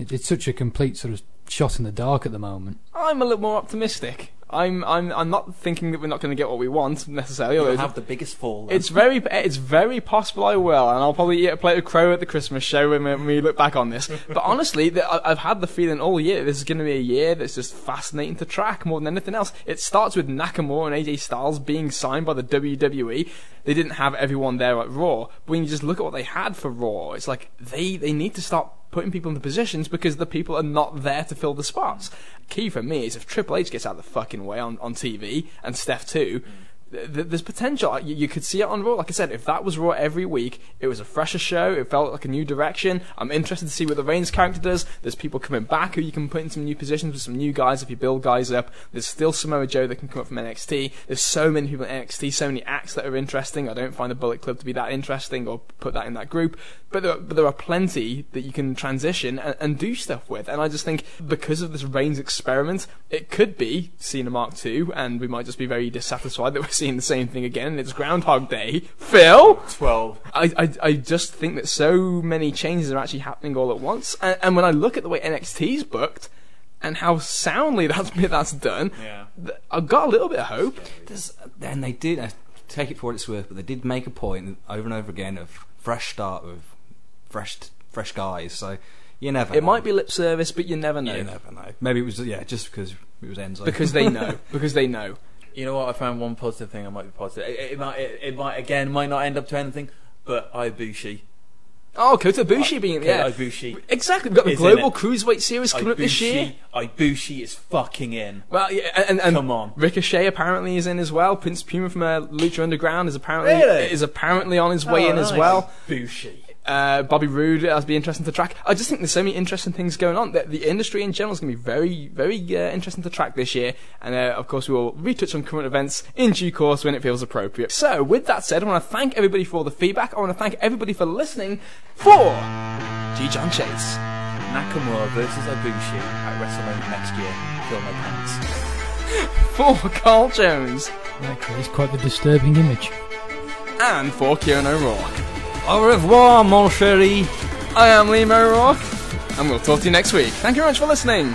It, it's such a complete sort of shot in the dark at the moment. I'm a little more optimistic. I'm I'm I'm not thinking that we're not going to get what we want necessarily. You'll although have the biggest fall. then. It's very, it's very possible I will, and I'll probably eat a plate of crow at the Christmas show when we, when we look back on this. <laughs> But honestly, the, I- I've had the feeling all year this is going to be a year that's just fascinating to track more than anything else. It starts with Nakamura and AJ Styles being signed by the WWE. They didn't have everyone there at Raw, but when you just look at what they had for Raw, it's like they they need to start putting people in the positions because the people are not there to fill the spots. Key for me is if Triple H gets out of the fucking way on, on TV and Steph too, th- mm. There's potential. You, could see it on Raw. Like I said, if that was Raw every week, it was a fresher show. It felt like a new direction. I'm interested to see what the Reigns character does. There's people coming back who you can put in some new positions with some new guys if you build guys up. There's still Samoa Joe that can come up from NXT. There's so many people in NXT, so many acts that are interesting. I don't find the Bullet Club to be that interesting or put that in that group. But there, are, but there are plenty that you can transition and, and do stuff with. And I just think because of this Reigns experiment, it could be Cena Mark II, and we might just be very dissatisfied that we're seeing the same thing again. It's Groundhog Day. Phil, twelve. I, I I just think that so many changes are actually happening all at once. And, and when I look at the way NXT's booked and how soundly <laughs> that's that's done, Yeah. th- I've got a little bit of hope. There's, and they did uh, take it for what it's worth, but they did make a point over and over again of fresh start with fresh fresh guys. So you never. It know. might be lip service, but you never know You never know. Maybe it was yeah, just because it was Enzo. because they <laughs> know because they know. You know what? I found one positive thing. I might be positive. It, it might. It, it might again might not end up to anything. But Ibushi, Oh, Kota Ibushi being yeah. Kota Ibushi Exactly. We've got the Global in. Cruiserweight Series coming up this year. Ibushi, Ibushi is fucking in. Well, yeah, and, and Come on. Ricochet apparently is in as well. Prince Puma from uh, Lucha Underground is apparently Really? is apparently on his way Oh, in as well. Ibushi. Uh, Bobby Roode, that'll be interesting to track. I just think there's so many interesting things going on. The, the industry in general is going to be very, very uh, interesting to track this year. And uh, of course, we will retouch on current events in due course when it feels appropriate. So, with that said, I want to thank everybody for the feedback. I want to thank everybody for listening for G. John Chase. Nakamura versus Ibushi at WrestleMania next year. Feel no pants. <laughs> For Carl Jones. That creates quite the disturbing image. And for Kieran O'Rourke. Au revoir, mon chéri. I am Liam O'Rourke. And we'll talk to you next week. Thank you very much for listening.